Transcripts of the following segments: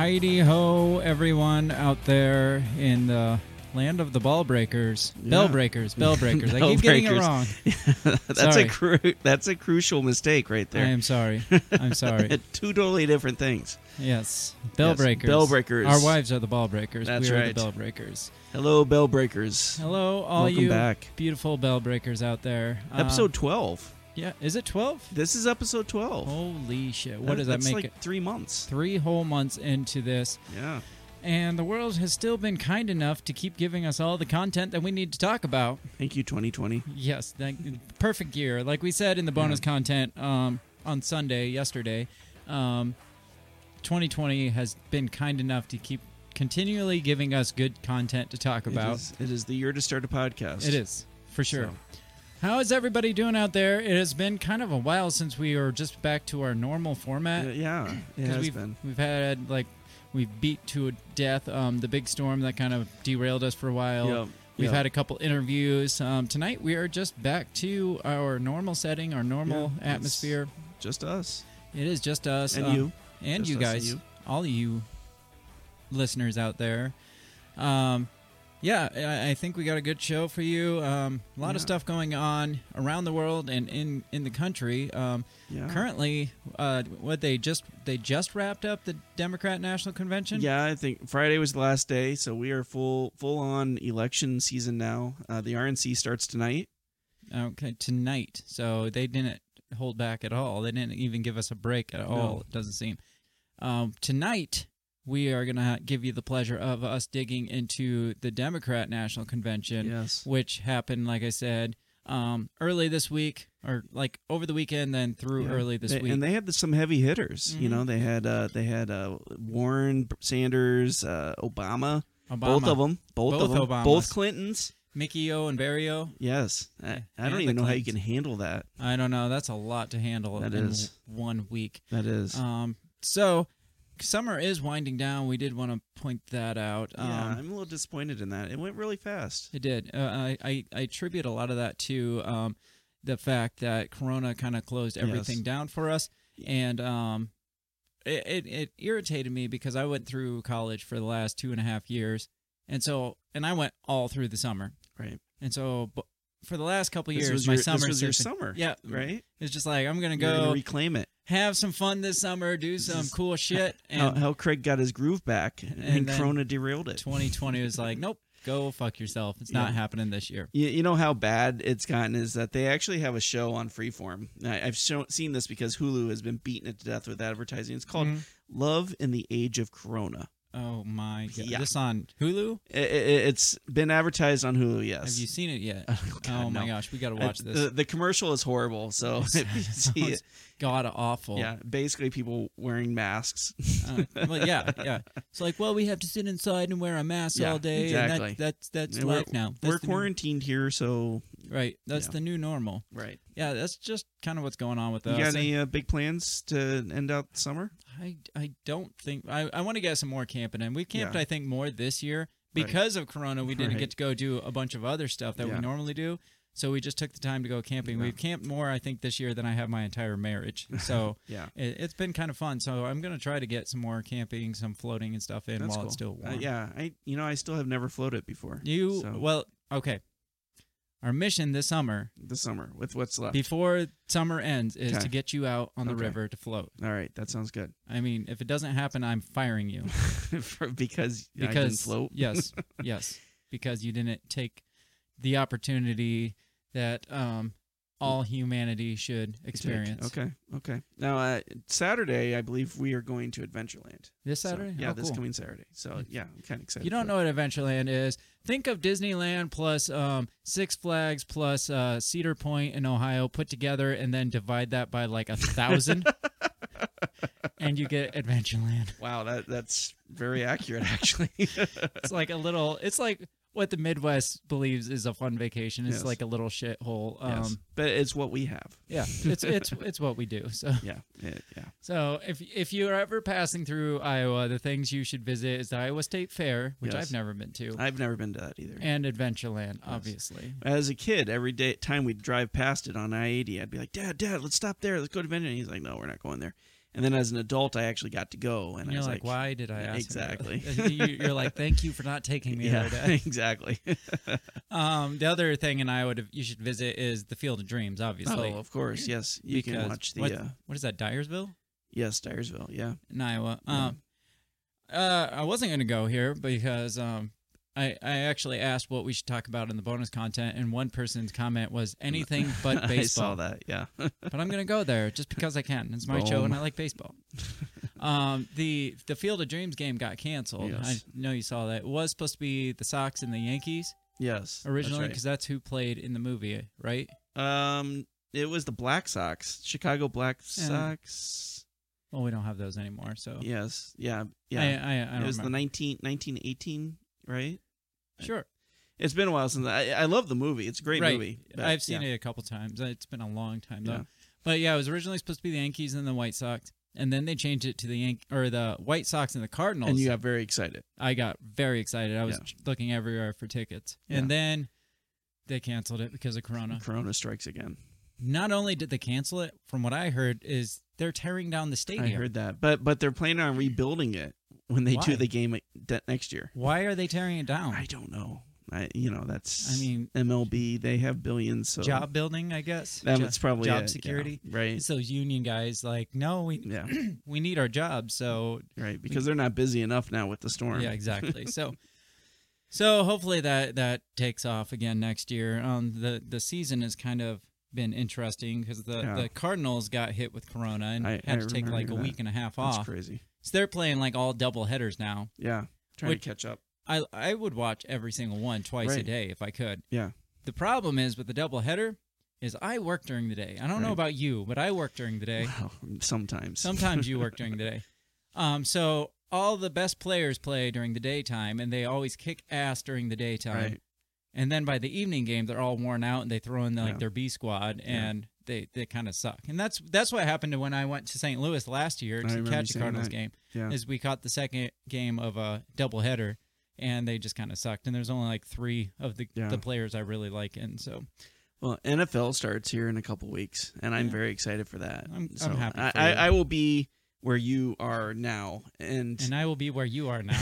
Heidi ho, everyone out there in the land of the ball breakers, bell breakers, bell breakers. I Bell keep getting it wrong. that's Sorry. a cru- that's a crucial mistake right there. I am sorry. I'm sorry. Two totally different things. Yes, bell Yes, breakers. bell breakers. Our wives are the ball breakers. That's we are right. the bell breakers. Hello, bell breakers. Hello, all Welcome you back. beautiful bell breakers out there. Um, Episode twelve. Yeah, is it twelve? This is episode twelve. Holy shit! What does that make like it? Three months. Three whole months into this. Yeah. And the world has still been kind enough to keep giving us all the content that we need to talk about. Thank you, 2020. Yes, thank, perfect year. Like we said in the bonus Yeah. content um, on Sunday, yesterday, um, 2020 has been kind enough to keep continually giving us good content to talk about. is, it is the year to start a podcast. It is, for sure. So, How is everybody doing out there? It has been kind of a while since we are just back to our normal format. yeah, it has we've, been. We've had like we've beat to death um, the big storm that kind of derailed us for a while. Yep, We've yep. had a couple interviews. Um, tonight we are just back to our normal setting, our normal Yeah, atmosphere. just us It is just us and um, you. and Just you us and guys, you. all you listeners out there. Um, yeah, I, I think we got a good show for you. Um, a lot of stuff going on around the world and in in the country. Um, Yeah. Currently, uh, what they just they just wrapped up the Democrat National Convention. Yeah, I think Friday was the last day, so we are full full on election season now. Uh, the RNC starts tonight. Okay, tonight. So they didn't hold back at all. They didn't even give us a break at all. No. It doesn't seem. Um, tonight we are gonna give you the pleasure of us digging into the Democrat National Convention, Yes. which happened, like I said, um, early this week or like over the weekend, then through Yeah. early this They- week. and they had the, some heavy hitters. You Mhm. know, they had uh, they had uh, Warren Sanders, uh, Obama, Obama, both of them, both, Both of them, Obamas. both Clintons. Mickey O and Barrio. Yes, I, I don't even know how you can handle that. I don't know. That's a lot to handle That in is. one week. That is, Um, so summer is winding down. We did want to point that out. Um, yeah. I'm a little disappointed in that. It went really fast. It did. Uh, I, I I attribute a lot of that to um, the fact that Corona kind of closed everything Yes. down for us, and um, it, it it irritated me because I went through college for the last two and a half years, and so and I went all through the summer, Right. and so for the last couple years, was my your, summer this was your session- summer. Yeah, Right. It's just like I'm gonna You're gonna go reclaim it. have some fun this summer, do some is cool shit, How, and how Craig got his groove back, and, then Corona derailed it. 2020 was like, nope, go fuck yourself. It's not Yeah. happening this year. You, you know how bad it's gotten is that they actually have a show on Freeform. I, I've seen this because Hulu has been beating it to death with advertising. It's called Mhm. Love in the Age of Corona. Oh my god! Yeah. This on Hulu? I- I- it's been advertised on Hulu. Yes. Have you seen it yet? Oh, God, oh my no. gosh, we got to I- watch this. The, the commercial is horrible. So if you see it, God awful. yeah, basically people wearing masks. Uh, well, yeah, yeah. It's like, well, we have to sit inside and wear a mask Yeah, all day, exactly. and that, that's that's And we're- life now. That's We're the new- quarantined here, so right. That's Yeah. the new normal. right. Yeah, that's just kind of what's going on with us. You got any uh, big plans to end out summer? I I don't think I I want to get some more camping in. We camped, Yeah. I think, more this year because of Corona. We didn't Right. get to go do a bunch of other stuff that Yeah. we normally do. So we just took the time to go camping. Yeah. We've camped more, I think, this year than I have my entire marriage. So Yeah. it, it's been kind of fun. So I'm gonna try to get some more camping, some floating and stuff in That's while cool. it's still Uh, warm. yeah, I you know I still have never floated before. You So- well, okay. Our mission this summer, this summer with what's left. before summer ends, is Okay. to get you out on the Okay. river to float. All right, that sounds good. I mean, if it doesn't happen, I'm firing you. For- because I didn't because float. yes, yes, because you didn't take the opportunity that um, all humanity should experience. Okay, okay. Now uh, Saturday, I believe we are going to Adventureland. This So, Saturday? yeah, Oh, this coming Saturday. So yeah, I'm kind of excited. You don't know what Adventureland is? Think of Disneyland plus um, Six Flags plus uh, Cedar Point in Ohio put together, and then divide that by like a thousand, and you get Adventureland. Wow, that that's very accurate actually. It's like a little. It's like what the Midwest believes is a fun vacation. It's Yes. like a little shithole. Um, yes. But it's what we have. Yeah, it's it's it's what we do. So Yeah, yeah, yeah. so if if you're ever passing through Iowa, the things you should visit is the Iowa State Fair, which Yes. I've never been to, I've never been to that either. and Adventureland, obviously. As a kid, every day time we'd drive past it on I-80, I'd be like, "Dad, Dad, let's stop there. Let's go to Adventure." And he's like, "No, we're not going there." And then as an adult, I actually got to go, and, And I you're was like, why did I ask? him to go?" exactly. You- you're like, thank you for not taking me yeah, the exactly. Um, the other thing in Iowa to, you should visit is the Field of Dreams, obviously. oh, of course, yes. You can watch the what, uh, what is that, Dyersville yes, Dyersville. Yeah, in Iowa? Yeah. Um, uh, I wasn't gonna go here because um, I I actually asked what we should talk about in the bonus content, and one person's comment was anything but baseball. I saw that. Yeah, but I'm gonna go there just because I can. It's my show, and I like baseball. um, the the Field of Dreams game got canceled. Yes. I know you saw that. It was supposed to be the Sox and the Yankees yes, originally that's because that's who played in the movie, right? right. Um, it was the Black Sox, Chicago Black Yeah. Sox. Well, we don't have those anymore, so Yes, yeah, yeah. I, I, I it was remember. the 19, 1918, right? Sure, It's been a while since I, I love the movie. It's a great right. movie. but, I've seen yeah. it a couple times. Uh, it's been a long time though. Yeah. But yeah, it was originally supposed to be the Yankees and the White Sox, and then they changed it to the Yank or the White Sox and the Cardinals. and you got very excited. I got very excited. I was Yeah. looking everywhere for tickets, and then they canceled it because of Corona. Corona strikes again. Not only did they cancel it, from what I heard, is they're tearing down the stadium. I heard that, but but they're planning on rebuilding it when they Why? do the game next year. Why are they tearing it down? I don't know. I you know that's I mean, MLB. They have billions. So job building, I guess. That's Jo- probably job it, yeah. security. right? It's those union guys like, no, we Yeah, we need our jobs. So right. Because they're not busy enough now with the storm. yeah, exactly. so so hopefully that that takes off again next year. Um, the the season has kind of been interesting because the Yeah. the Cardinals got hit with Corona and I- had I to take like a that. week and a half That's off. crazy. So they're playing like all double headers now. Yeah, trying Which- to catch up. I I would watch every single one twice a day if I could. Yeah, The problem is with the double header is I work during the day. I don't know about you, but I work during the day. Wow, sometimes. Sometimes you work during the day. Um, so all the best players play during the daytime, and they always kick ass during the daytime. Right. And then by the evening game, they're all worn out, and they throw in like Yeah. their B squad, Yeah. They, they kind of suck. And that's that's what happened to when I went to St. Louis last year to catch the Cardinals that. game. Yeah. Is we caught the second game of a doubleheader, and they just kind of sucked. And there's only like three of the Yeah. the players I really like, and so Well, NFL starts here in a couple weeks, and I'm very excited for that. I'm- I'm So happy I, for I. I will be where you are now, and, and I will be where you are now,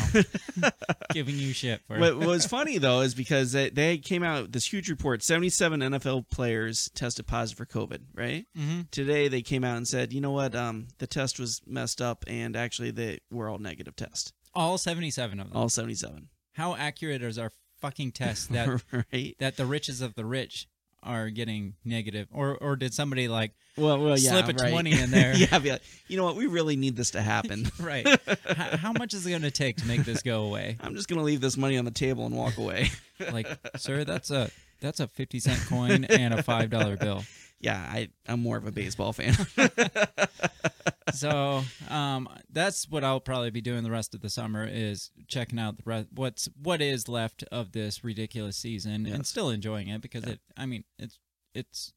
giving you shit for what was funny though is because they, they came out with this huge report: 77 NFL players tested positive for COVID. Right hmm today, they came out and said, you know what, um, the test was messed up, and actually they were all negative test, all 77 of them. all 77. How accurate is our fucking test that right? that the riches of the rich are getting negative, or or did somebody like Well, well, yeah, slip a right. 20 in there? yeah, be like, you know what, we really need this to happen. right? how, how much is it going to take to make this go away? I'm just gonna leave this money on the table and walk away. Like, sir, that's a that's a 50 cent coin and a five dollar bill. Yeah, I I'm more of a baseball fan. So um, that's what I'll probably be doing the rest of the summer is checking out the rest, what's what is left of this ridiculous season and still enjoying it because Yeah. it. I mean, it's it's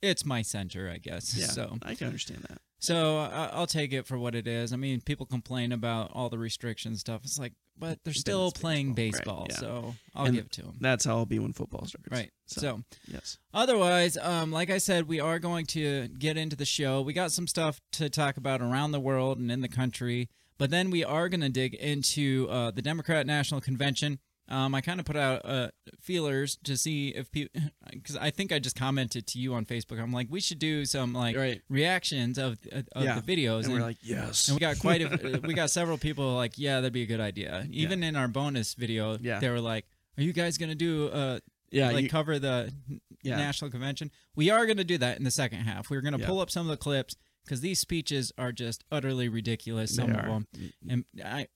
it's my center, I guess. yeah, So I can understand that. So I- I'll take it for what it is. I mean, people complain about all the restrictions stuff. It's like, but they're still it's playing baseball, baseball, right, yeah. so I'll And give it to them. That's how I'll be when football starts. Right. So, So, yes. otherwise, um, like I said, we are going to get into the show. We got some stuff to talk about around the world and in the country, but then we are going to dig into uh, the Democrat National Convention. Um, I kind of put out uh, feelers to see if people, because I think I just commented to you on Facebook. I'm like, we should do some like Right. reactions of of Yeah. the videos, And we're like, yes. and we got quite a we got several people like yeah that'd be a good idea even in our bonus video Yeah. they were like are you guys gonna do uh yeah, like you- cover the Yeah. national convention we are gonna do that in the second half we're gonna Yeah. pull up some of the clips because these speeches are just utterly ridiculous they some of are. them and I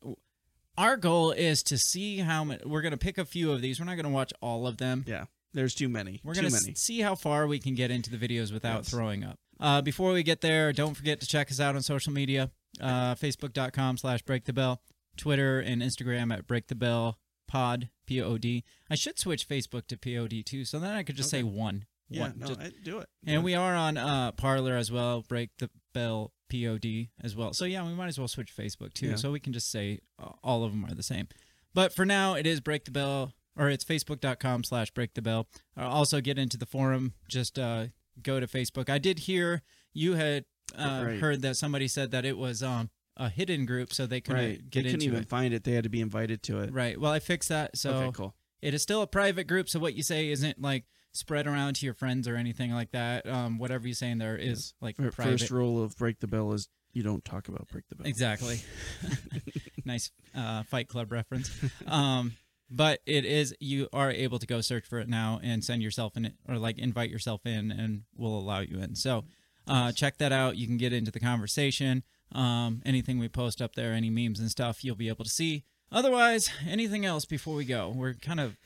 our goal is to see how many we're gonna pick a few of these we're not gonna watch all of them Yeah. There's too many. we're too gonna many. see how far we can get into the videos without Yes. throwing up. Uh, before we get there, don't forget to check us out on social media: uh, Facebook.com slash Break the Bell, Twitter and Instagram at Break the Bell Pod P O D. I should switch Facebook to P O D too, so then I could just say one. Yeah, One, no, just- do it. and we are on uh, Parler as well. Break the Bell Pod as well. So yeah, we might as well switch Facebook too, Yeah. so we can just say uh, all of them are the same. But for now, it is Break the Bell, or it's Facebook.com slash Break the Bell. Uh, also, get into the forum. Just uh, go to Facebook. I did hear you had uh, Right. heard that somebody said that it was um a hidden group, so they couldn't right. get they couldn't even it. find it. They had to be invited to it. Right. Well, I fixed that, so okay, cool. it is still a private group. So what you say isn't like spread around to your friends or anything like that. Um, whatever you say in there is like Fir- private. First rule of break the bell is you don't talk about break the bell. Exactly. nice uh, Fight Club reference. Um, but it is you are able to go search for it now and send yourself in it or like invite yourself in and we'll allow you in. So uh, check that out. You can get into the conversation. Um, anything we post up there, any memes and stuff, you'll be able to see. Otherwise, anything else before we go? We're kind of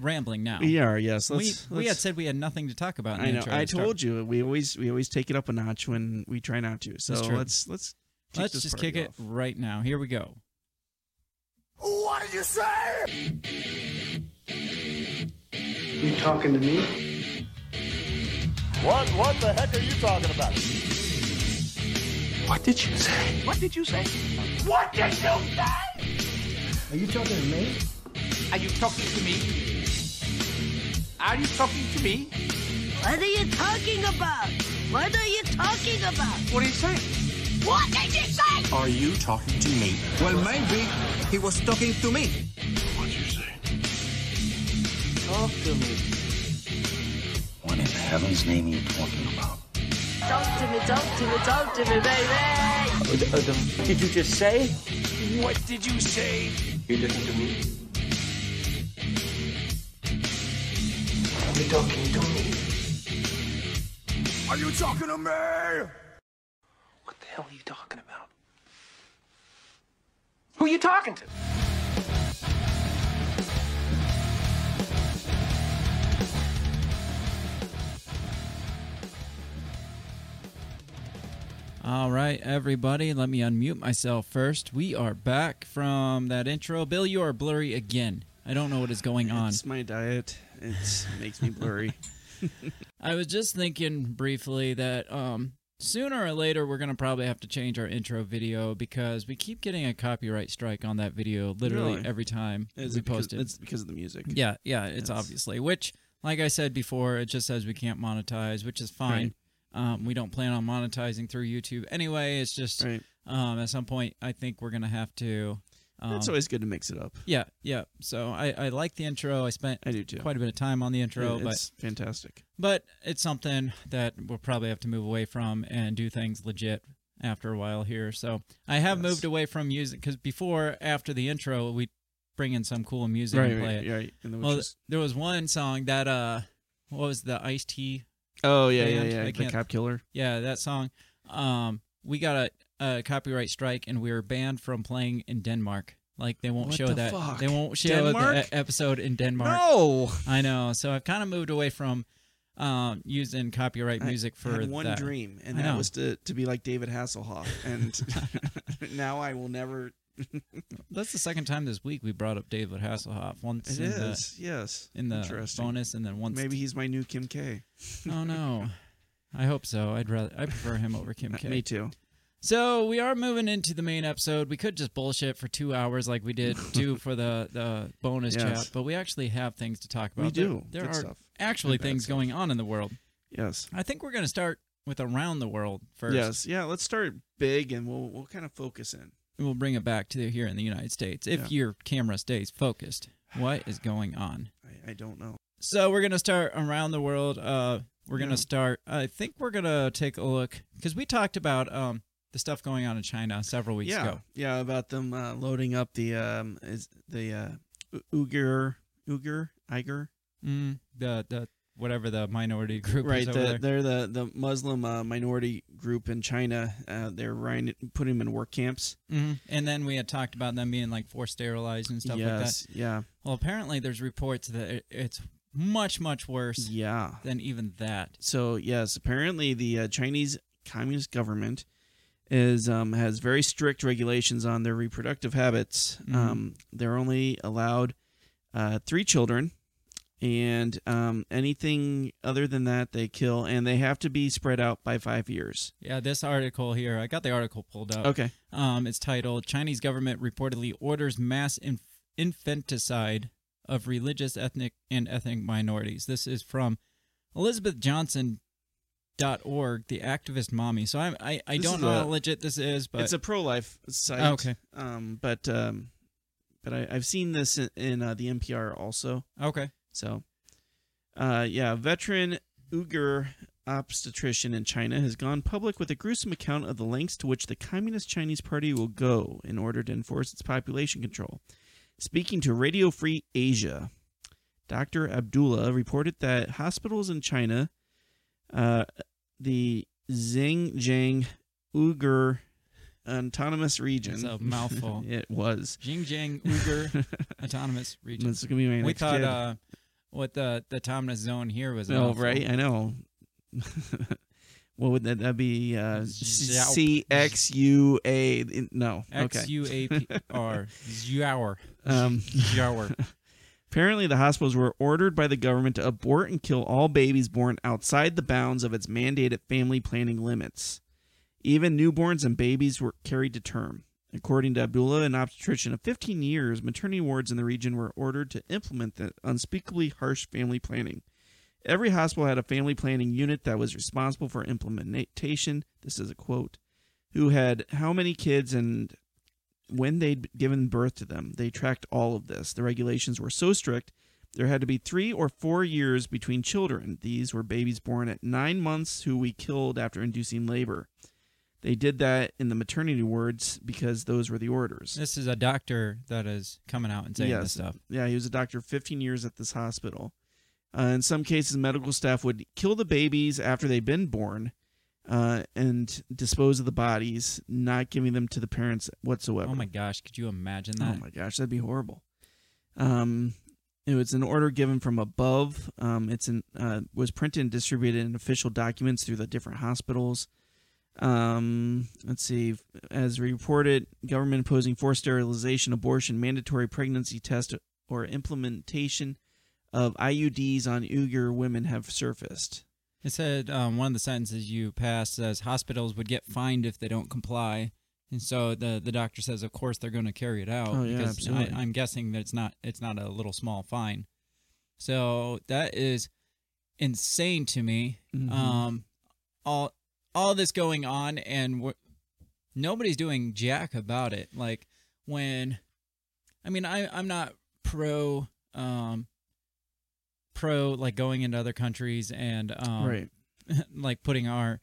rambling now. We are yes. we, Let's, we had said we had nothing to talk about. In I know. intro I to start. told you we always we always take it up a notch when we try not to. So let's let's kick Let's this just party kick it right now. Here we go. What did you say? You talking to me? What what the heck are you talking about? What did you say? What did you say? What did you say? Are you talking to me? Are you talking to me? Are you talking to me? What are you talking about? What are you talking about? What are you saying? What did you say? Are you talking to me? Well, maybe he was talking to me. What'd you say? Talk to me. What in heaven's name are you talking about? Talk to me, talk to me, talk to me, baby. Did you just say? What did you say? You're listen to me. You talking to me? Are you talking to me? What the hell are you talking about? Who are you talking to? All right, everybody, let me unmute myself first. We are back from that intro. Bill, you are blurry again. I don't know what is going on. It's my diet. It makes me blurry. I was just thinking briefly that um, sooner or later we're going to probably have to change our intro video because we keep getting a copyright strike on that video literally Really? every time Is we it because, post it. It's because of the music. Yeah, yeah, it's Yes. obviously which, like I said before, it just says we can't monetize, which is fine. Um, we don't plan on monetizing through YouTube anyway. It's just Right. um, at some point I think we're gonna have to. Um, it's always good to mix it up. yeah, yeah. So I, I like the intro. I spent I do too. quite a bit of time on the intro, It- but it's fantastic. but it's something that we'll probably have to move away from and do things legit after a while here. So I have Yes. moved away from music because before, after the intro, we bring in some cool music Right, and play right, it. right. And then Well, is- there was one song that uh, what was the Ice T? oh yeah, yeah, band, yeah. The can't- Cop Killer. Yeah, that song. Um, we got a, a copyright strike and we were banned from playing in Denmark. Like they won't What show the that. fuck? They won't show Denmark? the episode in Denmark. No. I know. So I've kind of moved away from um, using copyright music for I had one that. dream, and I that know. was to to be like David Hasselhoff, and now I will never. That's the second time this week we brought up David Hasselhoff. Once It in is yes. in the bonus, and then once. Maybe he's my new Kim K. Oh no. I hope so. I'd rather. I prefer him over Kim K. Me too. So we are moving into the main episode. We could just bullshit for two hours like we did do for the the bonus Yes. chat, but we actually have things to talk about. We do. There, Good are stuff. actually And things going on in the world. Yes. I think we're going to start with around the world first. Yes. Yeah. Let's start big, and we'll we'll kind of focus in. We'll bring it back to here in the United States if Yeah. your camera stays focused. What is going on? I, I don't know. So we're gonna start around the world. Uh, we're gonna Yeah. start. I think we're gonna take a look because we talked about um the stuff going on in China several weeks yeah. ago. Yeah. About them uh, loading up the um is the uh, Uyghur Uyghur Uyghur Mm, the the whatever the minority group right is over the, they're the the muslim uh, minority group in china uh, they're running, putting them in work camps Mhm. And then we had talked about them being like forced sterilized and stuff like that. yes yeah Well, apparently there's reports that it, it's much much worse yeah than even that. so yes apparently the uh, chinese communist government is um, has very strict regulations on their reproductive habits Mhm. um, they're only allowed uh, three children and um, anything other than that they kill and they have to be spread out by five years Yeah, this article here. I got the article pulled up. okay Um, it's titled "Chinese Government Reportedly Orders Mass Inf- Infanticide of Religious, Ethnic, and Ethnic Minorities." This is from .org, the activist mommy. So I'm, I I This don't is know a- how legit this is, but it's a pro-life site. Oh, okay. Um, but um, but I, I've seen this in, in uh, the NPR also. okay. So, uh, yeah, veteran Uyghur obstetrician in China has gone public with a gruesome account of the lengths to which the Communist Chinese Party will go in order to enforce its population control. Speaking to Radio Free Asia, Dr. Abdullah reported that hospitals in China, uh, the Xinjiang Uyghur Autonomous Region, It's a mouthful. it was. Xinjiang Uyghur Autonomous Region. That's gonna be my we next thought kid. uh, what the the autonomous zone here was. a Oh, mouthful. right. I know. what would that? That'd be uh, C X U A. No. X Okay. U A P R Xiaower. Um. Apparently, the hospitals were ordered by the government to abort and kill all babies born outside the bounds of its mandated family planning limits. Even newborns and babies were carried to term. According to Abdullah, an obstetrician of 15 years, maternity wards in the region were ordered to implement the unspeakably harsh family planning. Every hospital had a family planning unit that was responsible for implementation. This is a quote. Who had how many kids and when they'd given birth to them. They tracked all of this. The regulations were so strict, there had to be three or four years between children. These were babies born at nine months who we killed after inducing labor. They did that in the maternity wards because those were the orders. This is a doctor that is coming out and saying Yes. this stuff. Yeah, he was a doctor 15 years at this hospital. Uh, in some cases, medical staff would kill the babies after they'd been born uh, and dispose of the bodies, not giving them to the parents whatsoever. Oh my gosh, could you imagine that? Oh my gosh, that'd be horrible. Um, it was an order given from above. Um, it's an uh, was printed and distributed in official documents through the different hospitals. Um, let's see. As reported, government imposing forced sterilization, abortion, mandatory pregnancy test, or implementation of IUDs on Uyghur women have surfaced. It said um, one of the sentences you passed says hospitals would get fined if they don't comply, and so the the doctor says, of course they're going to carry it out. Oh, yeah, because absolutely. I, I'm guessing that it's not it's not a little small fine. So that is insane to me. Mhm. Um, all all this going on, and nobody's doing jack about it. Like when, I mean, I I'm not pro um pro like going into other countries and um right. like putting our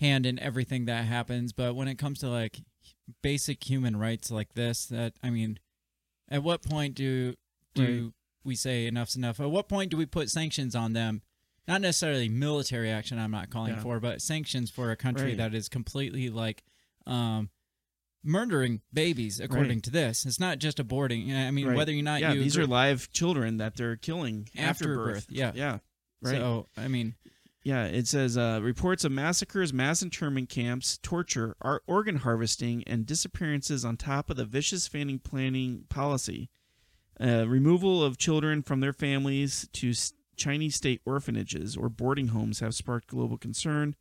hand in everything that happens but when it comes to like basic human rights like this that i mean at what point do do Right. we say enough's enough at what point do we put sanctions on them not necessarily military action i'm not calling Yeah. for but sanctions for a country Right. that is completely like um murdering babies according Right. to this it's not just aborting i mean Right. whether you're not yeah, you these agree- are live children that they're killing after, After birth. birth, yeah. Yeah. Right. so i mean Yeah, it says uh, reports of massacres, mass internment camps, torture, organ harvesting, and disappearances on top of the vicious family planning policy. Uh, removal of children from their families to s- Chinese state orphanages or boarding homes have sparked global concern.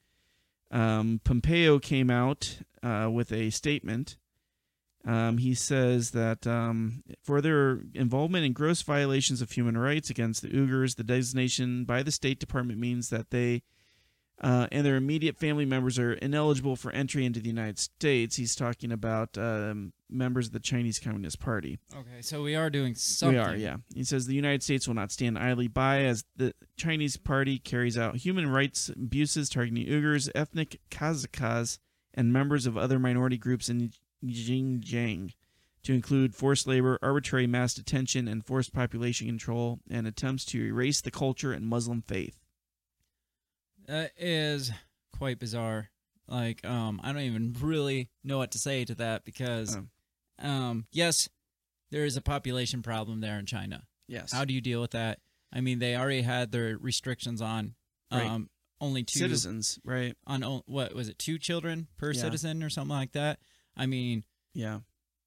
Um, Pompeo came out uh, with a statement. Um, he says that um, for their involvement in gross violations of human rights against the Uyghurs, the designation by the State Department means that they uh, and their immediate family members are ineligible for entry into the United States. He's talking about um, members of the Chinese Communist Party. okay so we are doing something We are, yeah. He says the United States will not stand idly by as the Chinese Party carries out human rights abuses targeting Uyghurs, ethnic Kazakhs, and members of other minority groups in Xinjiang, to include forced labor, arbitrary mass detention, and forced population control, and attempts to erase the culture and Muslim faith. That is quite bizarre. Like, um, I don't even really know what to say to that because, Oh. um, yes, there is a population problem there in China. Yes. How do you deal with that? I mean, they already had their restrictions on, Right. Only two Citizens, right? on what was it, two children per Yeah. citizen or something like that. I mean, Yeah.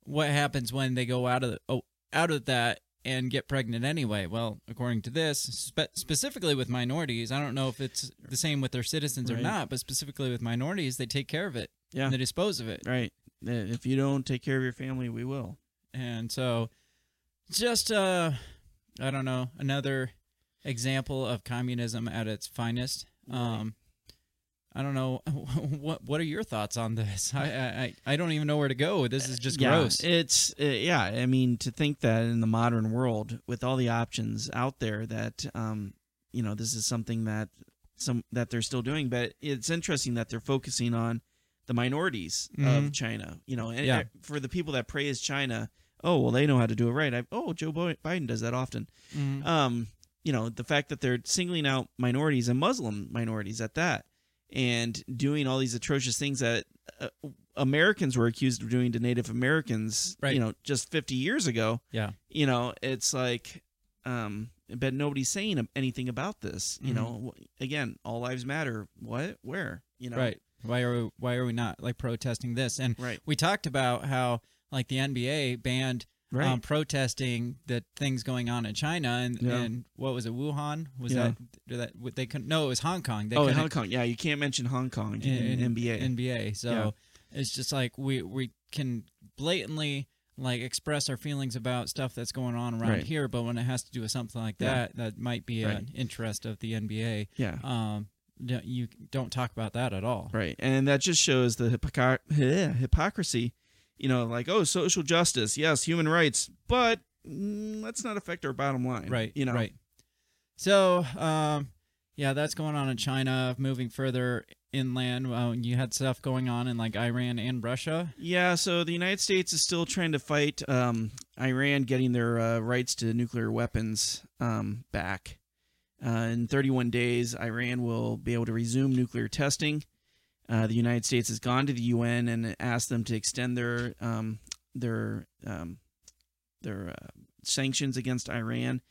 what happens when they go out of the, oh, out of that and get pregnant anyway? Well, according to this, spe- specifically with minorities, I don't know if it's the same with their citizens or not, but specifically with minorities, they take care of it. Yeah. And they dispose of it. Right. If you don't take care of your family, we will. And so just uh I don't know, another example of communism at its finest. Um I don't know what what are your thoughts on this. I I, I don't even know where to go. This is just yeah, gross. It's uh, yeah. I mean, to think that in the modern world, with all the options out there, that um, you know, this is something that some that they're still doing. But it's interesting that they're focusing on the minorities Mhm. of China. You know, and Yeah. for the people that praise China, oh well, they know how to do it right. I, oh, Joe Biden does that often. Mhm. Um, you know, the fact that they're singling out minorities and Muslim minorities at that, and doing all these atrocious things that uh, Americans were accused of doing to Native Americans, Right. you know, just 50 years ago. Yeah. You know, it's like, um, but nobody's saying anything about this. You Mhm. know, again, all lives matter. What? Where? You know, Right. Why are we, why are we not like protesting this? And Right. we talked about how like the NBA banned Right. um, protesting the things going on in China and, Yeah. and what was it Wuhan was Yeah. that that what they couldn't no it was Hong Kong they oh, Hong Kong. Yeah, you can't mention Hong Kong in, NBA. NBA so it's just like we we can blatantly like express our feelings about stuff that's going on around Right. here but when it has to do with something like Yeah. that that might be Right. an interest of the NBA yeah. um you don't talk about that at all Right. And that just shows the hypocr- hypocrisy, you know, like, oh, social justice, yes, human rights, but mm, let's not affect our bottom line. right You know, right so um yeah that's going on in china moving further inland uh, you had stuff going on in like iran and russia Yeah, so the United States is still trying to fight um, Iran getting their uh, rights to nuclear weapons um, back. Uh, in 31 days, Iran will be able to resume nuclear testing. Uh, the United States has gone to the UN and asked them to extend their um, their um, their uh, sanctions against Iran.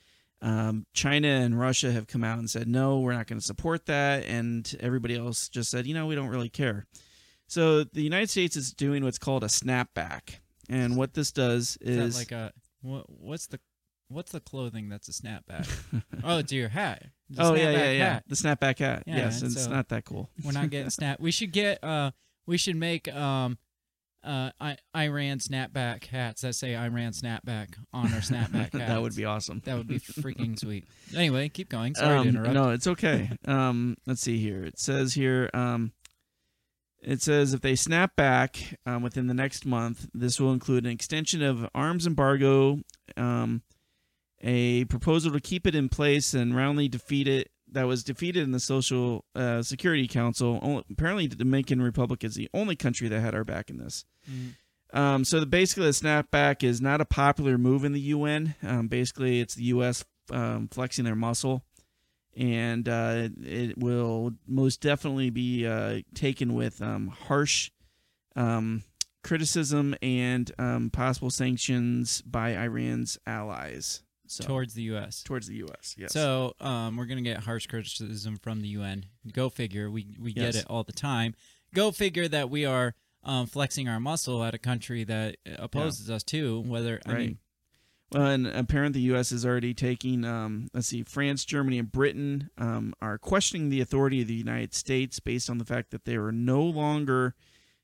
Um, China and Russia have come out and said no, we're not going to support that, and everybody else just said, you know, we don't really care. So the United States is doing what's called a snapback, and what this does is is that like a what, what's the what's the clothing that's a snapback oh it's your hat It's oh yeah yeah yeah hat. the snapback hat. Yeah, yes, and it's so- not that cool. we're not getting snap we should get uh we should make um uh I, iran snapback hats that say iran snapback on our snapback hats that would be awesome. that would be freaking sweet anyway keep going sorry to Um, interrupt No, it's okay. um, let's see here. It says here. Um, it says if they snap back um, within the next month, this will include an extension of arms embargo, um, a proposal to keep it in place and roundly defeat it. That was defeated in the Social uh, Security Council. Only, apparently, the Dominican Republic is the only country that had our back in this. Mhm. Um, so the, basically, the snapback is not a popular move in the UN. Um, basically, it's the U.S. Um, flexing their muscle, and uh, it will most definitely be uh, taken with um, harsh um, criticism and um, possible sanctions by Iran's allies. So towards the us towards the U.S. Yes. So um, we're gonna get harsh criticism from the UN. Go figure. We we get it all the time. Go figure that we are um, flexing our muscle at a country that opposes us too. Whether I right. mean, well, and apparently the U.S. is already taking. Um, let's see, France, Germany, and Britain um, are questioning the authority of the United States based on the fact that they are no longer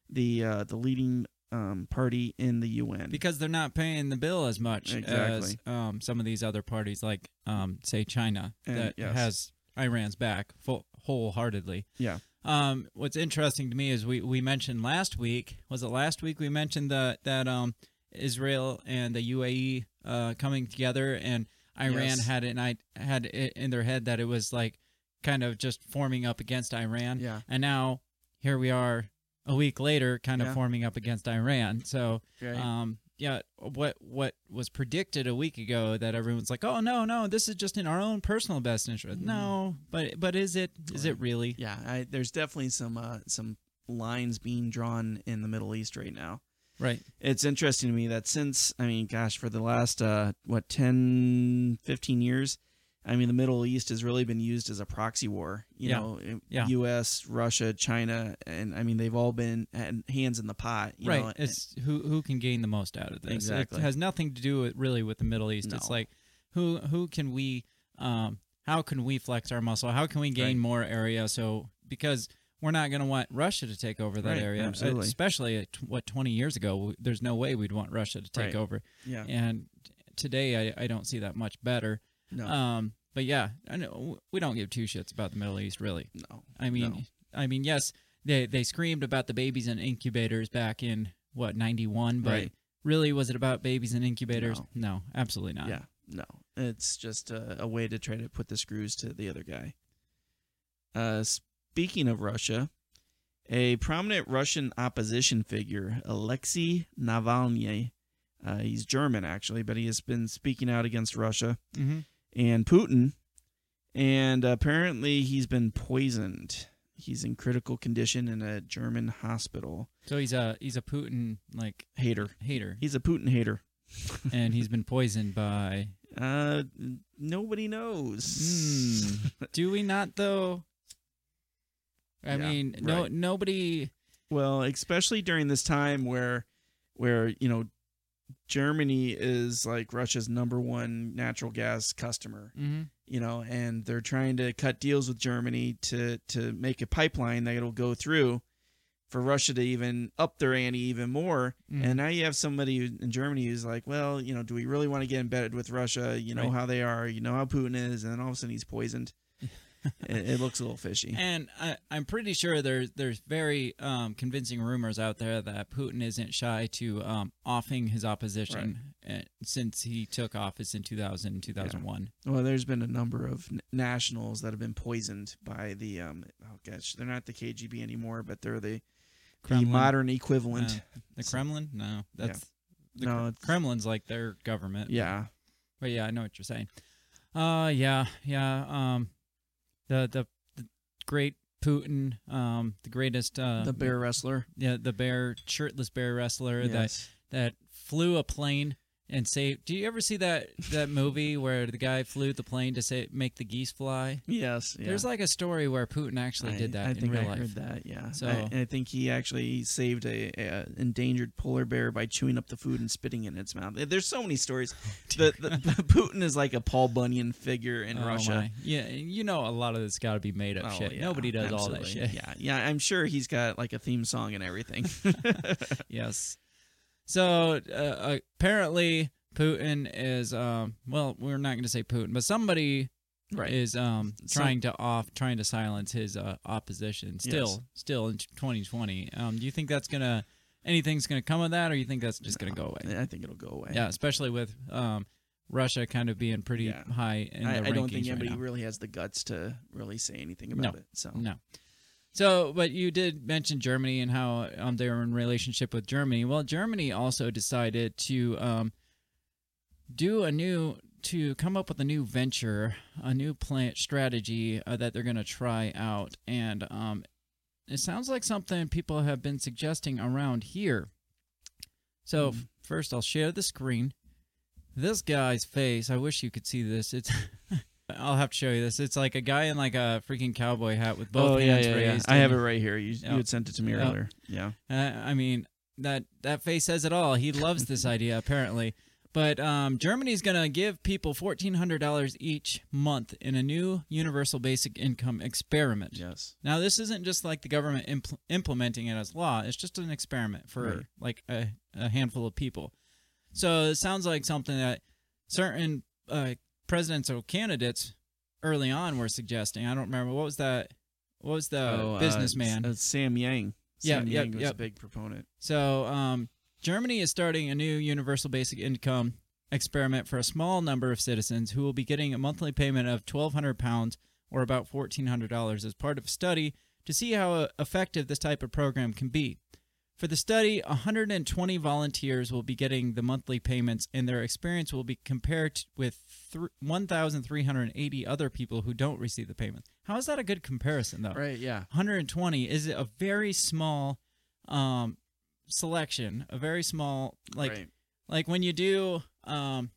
the uh, the leading um, party in the UN. because they're not paying the bill as much as Exactly. um, some of these other parties, like um, say China, And- that yes. has Iran's back full, wholeheartedly. yeah, Um, what's interesting to me is we, we mentioned last week was it last week we mentioned the, that um, Israel and the UAE uh, coming together and Iran Yes. had it had it in their head that it was like kind of just forming up against Iran Yeah. and now here we are a week later kind of Yeah. forming up against Iran so right. um yeah what what was predicted a week ago that everyone's like oh no no this is just in our own personal best interest no but but is it is it really yeah, I, there's definitely some uh, some lines being drawn in the Middle East right now. right It's interesting to me that since I mean, gosh, for the last uh, what 10, 15 years, I mean, the Middle East has really been used as a proxy war. You Yeah. know, Yeah. U.S., Russia, China, and I mean, they've all been hands in the pot. You right know, it's who who can gain the most out of this Exactly. it has nothing to do with really with the middle east it's like who who can we um how can we flex our muscle how can we gain Right. more area so because we're not going to want Russia to take over that Right, area, absolutely. especially at what 20 years ago. There's no way we'd want Russia to take Right. over. yeah, And today, I, I don't see that much better. No, Um, but yeah, I know we don't give two shits about the Middle East, really. no. I mean, No. I mean, yes, they they screamed about the babies in incubators back in what ninety one, but Right. really, was it about babies in incubators? No. No, absolutely not. Yeah, no, it's just a, a way to try to put the screws to the other guy. Uh, speaking of Russia, a prominent Russian opposition figure, Alexei Navalny, uh, he's German actually, but he has been speaking out against Russia hmm and Putin, and apparently he's been poisoned. He's in critical condition in a German hospital. So he's a he's a Putin like Hater. hater, He's a Putin hater. and he's been poisoned by. Uh, nobody knows. Hmm. Do we not though? I Yeah, mean, no right. nobody. Well, especially during this time where where, you know, Germany is like Russia's number one natural gas customer, hmm you know, and they're trying to cut deals with Germany to to make a pipeline that it'll go through for Russia to even up their ante even more. Mhm. And now you have somebody in Germany who's like, well, you know, do we really want to get embedded with Russia? You know Right. how they are, you know how Putin is, and then all of a sudden he's poisoned. It, it looks a little fishy. And I, I'm pretty sure there's there's very um, convincing rumors out there that Putin isn't shy to um, offing his opposition uh, since he took office in 2000 2001. Well, there's been a number of nationals that have been poisoned by the um. Oh gosh, they're not the KGB anymore, but they're the, the modern equivalent. Uh, the Kremlin? No, that's the No, it's- Kremlin's like their government. yeah, But yeah, I know what you're saying. Uh, yeah, yeah. Um, the the, the great Putin, um, the greatest, uh, the bear wrestler. yeah, the bear shirtless bear wrestler that that flew a plane and saved. Do you ever see that that movie where the guy flew the plane to say make the geese fly? Yes, yeah. There's like a story where Putin actually I, did that I in think real I life. heard that. Yeah. So- I, I think he actually saved a, a endangered polar bear by chewing up the food and spitting it in its mouth. There's so many stories. the, the, Putin is like a Paul Bunyan figure in Oh, Russia. my. Yeah, you know a lot of this got to be made up Oh, shit. yeah, Nobody does all that shit. Yeah, yeah. I'm sure he's got like a theme song and everything. yes. So uh, apparently Putin is um well we're not going to say Putin but somebody Right. is um trying to off trying to silence his uh, opposition still Yes. still in 2020. Um do you think that's going to anything's going to come of that or you think that's just going to go away? I think it'll go away. Yeah, especially with um Russia kind of being pretty Yeah. high in I, the I don't think rankings right anybody really has the guts to really say anything about No. it. So No. So, but you did mention Germany and how um, they were in relationship with Germany. Well, Germany also decided to um, do a new to come up with a new venture, a new plant strategy uh, that they're going to try out, and um, it sounds like something people have been suggesting around here. So Hmm. first, I'll share the screen. This guy's face. I wish you could see this. It's. I'll have to show you this. It's like a guy in like a freaking cowboy hat with both oh yeah, hands yeah, yeah. raised. I have it right here. You, Yeah. you had sent it to me Yeah. earlier. Yeah. Uh, I mean, that that face says it all. He loves this idea apparently. But um, Germany's going to give people fourteen hundred dollars each month in a new universal basic income experiment. Yes. Now, this isn't just like the government impl- implementing it as law. It's just an experiment for Right. like a, a handful of people. So it sounds like something that certain uh, presidential candidates early on were suggesting. I don't remember what was that. What was the Oh, uh, businessman? uh, Sam Yang. Yeah, Sam yep, Yang was yep. a big proponent. So, um, Germany is starting a new universal basic income experiment for a small number of citizens who will be getting a monthly payment of twelve hundred pounds or about fourteen hundred dollars as part of a study to see how effective this type of program can be. For the study, 120 volunteers will be getting the monthly payments, and their experience will be compared with 1,380 other people who don't receive the payments. How is that a good comparison, though? Right. Yeah. 120 is a very small um selection a very small like right. like when you do um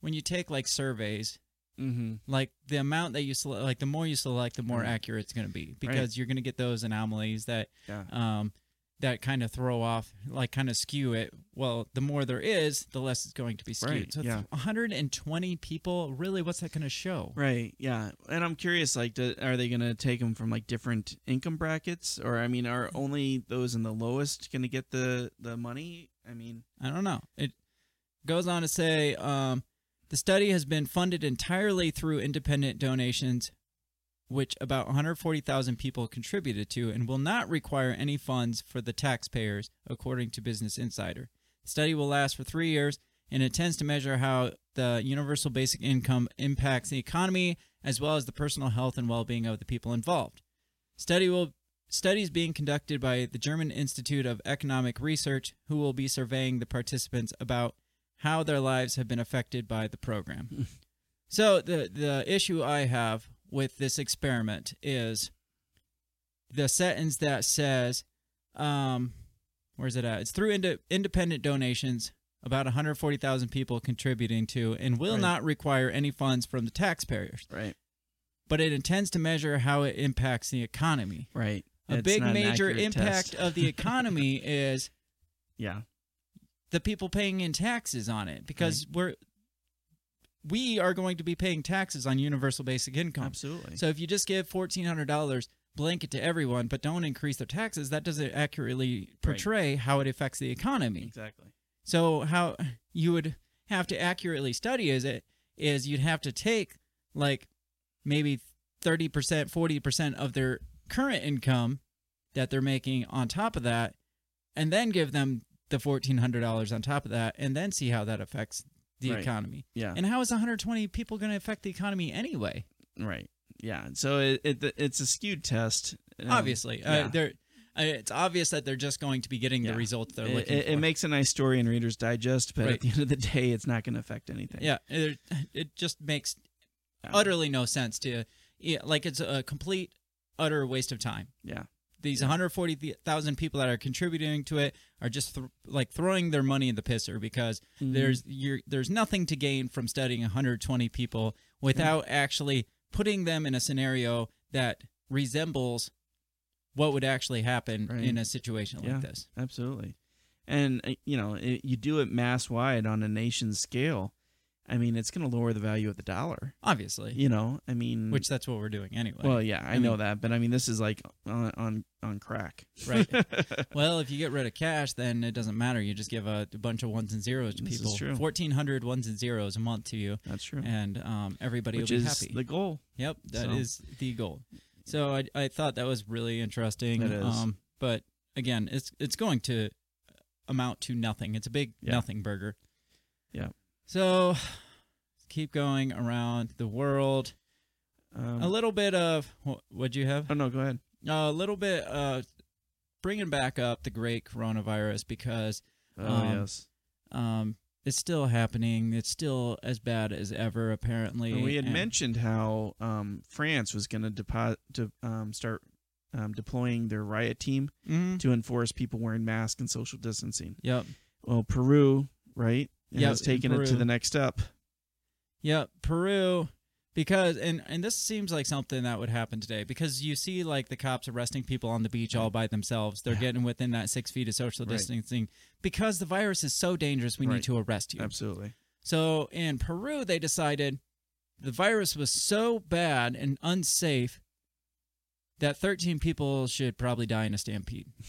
when you take like surveys Mm-hmm. like the amount that you select like the more you select the more Right. accurate it's going to be because you're going to get those anomalies that Yeah. um that kind of throw off like kind of skew it well the more there is the less it's going to be skewed Right, so yeah. 120 people really what's that going to show Right. Yeah. And I'm curious, like, do, are they going to take them from like different income brackets, or I mean, are only those in the lowest going to get the the money? I mean, I don't know. It goes on to say um, the study has been funded entirely through independent donations which about 140,000 people contributed to, and will not require any funds for the taxpayers, according to Business Insider. The study will last for three years and intends to measure how the universal basic income impacts the economy as well as the personal health and well-being of the people involved. Study will studies being conducted by the German Institute of Economic Research, who will be surveying the participants about how their lives have been affected by the program. so the the issue I have with this experiment is the sentence that says, um, where's it at? It's through ind- independent donations, about 140,000 people contributing to, and will Right. not require any funds from the taxpayers. Right. But it intends to measure how it impacts the economy. Right. A It's big major impact test. of the economy is yeah. the people paying in taxes on it because we're we are going to be paying taxes on universal basic income. Absolutely. So if you just give fourteen hundred dollars blanket to everyone, but don't increase their taxes, that doesn't accurately portray how it affects the economy. Exactly. So how you would have to accurately study is it is you'd have to take like maybe 30%, 40% of their current income that they're making on top of that and then give them the $1400 on top of that and then see how that affects the Right. economy. Yeah. And how is 120 people going to affect the economy anyway? Right. Yeah. So it, it it's a skewed test. Um, Obviously, yeah. uh, they're uh, it's obvious that they're just going to be getting Yeah. the results they're it, looking it, for. it makes a nice story in Reader's Digest, but Right. at the end of the day, it's not going to affect anything. Yeah, it, it just makes Yeah. utterly no sense to, yeah, like it's a complete, utter waste of time. Yeah. These 140,000 people that are contributing to it are just th- like throwing their money in the pisser because Mm-hmm. there's you're, there's nothing to gain from studying 120 people without actually putting them in a scenario that resembles what would actually happen Right. in a situation Yeah. like this. Absolutely. And uh, you know, it, you do it mass wide on a nation scale. I mean, it's going to lower the value of the dollar. Obviously, You know, I mean, which that's what we're doing anyway. well, yeah, I, I know mean- that, but I mean, this is like on on, on crack, Right. well, if you get rid of cash, then it doesn't matter. You just give a, a bunch of ones and zeros to This is people. true. 1,400 ones and zeros a month to you, That's true. and um, everybody Which will be is happy. the goal. yep, that so. is the goal. So I, I thought that was really interesting. It is. Um, but again, it's it's going to amount to nothing. It's a big Yeah. nothing burger. Yeah. So keep going around the world. Um, a little bit of what'd you have? oh no, go ahead. a little bit uh bringing back up the great coronavirus because Oh Um, yes. um it's still happening it's still as bad as ever apparently Well, we had and- mentioned how um, France was going to depo- to um, start um, deploying their riot team Mhm. to enforce people wearing masks and social distancing. yep Well, Peru, right, Yep, has taken it to the next step. Yep peru because and and this seems like something that would happen today because you see like the cops arresting people on the beach all by themselves they're getting within that six feet of social Right. distancing because the virus is so dangerous we Right. need to arrest you Absolutely. So in Peru, they decided the virus was so bad and unsafe that 13 people should probably die in a stampede.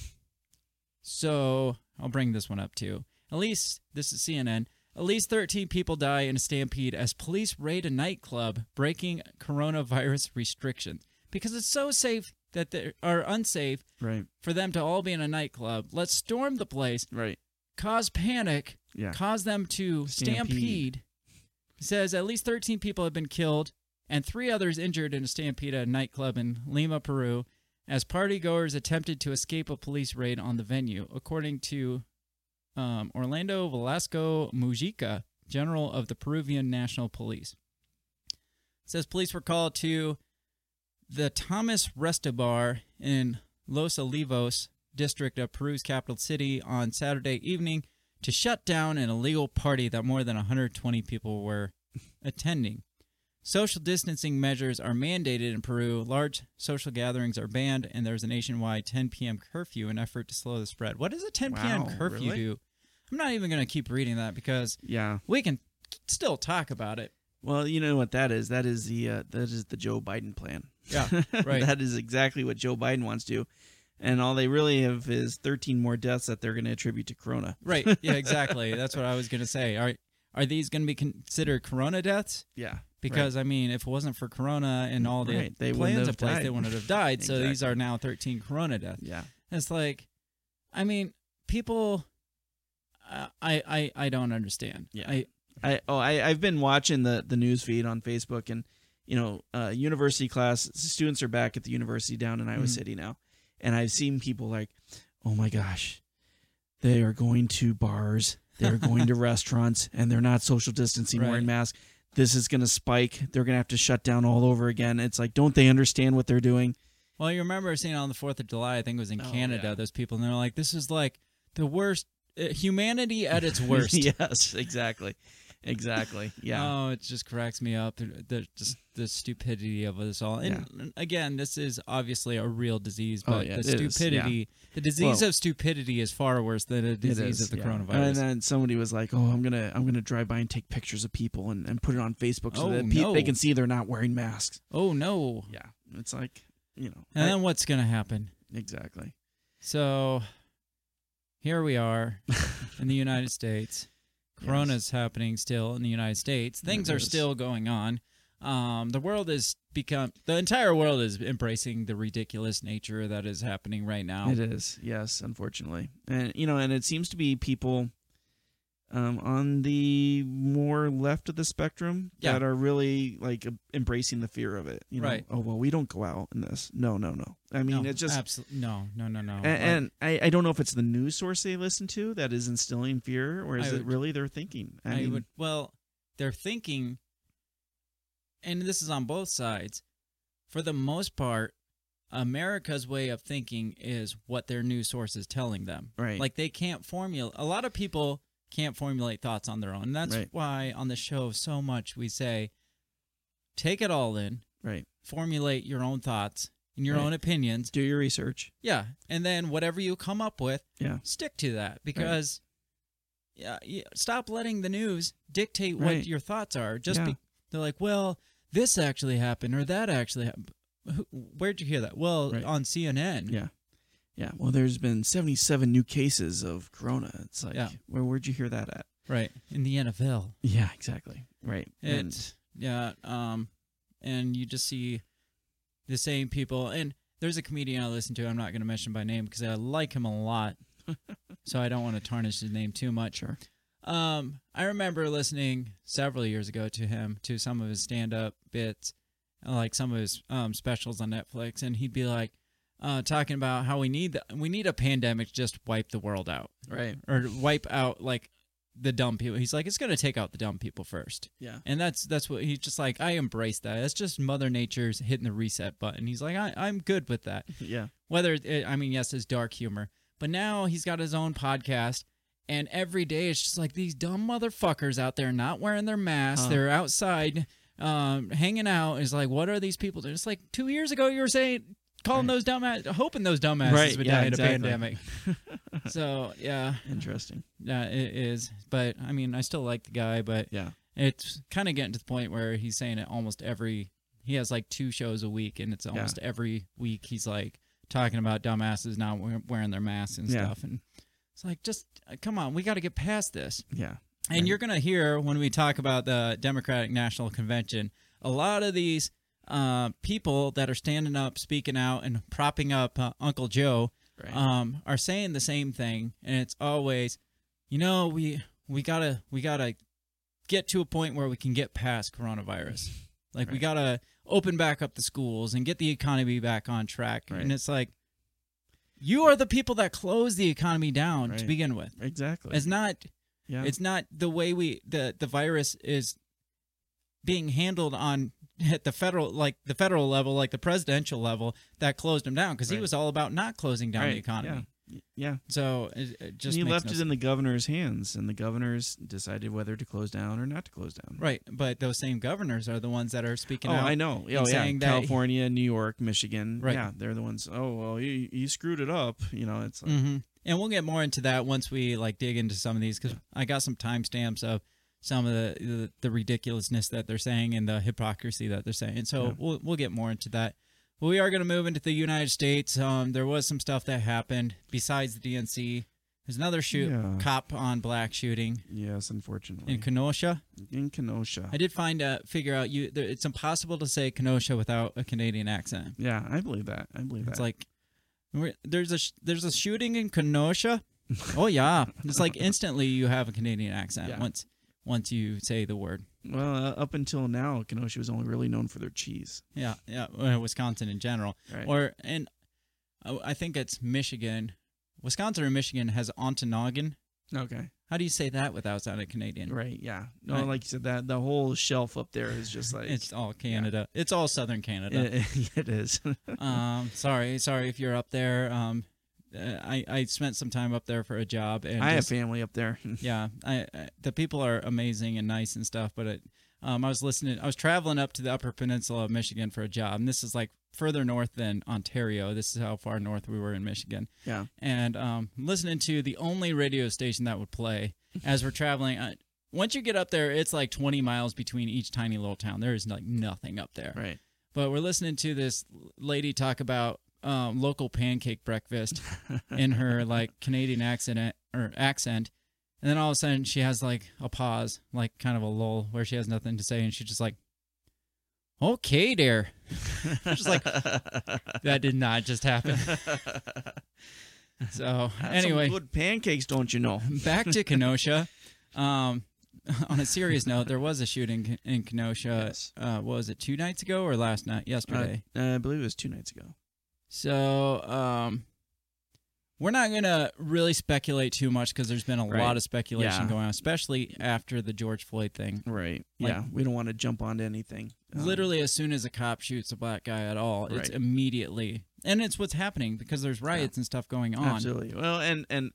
So I'll bring this one up too. At least, this is CNN. At least 13 people die in a stampede as police raid a nightclub breaking coronavirus restrictions. Because it's so safe that they are unsafe Right. for them to all be in a nightclub. Let's storm the place, Right. cause panic, Yeah. cause them to Stampede. stampede. Says at least 13 people have been killed and three others injured in a stampede at a nightclub in Lima, Peru, as partygoers attempted to escape a police raid on the venue, according to um, Orlando Velasco Mujica, general of the Peruvian National Police. It says police were called to the Thomas Restobar in Los Olivos district of Peru's capital city on Saturday evening to shut down an illegal party that more than 120 people were attending. Social distancing measures are mandated in Peru. Large social gatherings are banned, and there's a nationwide 10 p.m. curfew in an effort to slow the spread. What does a 10 p.m. Curfew really? do? I'm not even going to keep reading that because Yeah. we can still talk about it. Well, you know what that is? That is the uh, that is the Joe Biden plan. Yeah, right. that is exactly what Joe Biden wants to do. And all they really have is 13 more deaths that they're going to attribute to Corona. Right. Yeah, exactly. That's what I was going to say. Are are these going to be considered corona deaths? Yeah. Because I mean, if it wasn't for Corona and all the Right, they plans in have place, died. they wouldn't have died. So these are now 13 Corona deaths. Yeah. It's like, I mean, people. uh, I I I don't understand. Yeah. I I oh I I've been watching the the news feed on Facebook and you know uh, university class students are back at the university down in Iowa Mhm. City now, and I've seen people like, oh my gosh, they are going to bars, they're going to restaurants, and they're not social distancing, Right. wearing masks. This is going to spike. They're going to have to shut down all over again. It's like, don't they understand what they're doing? well, you remember seeing on the Fourth of July? I think it was in Oh, Canada. yeah. Those people, and they're like, "This is like the worst uh, humanity at its worst." yes, exactly, exactly. Yeah, Oh, it just cracks me up. The, the just the stupidity of this all. And and again, this is obviously a real disease, Oh, but yeah, the stupidity, the disease Well- of stupidity is far worse than a disease is, of the yeah. coronavirus. And then somebody was like, "Oh, I'm gonna I'm gonna drive by and take pictures of people and, and put it on Facebook so Oh, that pe- no. they can see they're not wearing masks." oh no! Yeah, it's like you know And I- then what's gonna happen? exactly. So here we are in the United States. Yes. Corona's happening still in the United States. Things are still going on. Um, the world is become the entire world is embracing the ridiculous nature that is happening right now. It is yes, unfortunately, and you know, and it seems to be people um, on the more left of the spectrum Yeah. that are really like embracing the fear of it. You know, Right. oh well, we don't go out in this. No, no, no. I mean, no, it's just absolutely no, no, no, no. And, Like, and I, I don't know if it's the news source they listen to that is instilling fear, or is it really their thinking? I, I mean, would well, they're thinking, and this is on both sides. For the most part, America's way of thinking is what their news source is telling them. Right. Like they can't formulate. A lot of people can't formulate thoughts on their own. And that's Right. why on the show so much we say, take it all in, right. formulate your own thoughts and your Right. own opinions. Do your research. Yeah, and then whatever you come up with, Yeah. stick to that because yeah, yeah, stop letting the news dictate what Right. your thoughts are. Just Yeah. be, they're like, well, this actually happened or that actually happened. Where'd you hear that? Well, Right. on CNN. Yeah. Yeah. Well, there's been 77 new cases of corona. It's like, Yeah. where where'd you hear that at? Right. In the NFL. Yeah, exactly. Right. and yeah. Um, and you just see the same people. And there's a comedian I listen to. I'm not going to mention by name because I like him a lot. so I don't want to tarnish his name too much. sure. Um, I remember listening several years ago to him to some of his stand-up bits, like some of his um, specials on Netflix, and he'd be like, uh, talking about how we need the, we need a pandemic to just wipe the world out, Right. or wipe out like the dumb people. He's like, it's gonna take out the dumb people first, Yeah. and that's that's what he's just like. I embrace that. That's just Mother Nature's hitting the reset button. He's like, I, I'm good with that Yeah. whether it, I mean, yes, his dark humor, but now he's got his own podcast, and every day it's just like these dumb motherfuckers out there not wearing their masks. Uh. They're outside, um, hanging out. It's like, what are these people doing? It's like two years ago you were saying, calling those dumbass, hoping those dumbasses Right, would yeah, die in a pandemic. so yeah, Interesting. yeah, it is. But I mean, I still like the guy, but Yeah. it's kind of getting to the point where he's saying it almost every he has like two shows a week and it's almost every week he's like talking about dumbasses not wearing their masks and Yeah. stuff and it's like just uh, come on we got to get past this Yeah. and Right. you're going to hear when we talk about the democratic national convention a lot of these uh, people that are standing up speaking out and propping up uh, uncle joe Right. um, are saying the same thing, and it's always, you know, we we gotta we gotta get to a point where we can get past coronavirus. Like we gotta open back up the schools and get the economy back on track. Right. And it's like, you are the people that closed the economy down to begin with. exactly. It's not yeah. it's not the way we the the virus is being handled on at the federal like the federal level like the presidential level that closed him down because he was all about not closing down the economy Yeah. Yeah. so it, it just he makes left no it in the governor's hands, and the governors decided whether to close down or not to close down. right but those same governors are the ones that are speaking Oh, out I know. Oh, yeah. saying California, New York, Michigan. Right. Yeah, they're the ones. Oh, well, he, he screwed it up. You know, it's like, hmm and we'll get more into that once we like dig into some of these because i got some timestamps of some of the, the the ridiculousness that they're saying and the hypocrisy that they're saying so Yeah. we'll, we'll get more into that but we are going to move into the united states um, there was some stuff that happened besides the dnc There's another shoot Yeah. cop on black shooting Yes, unfortunately. in Kenosha. In Kenosha. I did find uh figure out you there, it's impossible to say Kenosha without a Canadian accent. yeah, I believe that. I believe It's that. It's like there's a there's a shooting in Kenosha. oh yeah, it's like instantly you have a Canadian accent Yeah. once once you say the word. well, uh, up until now, Kenosha was only really known for their cheese. Yeah, yeah, Wisconsin in general, Right. or and uh, I think it's Michigan. Wisconsin or Michigan has Ontonagon. Okay. How do you say that without sounding Canadian? Right. Yeah. No, Right. like you said, that the whole shelf up there is just like It's all Canada. It's all Southern Canada. it, it is. um, sorry, sorry if you're up there. Um, uh, I I spent some time up there for a job, and I have family up there. yeah, I, I the people are amazing and nice and stuff. But it, um, I was listening. I was traveling up to the Upper Peninsula of Michigan for a job, and this is like further north than Ontario. This is how far north we were in Michigan. yeah. And um, listening to the only radio station that would play as we're traveling. I, once you get up there, it's like 20 miles between each tiny little town. There is like nothing up there Right. but we're listening to this lady talk about um, local pancake breakfast in her like Canadian accent or accent, and then all of a sudden she has like a pause, like kind of a lull where she has nothing to say, and she's just like, "Okay, there." just like that did not just happen. so Had anyway, good pancakes, don't you know? back to Kenosha. Um, on a serious note, there was a shooting in Kenosha. Yes. Uh, what was it two nights ago or last night? Uh, Yesterday. I believe it was two nights ago. So, um, we're not gonna really speculate too much because there's been a Right. lot of speculation Yeah. going on, especially after the George Floyd thing. Right. Like- yeah. We don't want to jump onto anything. Um, Literally, as soon as a cop shoots a black guy at all, it's immediately, and it's what's happening because there's riots and stuff going on. Absolutely. Well, and and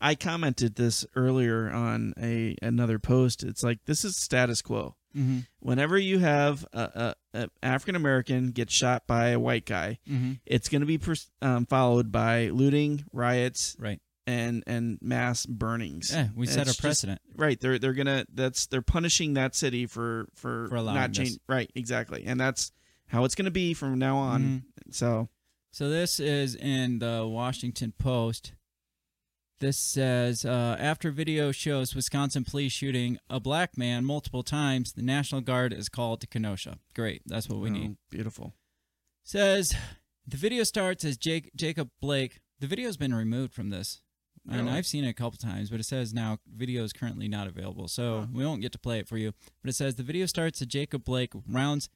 I commented this earlier on a another post. It's like this is status quo. Mm-hmm. Whenever you have a, a, a African American get shot by a white guy, Mm-hmm. it's going to be pers- um, followed by looting, riots, Right. and and mass burnings. Yeah, we And set a it's just- precedent. right. They're they're gonna that's they're punishing that city for for, For not change. Right. Exactly. And that's how it's gonna be from now on. Mm-hmm. So So this is in the Washington Post. This says uh, after video shows Wisconsin police shooting a black man multiple times, the National Guard is called to Kenosha. Great, that's what we oh, need. Beautiful. Says the video starts as Jake Jacob Blake. The video's been removed from this, and Really? I've seen it a couple times, but it says now video is currently not available, so we won't get to play it for you. But it says the video starts as Jacob Blake rounds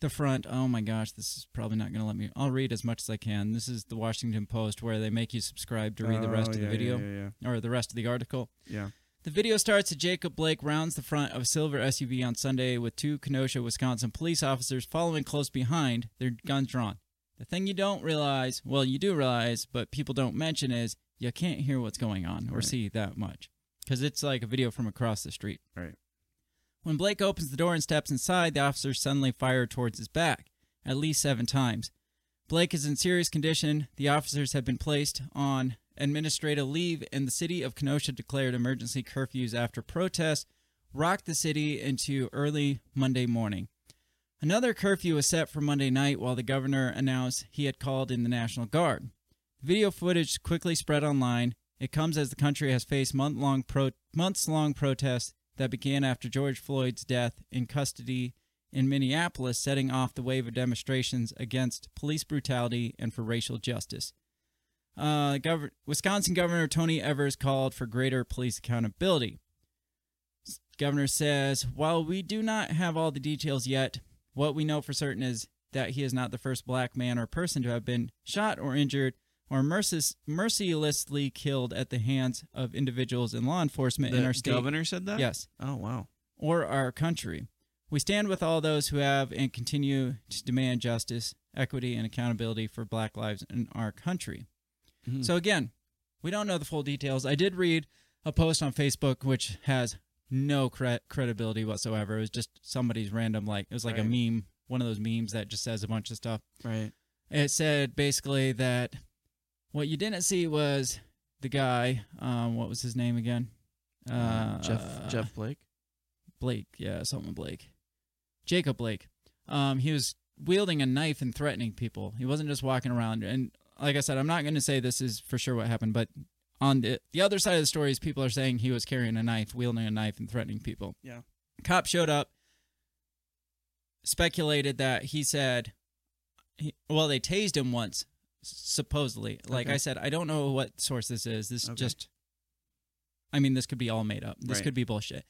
the front. Oh my gosh, this is probably not going to let me. I'll read as much as I can. This is the Washington Post where they make you subscribe to read the rest Oh, of the yeah, video Yeah. Yeah. or the rest of the article. yeah. The video starts as Jacob Blake rounds the front of a silver SUV on Sunday with two Kenosha, Wisconsin police officers following close behind, their guns drawn. The thing you don't realize, well, you do realize, but people don't mention is you can't hear what's going on or Right. see that much because it's like a video from across the street. Right. When Blake opens the door and steps inside, the officers suddenly fire towards his back, at least seven times. Blake is in serious condition. The officers have been placed on administrative leave, and the city of Kenosha declared emergency curfews after protests rocked the city into early Monday morning. Another curfew was set for Monday night while the governor announced he had called in the National Guard. Video footage quickly spread online. It comes as the country has faced month-long pro- months-long protests that began after George Floyd's death in custody in Minneapolis, setting off the wave of demonstrations against police brutality and for racial justice. Uh, Gov- Wisconsin Governor Tony Evers called for greater police accountability. Governor says, while we do not have all the details yet, what we know for certain is that he is not the first black man or person to have been shot or injured or mercis- mercilessly killed at the hands of individuals in law enforcement in our state. The governor said that. Yes Oh wow. or our country. We stand with all those who have and continue to demand justice, equity, and accountability for black lives in our country. Mhm. So, again, we don't know the full details. I did read a post on Facebook which has no cre- credibility whatsoever. It was just somebody's random, like, it was like a meme, one of those memes that just says a bunch of stuff. Right. It said basically that what you didn't see was the guy, um, what was his name again? Uh, Jeff Jeff Blake. Blake, yeah, something Blake. Jacob Blake. Um, he was wielding a knife and threatening people. He wasn't just walking around. And like I said, I'm not going to say this is for sure what happened, but On the the other side of the story is people are saying he was carrying a knife, wielding a knife, and threatening people. Yeah. Cop showed up, speculated that he said, he, well, they tased him once, supposedly. Like Okay. I said, I don't know what source this is. This Okay. just, I mean, this could be all made up. This Right. could be bullshit.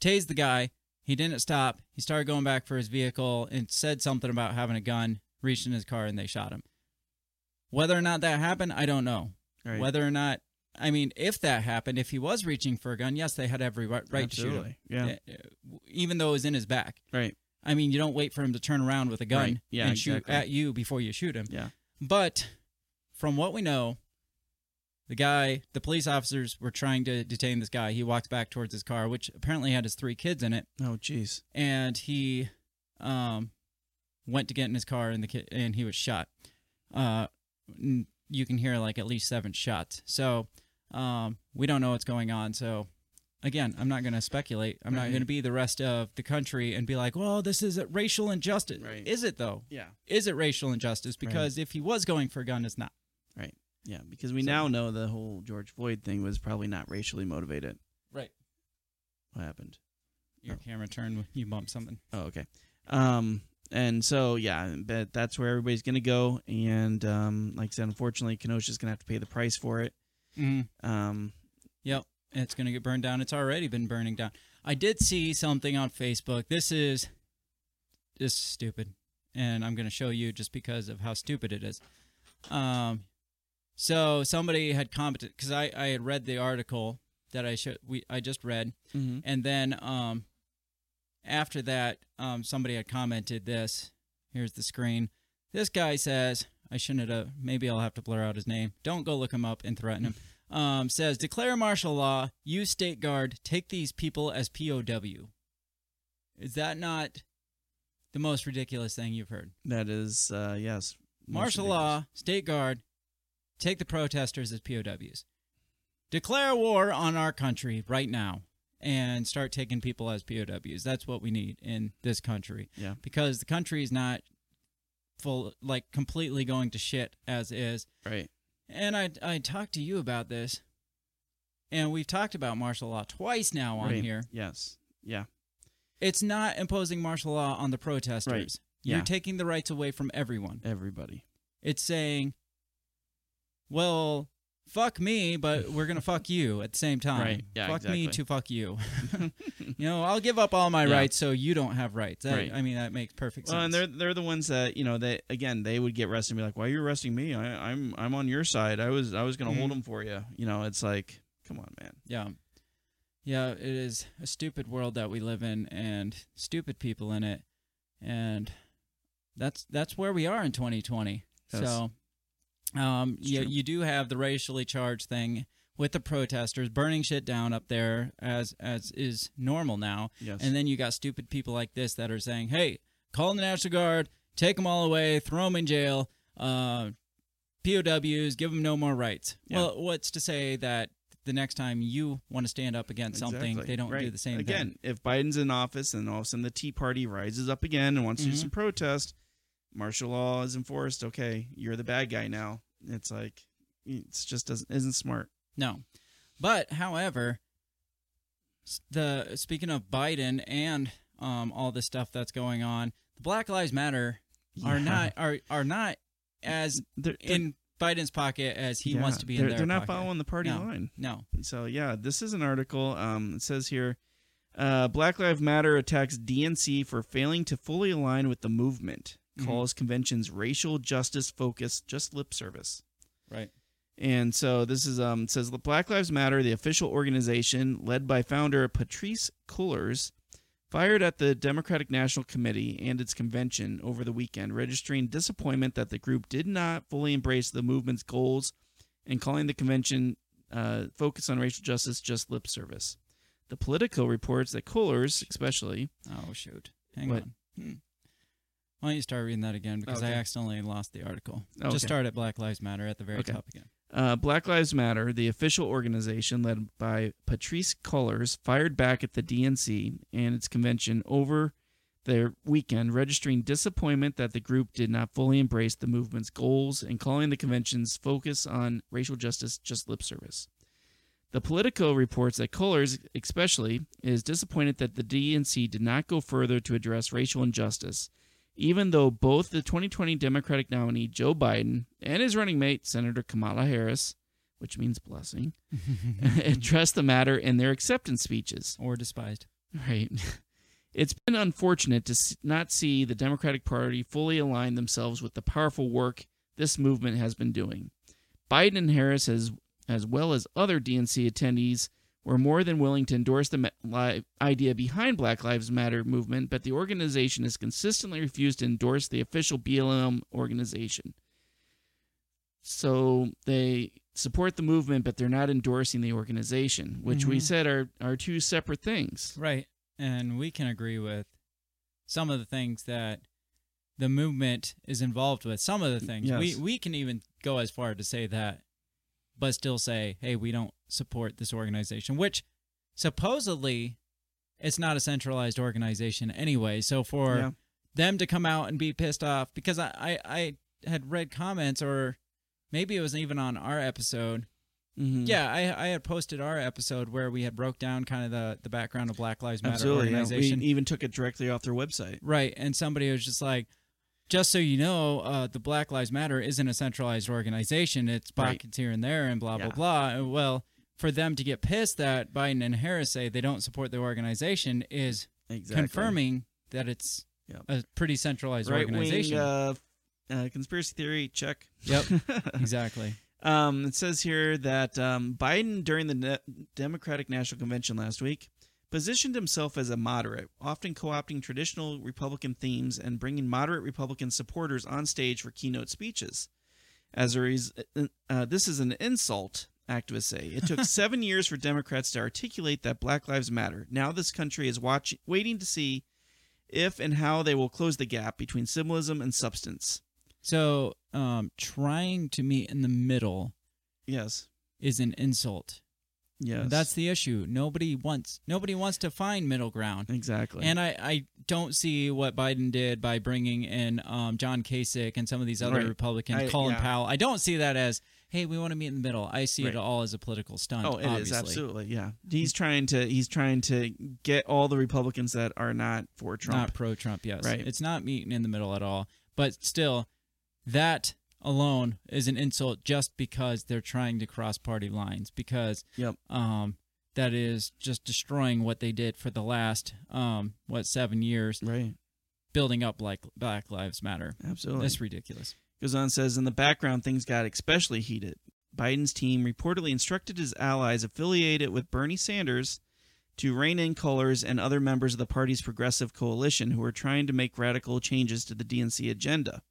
Tased the guy. He didn't stop. He started going back for his vehicle and said something about having a gun, reached in his car, and they shot him. Whether or not that happened, I don't know. Right. Whether or not, I mean, if that happened, if he was reaching for a gun, yes, they had every right, to shoot him. Yeah. Uh, Even though it was in his back. Right. I mean, you don't wait for him to turn around with a gun Right. Yeah, and shoot exactly. at you before you shoot him. Yeah. But from what we know, the guy, the police officers were trying to detain this guy. He walked back towards his car, which apparently had his three kids in it, Oh, jeez. and he um, went to get in his car, and the kid, and he was shot. Uh, you can hear like at least seven shots. So um, we don't know what's going on. So again, I'm not going to speculate. I'm not going to be the rest of the country and be like, "Well, this is a racial injustice." Right. Is it though? Yeah. Is it racial injustice? Because if he was going for a gun, it's not. Right. Yeah. Because we So- now know the whole George Floyd thing was probably not racially motivated. Right. What happened? Your Oh. camera turned when you bumped something. Oh, okay. Um, and so yeah, but that's where everybody's gonna go. And um, like I said, unfortunately, Kenosha's gonna have to pay the price for it. Mm-hmm. Um, Yep. It's going to get burned down. It's already been burning down. I did see something on Facebook. This is this is stupid. And I'm going to show you just because of how stupid it is. Um so somebody had commented cuz I I had read the article that I should we I just read mhm. and then um after that um somebody had commented this. Here's the screen. This guy says I shouldn't have maybe I'll have to blur out his name. Don't go look him up and threaten him um, says declare martial law, use state guard, take these people as POW. Is that not the most ridiculous thing you've heard? that is uh, yes. Martial ridiculous. law, state guard, take the protesters as POWs. Declare war on our country right now and start taking people as POWs. That's what we need in this country. Yeah. Because the country is not full like completely going to shit as is. Right. And I I talked to you about this, and we've talked about martial law twice now on right. here. Yes. Yeah. It's not imposing martial law on the protesters. Right. You're taking the rights away from everyone. Everybody. It's saying, well, fuck me, but we're gonna fuck you at the same time. Right. Yeah, Fuck me to fuck you. you know, I'll give up all my Yeah. rights so you don't have rights. That, Right. I mean, that makes perfect Well, sense. and they're they're the ones that you know that again they would get arrested and be like, "Why are you arresting me? I, I'm I'm on your side. I was I was gonna hold Mhm. him for you." You know, it's like, come on, man. Yeah. Yeah, it is a stupid world that we live in and stupid people in it. And that's that's where we are in 2020. Yes. So um you, you do have the racially charged thing with the protesters burning shit down up there as as is normal now. Yes. And then you got stupid people like this that are saying, "Hey, call the National Guard, take them all away, throw them in jail, uh, POWs, give them no more rights." Yeah. Well, what's to say that the next time you want to stand up against something, they don't do the same thing. again. thing? If Biden's in office and all of a sudden the Tea Party rises up again and wants to do Mhm. some protest, martial law is enforced. Okay, you're the bad guy now. It's like it's just doesn't isn't smart. No, but however, the speaking of Biden and um, all the stuff that's going on, the Black Lives Matter are not are are not as They're, they're- in Biden's pocket as he yeah, wants to be in they're, their They're not pocket. following the party No. line. No. So yeah, this is an article. Um, it says here, uh, Black Lives Matter attacks DNC for failing to fully align with the movement. Mhm. Calls convention's racial justice focus just lip service. Right. And so this is um says the Black Lives Matter, the official organization led by founder Patrisse Cullors, fired at the Democratic National Committee and its convention over the weekend, registering disappointment that the group did not fully embrace the movement's goals and calling the convention uh, focus on racial justice just lip service. The Politico reports that Cullors, especially, Oh shoot! Hang What? on. Why don't you start reading that again? Because I accidentally lost the article. Oh, Just start at Black Lives Matter at the very Okay. top again. Uh, Black Lives Matter, the official organization led by Patrisse Cullors, fired back at the DNC and its convention over their weekend, registering disappointment that the group did not fully embrace the movement's goals and calling the convention's focus on racial justice just lip service. The Politico reports that Cullors, especially, is disappointed that the DNC did not go further to address racial injustice, even though both the 2020 Democratic nominee Joe Biden and his running mate Senator Kamala Harris, which means blessing, addressed the matter in their acceptance speeches. Or despised. Right. It's been unfortunate to not see the Democratic Party fully align themselves with the powerful work this movement has been doing. Biden and Harris, as, as well as other DNC attendees, were more than willing to endorse the idea behind Black Lives Matter movement, but the organization has consistently refused to endorse the official BLM organization. So they support the movement, but they're not endorsing the organization, which we Mhm. said are, are two separate things. Right. And we can agree with some of the things that the movement is involved with. Some of the things. We we can even go as far to say that but still say, "Hey, we don't support this organization," which supposedly it's not a centralized organization anyway. So for Yeah. them to come out and be pissed off because I, I I had read comments or maybe it was even on our episode Mhm. yeah, I, I had posted our episode where we had broke down kind of the, the background of Black Lives Matter Absolutely. yeah. organization. We even took it directly off their website. right. And somebody was just like, just so you know, uh, the Black Lives Matter isn't a centralized organization. It's Right. pockets here and there and blah, Yeah. blah, blah. Well, for them to get pissed that Biden and Harris say they don't support the organization is Exactly. confirming that it's Yep. a pretty centralized right organization. wing uh, uh, conspiracy theory check. Yep. exactly. Um, it says here that um, Biden, during the ne- Democratic National Convention last week, positioned himself as a moderate, often co opting traditional Republican themes and bringing moderate Republican supporters on stage for keynote speeches. As a res- uh, this is an insult, activists say. It took seven years for Democrats to articulate that Black Lives Matter. Now this country is watch- waiting to see if and how they will close the gap between symbolism and substance. So, um, trying to meet in the middle Yes. is an insult. Yes. That's the issue. Nobody wants nobody wants to find middle ground. exactly. And I, I don't see what Biden did by bringing in um, John Kasich and some of these other Right. Republicans, I- Colin yeah. Powell. I don't see that as, hey, we want to meet in the middle. I see Right. it all as a political stunt. Oh, it is obviously. absolutely yeah. He's trying to he's trying to get all the Republicans that are not for Trump. Not pro Trump, yes. Right. It's not meeting in the middle at all. But still, that alone is an insult just because they're trying to cross party lines because Yep. um, that is just destroying what they did for the last um, what seven years Right. building up like Black Lives Matter. Absolutely. That's ridiculous. Goes on says in the background things got especially heated. Biden's team reportedly instructed his allies affiliated with Bernie Sanders to rein in Cullors and other members of the party's progressive coalition who were trying to make radical changes to the DNC agenda.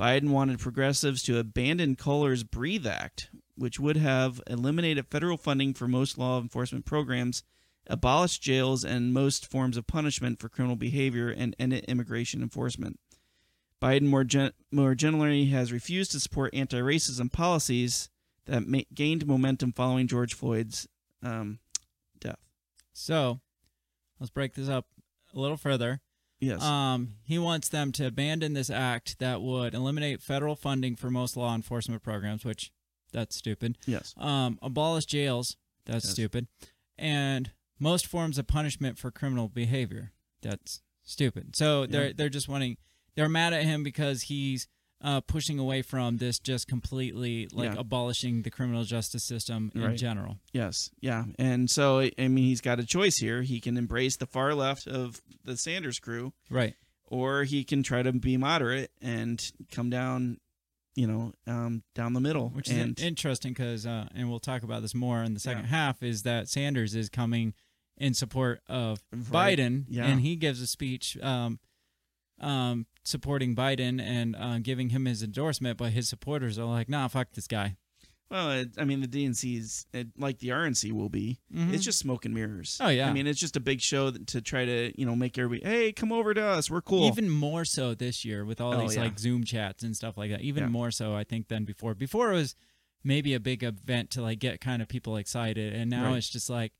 Biden wanted progressives to abandon Cullors' Breathe Act, which would have eliminated federal funding for most law enforcement programs, abolished jails and most forms of punishment for criminal behavior, and ended immigration enforcement. Biden more, gen- more generally has refused to support anti racism policies that ma- gained momentum following George Floyd's um, death. So let's break this up a little further. Yes. Um, he wants them to abandon this act that would eliminate federal funding for most law enforcement programs, which that's stupid. yes. Um, abolish jails, that's Yes. stupid, and most forms of punishment for criminal behavior, that's stupid. So they're they're just wanting they're mad at him because he's uh, pushing away from this just completely like Yeah. abolishing the criminal justice system in Right. general. Yes. Yeah. And so, I mean, he's got a choice here. He can embrace the far left of the Sanders crew, Right. or he can try to be moderate and come down, you know, um, down the middle. which is and in- interesting because uh, and we'll talk about this more in the second Yeah. half is that sanders is coming in support of Right. biden Yeah. and he gives a speech um, um, supporting biden and uh, giving him his endorsement but his supporters are like nah fuck this guy Well, it, I mean, the DNC is it, like the RNC will be. Mhm. It's just smoke and mirrors. Oh, yeah. I mean, it's just a big show that- to try to you know make everybody, hey, come over to us. We're cool. even more so this year with all Oh, these yeah. like zoom chats and stuff like that even Yeah. more so i think than before before it was maybe a big event to like get kind of people excited and now Right. it's just like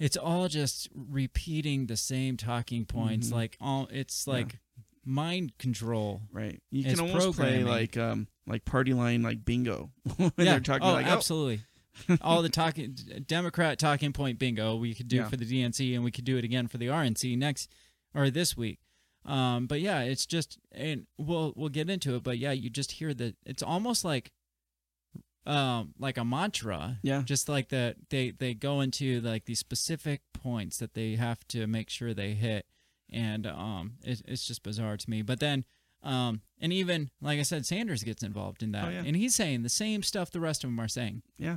it's all just repeating the same talking points Mhm. like all it's like mind control right. You can almost play like um like party line like bingo when yeah they're talking oh like, absolutely all the talking Democrat talking point bingo we could do Yeah. for the DNC and we could do it again for the RNC next or this week. Um, but yeah, it's just and we'll we'll get into it. But yeah, you just hear the it's almost like um like a mantra. Yeah. Just like that they they go into like these specific points that they have to make sure they hit, and um it, it's just bizarre to me. But then. Um, and even like I said, Sanders gets involved in that, Oh, yeah. and he's saying the same stuff the rest of them are saying. Yeah.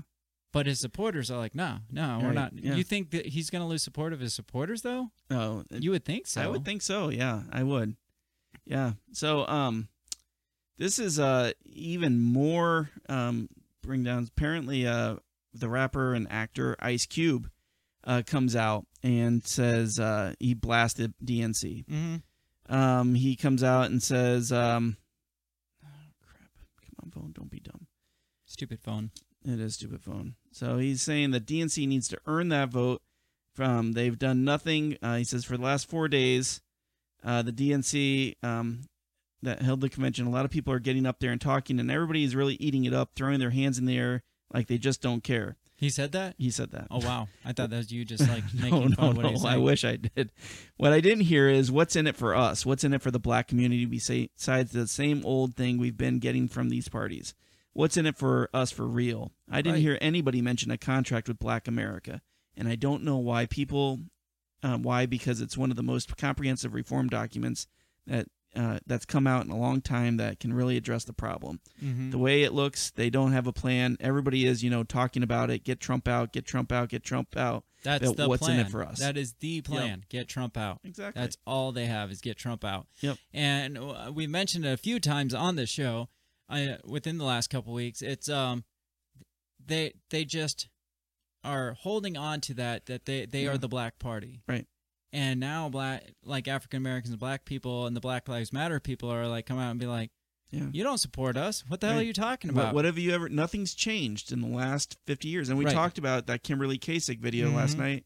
But his supporters are like, no, no, we're Right, not. yeah. You think that he's going to lose support of his supporters, though? Oh, You would think so. I would think so. Yeah, I would. Yeah. So, um, this is uh even more um bring downs. Apparently, uh, the rapper and actor Ice Cube uh comes out and says uh he blasted DNC. Mm-hmm. Um, he comes out and says um, oh, crap, come on, phone, don't be dumb. Stupid phone. It is stupid phone. So he's saying that DNC needs to earn that vote. From they've done nothing. Uh, he says for the last four days, uh, the DNC um, that held the convention, a lot of people are getting up there and talking, and everybody is really eating it up, throwing their hands in the air like they just don't care. He said that. He said that. Oh wow, I thought that was you just like making no, fun no, of what no. I wish I did. What I didn't hear is what's in it for us. What's in it for the black community? Besides the same old thing we've been getting from these parties. What's in it for us for real? I didn't Right. hear anybody mention a contract with Black America, and I don't know why people. Um, why? Because it's one of the most comprehensive reform documents that uh, that's come out in a long time that can really address the problem. Mhm. The way it looks, they don't have a plan. Everybody is, you know, talking about it. Get Trump out. Get Trump out. Get Trump out. That's the what's plan. in it for us? That is the plan. Get Trump out. Exactly. That's all they have is get Trump out. Yep. And uh, we mentioned it a few times on this show. I, within the last couple weeks, it's um, they they just are holding on to that that they they Yeah. are the black party. Right. And now black like African Americans and black people and the Black Lives Matter people are like come out and be like, Yeah. you don't support us. What the hell are you talking about? what have you ever? Nothing's changed in the last fifty years, and we Right. talked about that Kimberly Klacik video last Mhm. night.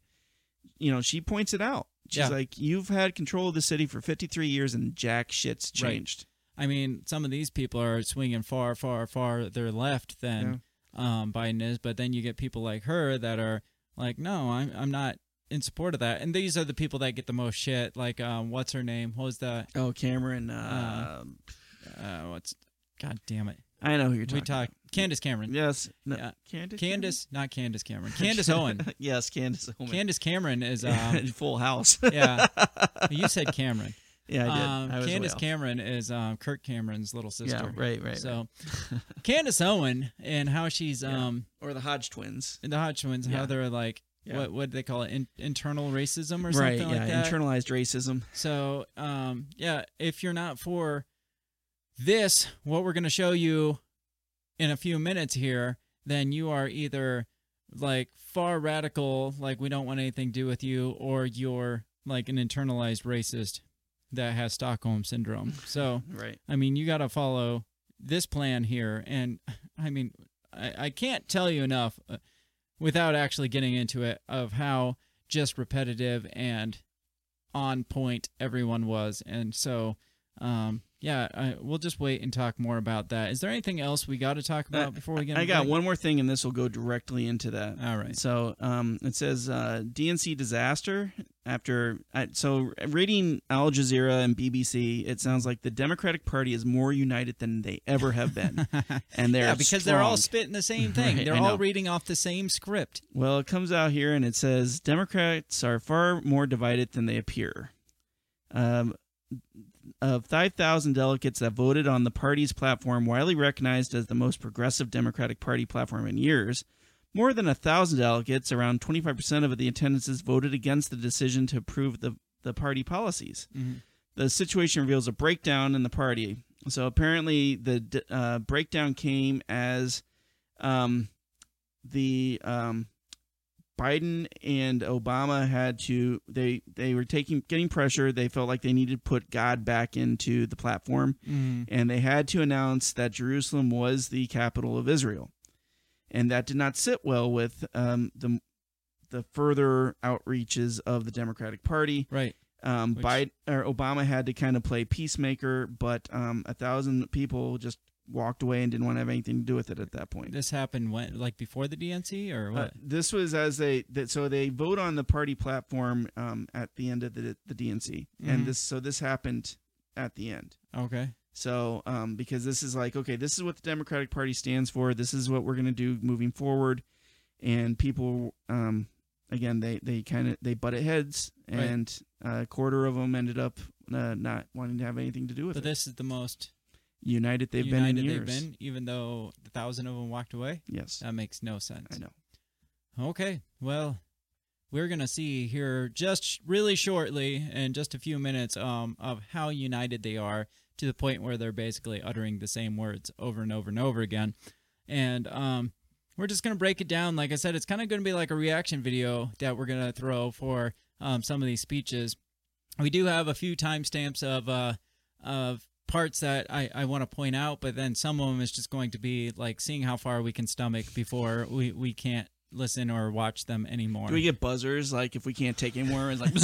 You know, she points it out. She's Yeah. like, "You've had control of the city for fifty-three years, and jack shit's Right. changed." I mean, some of these people are swinging far, far, farther left than um, Biden is, but then you get people like her that are like, no, I'm I'm not in support of that. And these are the people that get the most shit. Like, um, what's her name? What was that? Oh, Cameron. Uh, Uh, what's? God damn it. I know who you're talking. We talk. Candace Cameron. Yes. No, Yeah. Candace. Candace, not Candace Cameron. Candace Owen. Yes, Candace Owen. Candace Cameron is um, Full House. yeah. You said Cameron. yeah, I did. Um, I was Candace. Cameron is um, Kirk Cameron's little sister. Yeah, right, right. So, Candace Owen and how she's Yeah. um or the Hodge twins. And the Hodge twins, Yeah. how they're like Yeah. what what do they call it In, internal racism or Right. something Yeah. like that. Internalized racism. so, um, yeah, if you're not for this, what we're gonna show you in a few minutes here, then you are either like far radical, like we don't want anything to do with you, or you're like an internalized racist that has Stockholm syndrome. So, Right. I mean, you got to follow this plan here. And I mean, I, I can't tell you enough uh, without actually getting into it of how just repetitive and on point everyone was. And so, um, yeah, I, we'll just wait and talk more about that. Is there anything else we got to talk about Uh, before we get I got break? one more thing, and this will go directly into that. All right. So um, it says uh, DNC disaster after. I, so reading Al Jazeera and BBC, it sounds like the Democratic Party is more united than they ever have been, and they're yeah, because they're all spitting the same thing. Right, they're all reading off the same script. Well, it comes out here and it says Democrats are far more divided than they appear. Um, of 5,000 delegates that voted on the party's platform, widely recognized as the most progressive Democratic Party platform in years, more than 1,000 delegates, around 25% of the attendances, voted against the decision to approve the, the party policies. The situation reveals a breakdown in the party. So apparently, the uh, breakdown came as um, the um, Biden and Obama had to they they were taking getting pressure. They felt like they needed to put God back into the platform, Mhm. and they had to announce that Jerusalem was the capital of Israel, and that did not sit well with um, the the further outreaches of the Democratic Party. Right. Um, Which- Biden or Obama had to kind of play peacemaker, but um, a thousand people just walked away and didn't want to have anything to do with it at that point. This happened when, like before the DNC or Uh, what? this was as they that so they vote on the party platform um, at the end of the the DNC, Mhm. and this so this happened at the end. okay. So um, because this is like okay, this is what the Democratic Party stands for. This is what we're going to do moving forward, and people um, again they they kind of they butted heads, Right. and a quarter of them ended up uh, not wanting to have anything to do with But it. But this is the most United they've united been in years. they've been, even though a thousand of them walked away. Yes, That makes no sense. I know. Okay, well, we're gonna see here just really shortly, in just a few minutes, um, of how united they are to the point where they're basically uttering the same words over and over and over again, and um, we're just gonna break it down. Like I said, it's kind of gonna be like a reaction video that we're gonna throw for um, some of these speeches. We do have a few timestamps of uh, of parts that I, I want to point out, but then some of them is just going to be like seeing how far we can stomach before we, we can't listen or watch them anymore. Do we get buzzers like if we can't take anymore? It's like we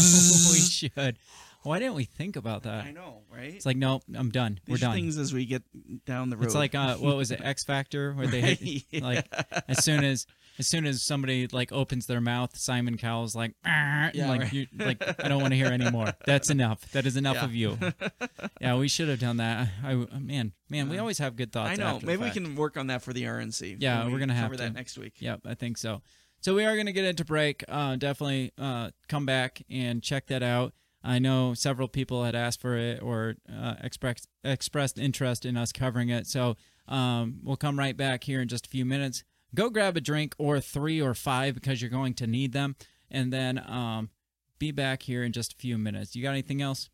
should. Why didn't we think about that? I know, right? It's like, no, I'm done. We're done. things as we get down the road. It's like uh, what was it, X Factor, where they hit, Right, like as soon as as soon as somebody like opens their mouth, Simon Cowell's like, "Ah," Yeah, like right. you, like I don't want to hear anymore. That's enough. That is enough Yeah. of you. Yeah, we should have done that. I, I man, man, we always have good thoughts. I know. Maybe we can work on that for the RNC. Yeah, when we're gonna have cover that next week. Yep, I think so. So we are going to get into break. Uh, definitely uh, come back and check that out. I know several people had asked for it or uh, expressed expressed interest in us covering it. So um, we'll come right back here in just a few minutes. Go grab a drink or three or five because you're going to need them, and then um, be back here in just a few minutes. You got anything else?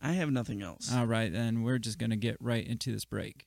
I have nothing else. All right, then we're just going to get right into this break.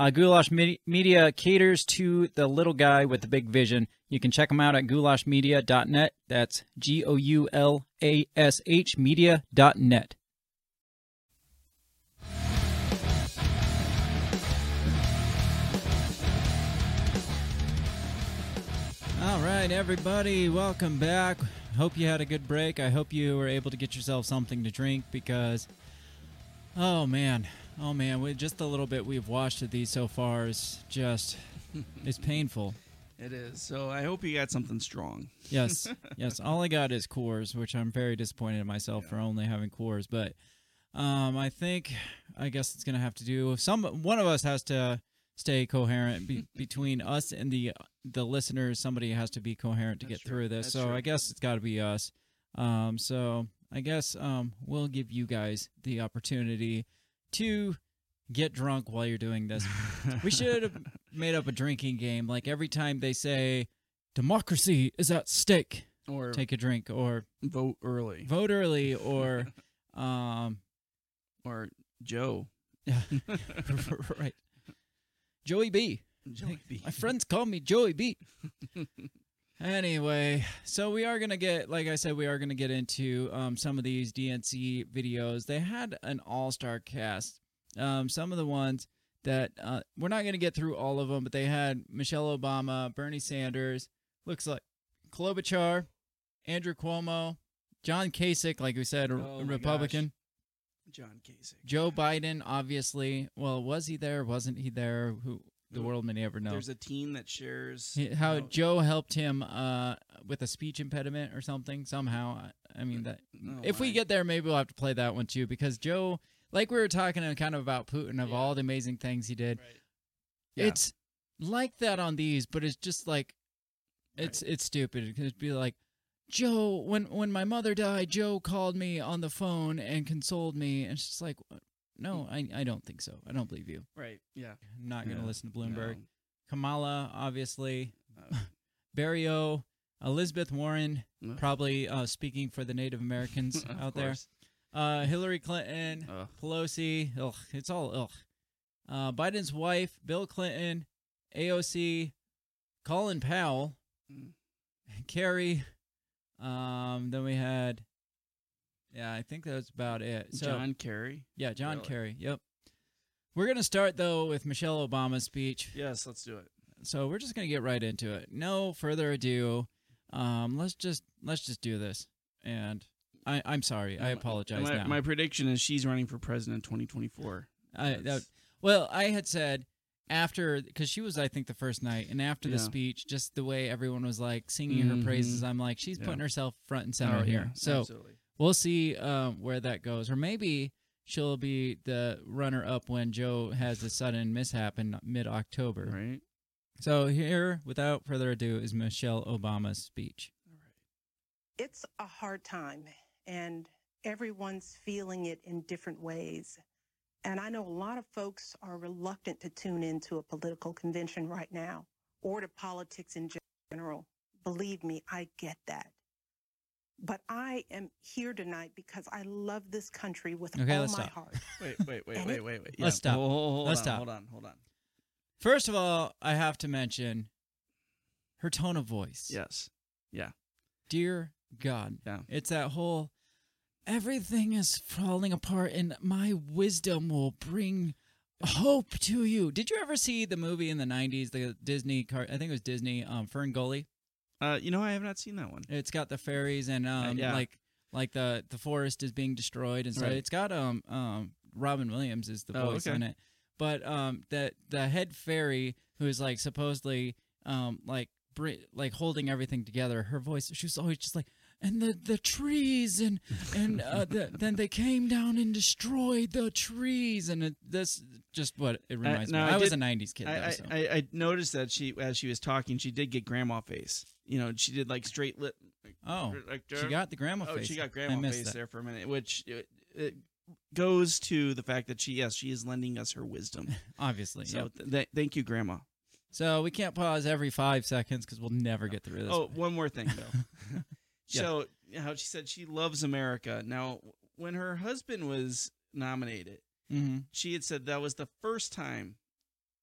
Uh, Goulash Media caters to the little guy with the big vision. You can check them out at goulashmedia.net. That's G O U L A S H media.net. All right, everybody, welcome back. Hope you had a good break. I hope you were able to get yourself something to drink because, oh man, oh man, we, just the little bit we've watched of these so far is just, it's painful. It is. So I hope you got something strong. Yes, yes. All I got is Coors, which I'm very disappointed in myself for only having Coors. But um, I think I guess it's gonna have to do. Some one of us has to stay coherent be, between us and the the listeners. Somebody has to be coherent to That's get true. through this. That's so true. I guess it's got to be us. Um, so I guess um, we'll give you guys the opportunity to get drunk while you're doing this. we should have made up a drinking game. Like every time they say democracy is at stake, Or take a drink or vote early. vote early or um Or Joe. right. Joey B. Joey B. My friends call me Joey B. anyway, so we are gonna get, like I said, we are gonna get into um, some of these DNC videos. They had an all-star cast. Um, some of the ones that uh, we're not gonna get through all of them, but they had Michelle Obama, Bernie Sanders, looks like Klobuchar, Andrew Cuomo, John Kasich, like we said, Oh Republican. John Kasich. Joe Biden, obviously. Well, was he there? Wasn't he there? Who the world may never know. There's a team that shares He- How oh, Joe helped him uh, with a speech impediment or something somehow. I- I mean that. oh if we get there, maybe we'll have to play that one too because Joe, like we were talking uh, kind of about Putin of Yeah. all the amazing things he did. Right. Yeah. It's like that on these, but it's just like it's it's stupid. It'd be like Joe when when my mother died, Joe called me on the phone and consoled me, and it's just like. No, I, I don't think so. I don't believe you. right. Yeah. I'm not going to Yeah. listen to Bloomberg. No. Kamala, obviously. Uh, Barrio, Elizabeth Warren, Ugh. probably uh, speaking for the Native Americans Of out there. course. Uh, Hillary Clinton, Ugh. Pelosi. Ugh, it's all ugh. Uh, Biden's wife, Bill Clinton, AOC, Colin Powell, Mm. Kerry. Um, then we had, yeah, I think that's about it. So John Kerry. yeah, John Really? Kerry. Yep. We're gonna start though with Michelle Obama's speech. Yes, let's do it. So we're just gonna get right into it. No further ado. Um, let's just let's just do this. And I I'm sorry. I apologize my, now. My prediction is she's running for president in 2024. I, that, well, I had said after because she was, I think, the first night, and after the speech, just the way everyone was like singing her Mhm. praises, I'm like, she's Yeah. putting herself front and center Oh, here. yeah, so absolutely. We'll see um, where that goes, or maybe she'll be the runner up when Joe has a sudden mishap in mid October. right. So here, without further ado, is Michelle Obama's speech. it's a hard time and everyone's feeling it in different ways. And I know a lot of folks are reluctant to tune into a political convention right now or to politics in general. Believe me, I get that. But I am here tonight because I love this country with Okay, all let's my stop. heart. Wait, wait, wait, And wait, wait, wait. Let's stop. Hold, hold, hold Let's on, stop. Hold on, hold on. First of all, I have to mention her tone of voice. Yes. Yeah. Dear God. Yeah. It's that whole everything is falling apart and my wisdom will bring hope to you. Did you ever see the movie in the 90s, the Disney car I think it was Disney um FernGully? Uh, you know, I have not seen that one. It's got the fairies and um yeah. like like the the forest is being destroyed and so Right. it's got um um Robin Williams is the Oh, voice okay. in it. But um the the head fairy who is like supposedly um like br- like holding everything together, her voice she was always just like and the the trees and and uh, the, then they came down and destroyed the trees and it, that's just what it reminds no, me. I I, was did- a '90s kid. I, though, I, so. I, noticed that she, as she was talking, she did get grandma face. You know, she did like straight lip. oh, like she got the grandma oh, face. she got grandma face that. there for a minute, which it, it goes to the fact that she, yes, she is lending us her wisdom. Obviously, So yep. th- th- thank you, grandma. So we can't pause every five seconds because we'll never get through this. Oh, one more thing though. Yeah. So how she said she loves America. Now, when her husband was nominated, hmm she had said that was the first time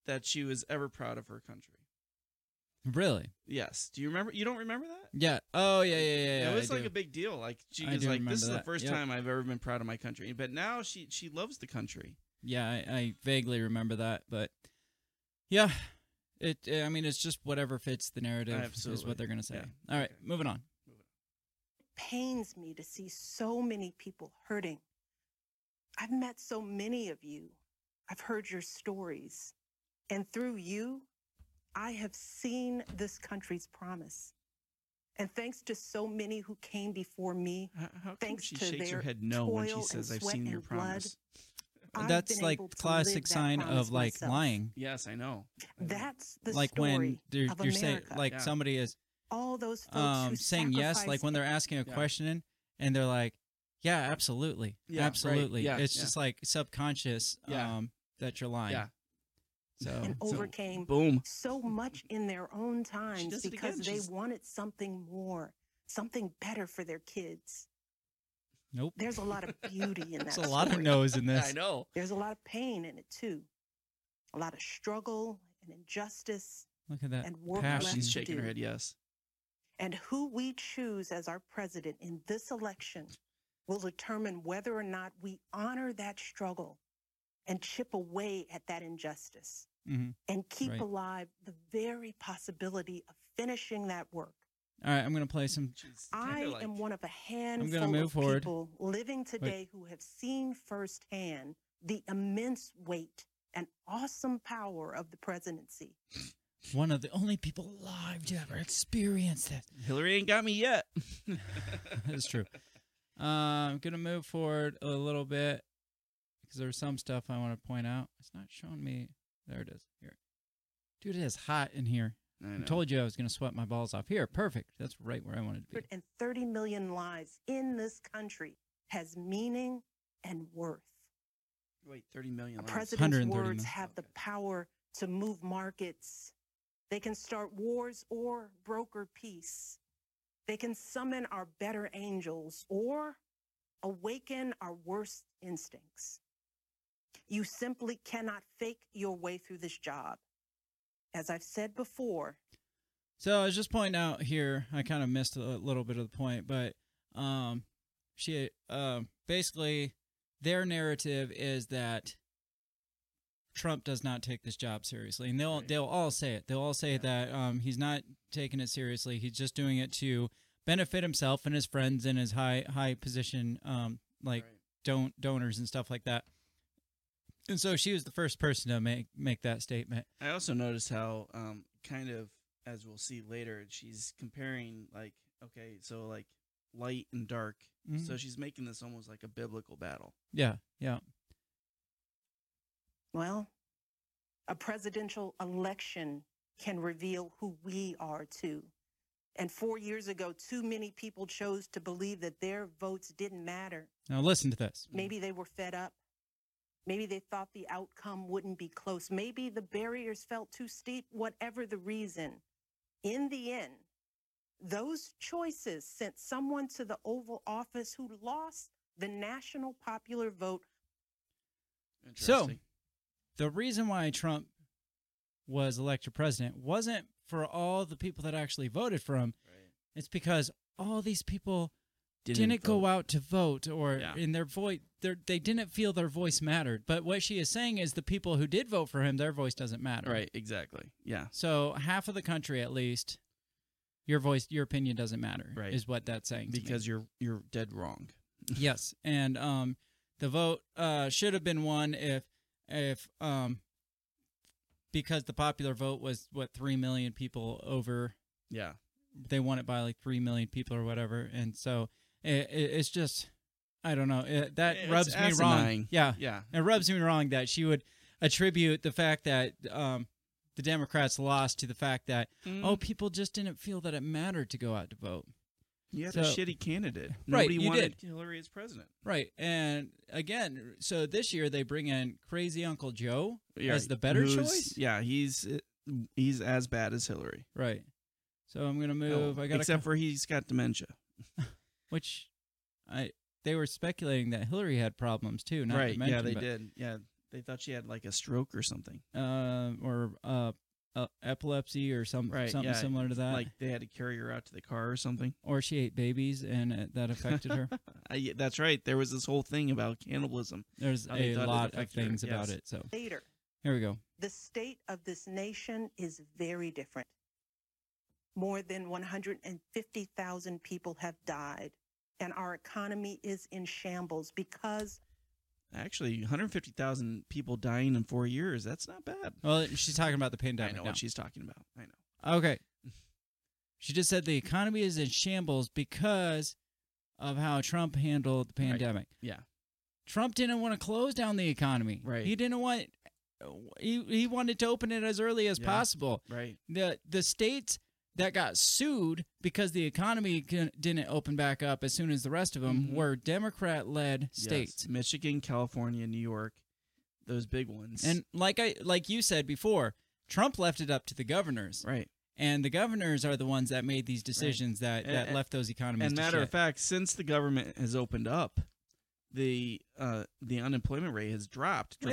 that she was ever proud of her country. really? Yes. Do you remember? You don't remember that? Yeah. Oh, yeah, yeah, yeah. yeah it was I like do. a big deal. Like she I was like, "This is the first Yep. time I've ever been proud of my country." But now she she loves the country. Yeah, I, I vaguely remember that, but yeah, it. I mean, it's just whatever fits the narrative is what they're gonna say. Yeah. All right, Okay. moving on. Pains me to see so many people hurting. I've met so many of you. I've heard your stories. And through you, I have seen this country's promise. And thanks to so many who came before me, How, how Thanks she to shakes her their head no when she says, and "I've seen your and blood, promise"? I've That's been like classic live that sign of like myself. lying. Yes, I know. That's the like story when you're, of you're saying America. like Yeah. somebody is all those folks um who saying yes, like when they're asking a Yeah. question and they're like, "Yeah, absolutely, Yeah, right. absolutely." Yeah, it's yeah. just like subconscious Yeah. um that you're lying. Yeah. So and So, overcame Boom. so much in their own times because they She's- wanted something more, something better for their kids. nope. There's a lot of beauty in that. There's a lot of story. no's in this. I know. There's a lot of pain in it too. A lot of struggle and injustice Look at that and work passion. left She's to shaking her head. Yes. And who we choose as our president in this election will determine whether or not we honor that struggle and chip away at that injustice Mhm. and keep Right. alive the very possibility of finishing that work. All right, I'm gonna play some. I like, am one of a handful move of forward. people living today who have seen firsthand the immense weight and awesome power of the presidency. One of the only people alive to ever experience it. Hillary ain't got me yet. That's true. Uh, I'm gonna move forward a little bit because there's some stuff I want to point out. It's not showing me. There it is. Here, dude, it is hot in here. I I told you I was gonna sweat my balls off. Here, perfect. That's right where I wanted to be. And 30 million lives in this country has meaning and worth. Wait, 30 million A lives. president's words million. have the power to move markets. They can start wars or broker peace. They can summon our better angels or awaken our worst instincts. You simply cannot fake your way through this job. As I've said before, So I was just pointing out here. I kind of missed a little bit of the point, but um, she um basically their narrative is that Trump does not take this job seriously, and they'll they'll all say it. They'll all say that um, he's not taking it seriously. He's just doing it to benefit himself and his friends and his high high position um, like don- donors and stuff like that. And so she was the first person to make make that statement. I also noticed how, um, kind of, as we'll see later, she's comparing like, okay, so like light and dark. Mhm. So she's making this almost like a biblical battle. Yeah, yeah. Well, a presidential election can reveal who we are too. And four years ago, too many people chose to believe that their votes didn't matter. Now listen to this. Maybe they were fed up. Maybe they thought the outcome wouldn't be close. Maybe the barriers felt too steep, whatever the reason. In the end, those choices sent someone to the Oval Office who lost the national popular vote So, Interesting. The reason why Trump was elected president wasn't for all the people that actually voted for him. It's because all these people didn't, go out to vote or Yeah. in their voice they didn't feel their voice mattered. But what she is saying is the people who did vote for him, their voice doesn't matter. Right, exactly. Yeah. So half of the country at least your voice your opinion doesn't matter Right. is what that's saying. Because you're you're dead wrong. yes, and um, the vote uh, should have been won if if um, because the popular vote was what three million people over. Yeah. They won it by like three million people or whatever, and so it, it, it's just I don't know it, that It's rubs me wrong. Yeah, Yeah. it rubs me wrong that she would attribute the fact that um, the Democrats lost to the fact that Mm. oh people just didn't feel that it mattered to go out to vote. You had a shitty candidate. Right, Nobody you wanted did. Hillary as president. Right. And again, so this year they bring in crazy Uncle Joe Yeah, as the better choice. Yeah, he's he's as bad as Hillary. Right. So I'm gonna move. Oh, I got except for he's got dementia. which I they were speculating that Hillary had problems too. Not right? To mention, yeah, they did. Yeah, they thought she had like a stroke or something. Uh, or uh, uh, epilepsy or some Right? something yeah, similar to that. Like they had to carry her out to the car or something. or she ate babies and it, that affected her. I, that's right. There was this whole thing about cannibalism. There's a lot of affected her, things about yes. it. So later. here we go. The state of this nation is very different. More than 150,000 people have died, and our economy is in shambles because Actually, 150,000 people dying in four years. That's not bad. Well, she's talking about the I pandemic. know now. what she's talking about. I know. Okay. She just said the economy is in shambles because of how Trump handled the Right. pandemic. Yeah. Trump didn't want to close down the economy. Right. He didn't want he he wanted to open it as early as Yeah. possible. Right. The the states that got sued because the economy didn't open back up as soon as the rest of them Mhm. were Democrat led Yes. states. Michigan, California, New York, those big ones. And like I like you said before, Trump left it up to the governors. right. And the governors are the ones that made these decisions that, And- that and- left those economies And matter shit. of fact, since the government has opened up, the uh, the unemployment rate has dropped Yeah.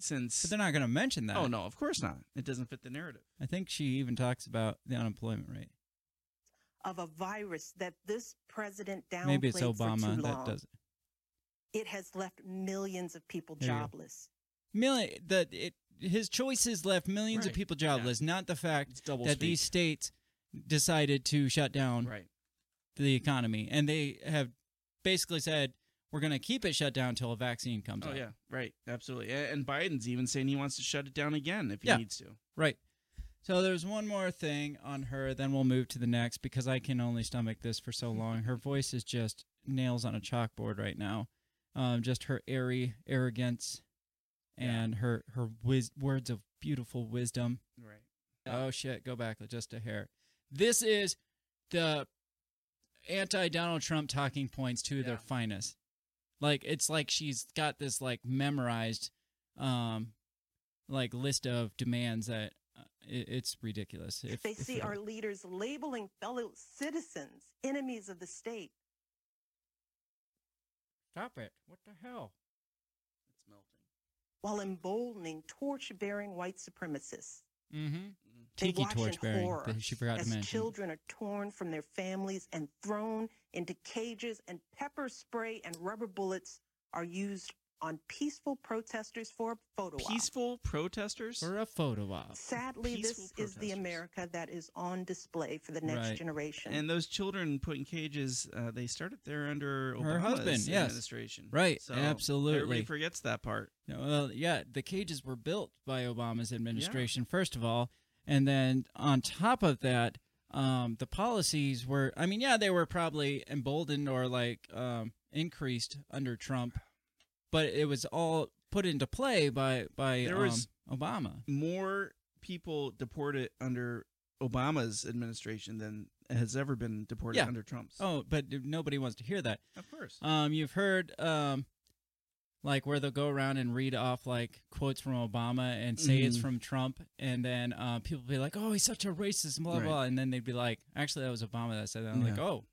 Dramatically since. But they're not going to mention that. oh no, of course not. It doesn't fit the narrative. I think she even talks about the unemployment rate. of a virus that this president downplayed Maybe it's for Obama too that long. does it. It has left millions of people There jobless. Million, that it, his choices left millions of people jobless, not the fact It's double that these states decided to shut down right. the economy. And they have basically said, we're going to keep it shut down until a vaccine comes Oh out. yeah, right, absolutely. And Biden's even saying he wants to shut it down again if he Yeah. needs to. Right. So there's one more thing on her, then we'll move to the next because I can only stomach this for so long. Her voice is just nails on a chalkboard right now. Um, just her airy arrogance and her her wis- words of beautiful wisdom. Right. Oh shit, go back just a hair. This is the anti Donald Trump talking points to their finest. Like it's like she's got this like memorized um like list of demands that uh, it, it's ridiculous. If, they see it- our leaders labeling fellow citizens enemies of the state. Stop it. What the hell? It's melting. while emboldening torch bearing white supremacists. Mm-hmm. They Tiki in torch bearing horror that she forgot to as mention. children are torn from their families and thrown into cages, and pepper spray and rubber bullets are used on peaceful protesters for a photo op. Peaceful protesters. For a photo op. Sadly, Peaceful this is the. America that is on display for the next Right. generation. And those children put in cages, uh, they started there under Obama's Her husband, yes. administration. Right, So absolutely. Everybody forgets that part. No, Well, yeah, the cages were built by Obama's administration, first of all. And then on top of that, um, the policies were, I mean, yeah, they were probably emboldened or like um, increased under Trump, but it was all put into play by, by There um, was- Obama. More people deported under Obama's administration than has ever been deported Yeah. under Trump's. Oh, but nobody wants to hear that. of course. Um, you've heard um, like where they'll go around and read off like quotes from Obama and say it's Mhm. from Trump, and then uh, people be like, "Oh, he's such a racist," blah Right. blah, and then they'd be like, "Actually, that was Obama that said that." I'm like, "Oh,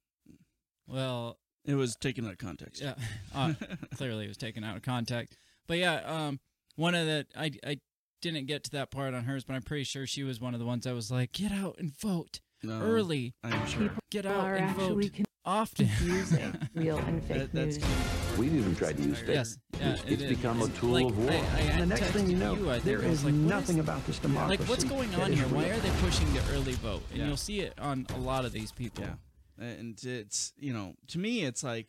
well, it was taken out of context. yeah, uh, clearly it was taken out of context." But yeah, um, one of the I I didn't get to that part on hers, but I'm pretty sure she was one of the ones that was like, "Get out and vote No, early, I'm sure. get out and actually vote often." confusing real and fake That- that's news. We've even tried to use fake. Yes, yeah, It's- it it's is. become a tool like, of war. I, I And the next thing you know, I think there I was is nothing about this democracy. Like, what's going on here? Why are they pushing the early vote? And Yeah. you'll see it on a lot of these people. Yeah. And it's, you know, to me, it's like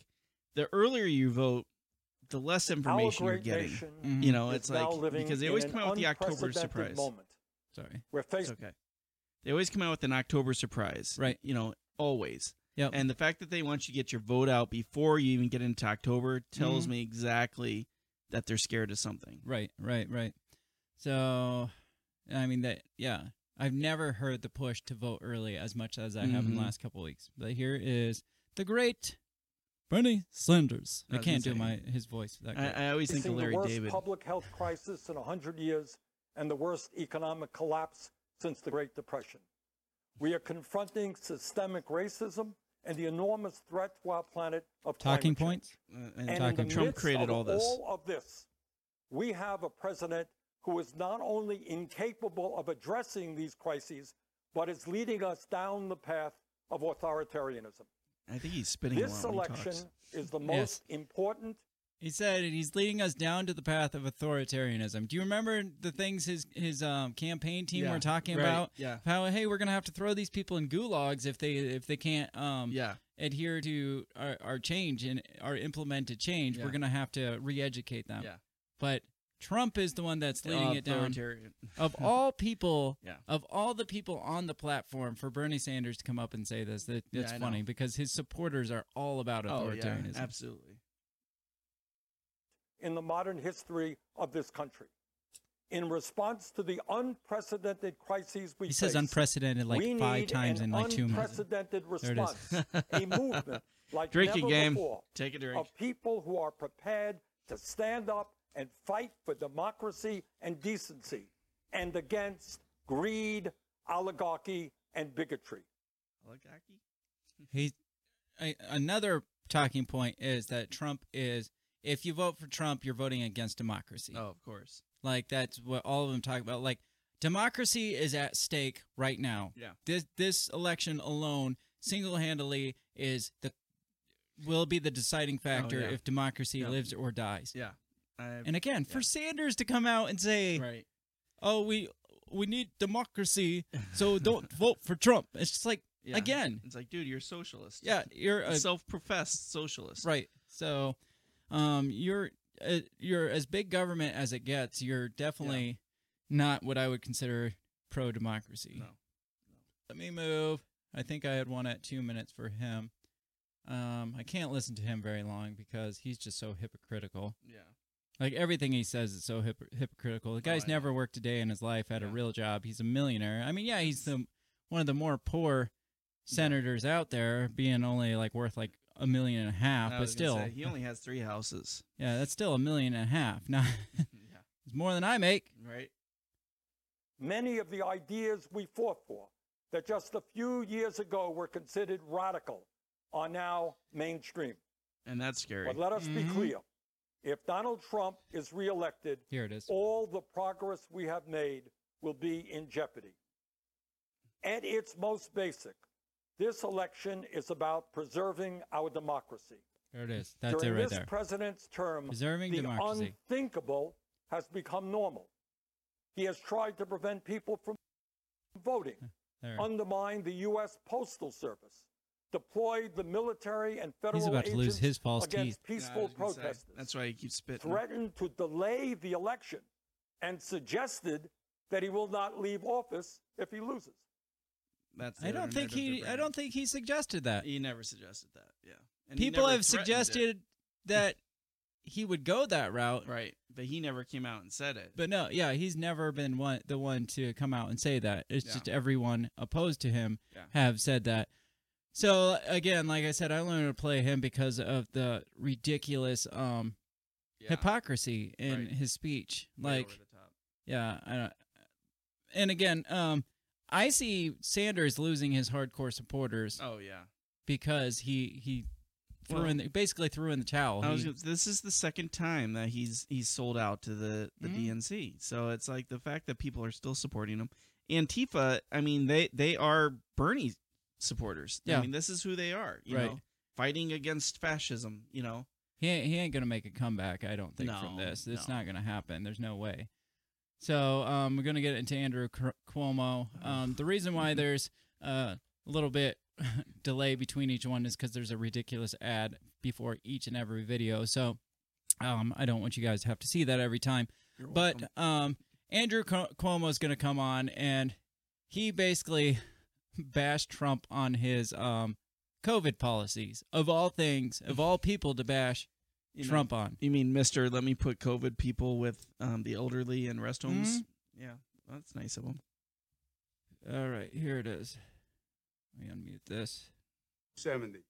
the earlier you vote, the less information Our you're getting. nation Mhm. You know, it's like because they always come out with the October surprise. Moment Sorry. where It's Facebook okay. They always come out with an October surprise. Right. You know, always. Yep. And the fact that they want you to get your vote out before you even get into October tells Mhm. me exactly that they're scared of something. Right, right, right. So, I mean that. Yeah, I've never heard the push to vote early as much as I have in the Mhm. last couple of weeks. But here is the great Bernie Sanders. I, I can't do my his voice that I. I always think of facing the worst David. public health crisis in 100 years and the worst economic collapse since the Great Depression. We are confronting systemic racism and the enormous threat to our planet of Talking points. Uh, and And in Talking the points. Trump created of all this. All of this, we have a president who is not only incapable of addressing these crises, but is leading us down the path of authoritarianism. I think he's spinning This a lot when he election talks. is the Yes. most important He said he's leading us down to the path of authoritarianism. Do you remember the things his his um, campaign team Yeah, were talking right, about? yeah. How hey, we're gonna have to throw these people in gulags if they if they can't um, Yeah. adhere to our, our change and our implemented change. We're gonna have to re-educate them. Yeah. But Trump is the one that's leading it down. Of all people, Yeah. of all the people on the platform, for Bernie Sanders to come up and say this, that Yeah, it's funny know. because his supporters are all about Oh, yeah, authoritarianism. absolutely. In the modern history of this country. In response to the unprecedented crises we He says unprecedented like five times in like two minutes. unprecedented There it is. response, a movement like Drinking never game. before Take a drink. of people who are prepared to stand up and fight for democracy and decency and against greed, oligarchy, and bigotry. Oligarchy? He, I, another talking point is that Trump is. If you vote for Trump, you're voting against democracy. Oh, of course. Like that's what all of them talk about. Like democracy is at stake right now. Yeah. This this election alone, single handedly, is the will be the deciding oh, factor Oh, yeah. if democracy Yeah. lives or dies. Yeah. I- And again, for Sanders to come out and say, right. "Oh, we we need democracy, so don't vote for Trump," it's just like Yeah. again, It's like, dude, you're a socialist. yeah, you're a a self-professed socialist. Right. So, um, you're uh, you're as big government as it gets. You're definitely not what I would consider pro democracy. No. Let me move. I think I had one at two minutes for him. Um, I can't listen to him very long because he's just so hypocritical. Yeah. Like everything he says is so hypo- hypocritical. The guy's Oh, I know. never worked a day in his life, had a real job. He's a millionaire. I mean, yeah, he's the one of the more poor senators out there, being only like worth like a million and a half, I but still, say, he only has three houses. yeah, that's still a million and a half. Now, yeah. it's more than I make. Right. Many of the ideas we fought for that just a few years ago were considered radical are now mainstream. And that's scary. But let us be Mhm. clear. If Donald Trump is reelected, Here it is. all the progress we have made will be in jeopardy. At its most basic, this election is about preserving our democracy. There it is. That's During it right this there. president's term, Preserving the democracy. unthinkable has become normal. He has tried to prevent people from voting, There. undermined the U.S. Postal Service, deployed the military and federal He's about to lose agents his false against teeth. peaceful Yeah, I say, protesters, That's why he keeps spitting. threatened to delay the election, and suggested that he will not leave office if he loses. That's I don't think internet of the he. I don't think he suggested that. He never suggested that. Yeah. And People have threatened it. suggested that he would go that route, Right. But he never came out and said it. but no, yeah, he's never been one the one to come out and say that. It's Yeah. just everyone opposed to him Yeah. have said that. So again, like I said, I learned to play him because of the ridiculous um, yeah. hypocrisy in Right. his speech. Like, yeah, I don't, and again, um, I see Sanders losing his hardcore supporters Oh yeah. because he he threw Well, in the, basically threw in the towel. I was He- gonna, this is the second time that he's he's sold out to the the Mhm. DNC. So it's like the fact that people are still supporting him. Antifa, I mean, they they are Bernie supporters. Yeah. I mean, this is who they are. You Right. know, fighting against fascism. You know. He ain't, he ain't gonna make a comeback. I don't think from No, this. It's no. not gonna happen. There's no way. So um, we're gonna get into Andrew Cuomo. Um, the reason why there's uh, a little bit delay between each one is because there's a ridiculous ad before each and every video. So um, I don't want you guys to have to see that every time. You're But um, Andrew Cuomo is gonna come on and he basically bashed Trump on his um, COVID policies. Of all things, of all people to bash You mean- Trump on. You mean Mister? Let me put COVID people with um, the elderly in rest homes. Mm-hmm. Yeah, that's nice of him. All right, here it is. Let me unmute this. 70.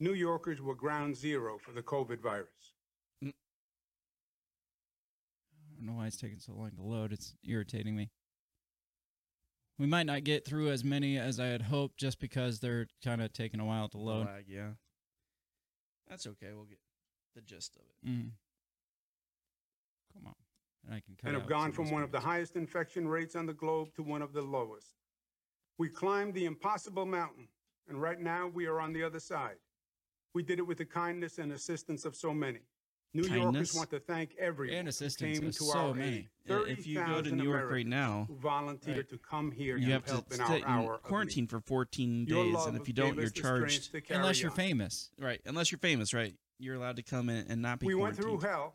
New Yorkers were ground zero for the COVID virus. I don't know why it's taking so long to load. It's irritating me. We might not get through as many as I had hoped just because they're kind of taking a while to load. Lag, yeah. That's okay. We'll get the gist of it. Mm. Come on. And I can cut and have gone from these one of the highest infection rates on the globe to one of the lowest. We climbed the impossible mountain, and right now we are on the other side. We did it with the kindness and assistance of so many. New Kindness? Yorkers want to thank everyone And who assistance came of to so our many. aid. If you go to 30,000 New York right Americans now, who volunteered Right. to come here you and have to help in stay our in hour of quarantine for 14 days, and if you don't, you're charged. Unless you're on. famous. Right, unless you're famous, right? You're allowed to come in and not be We went through hell,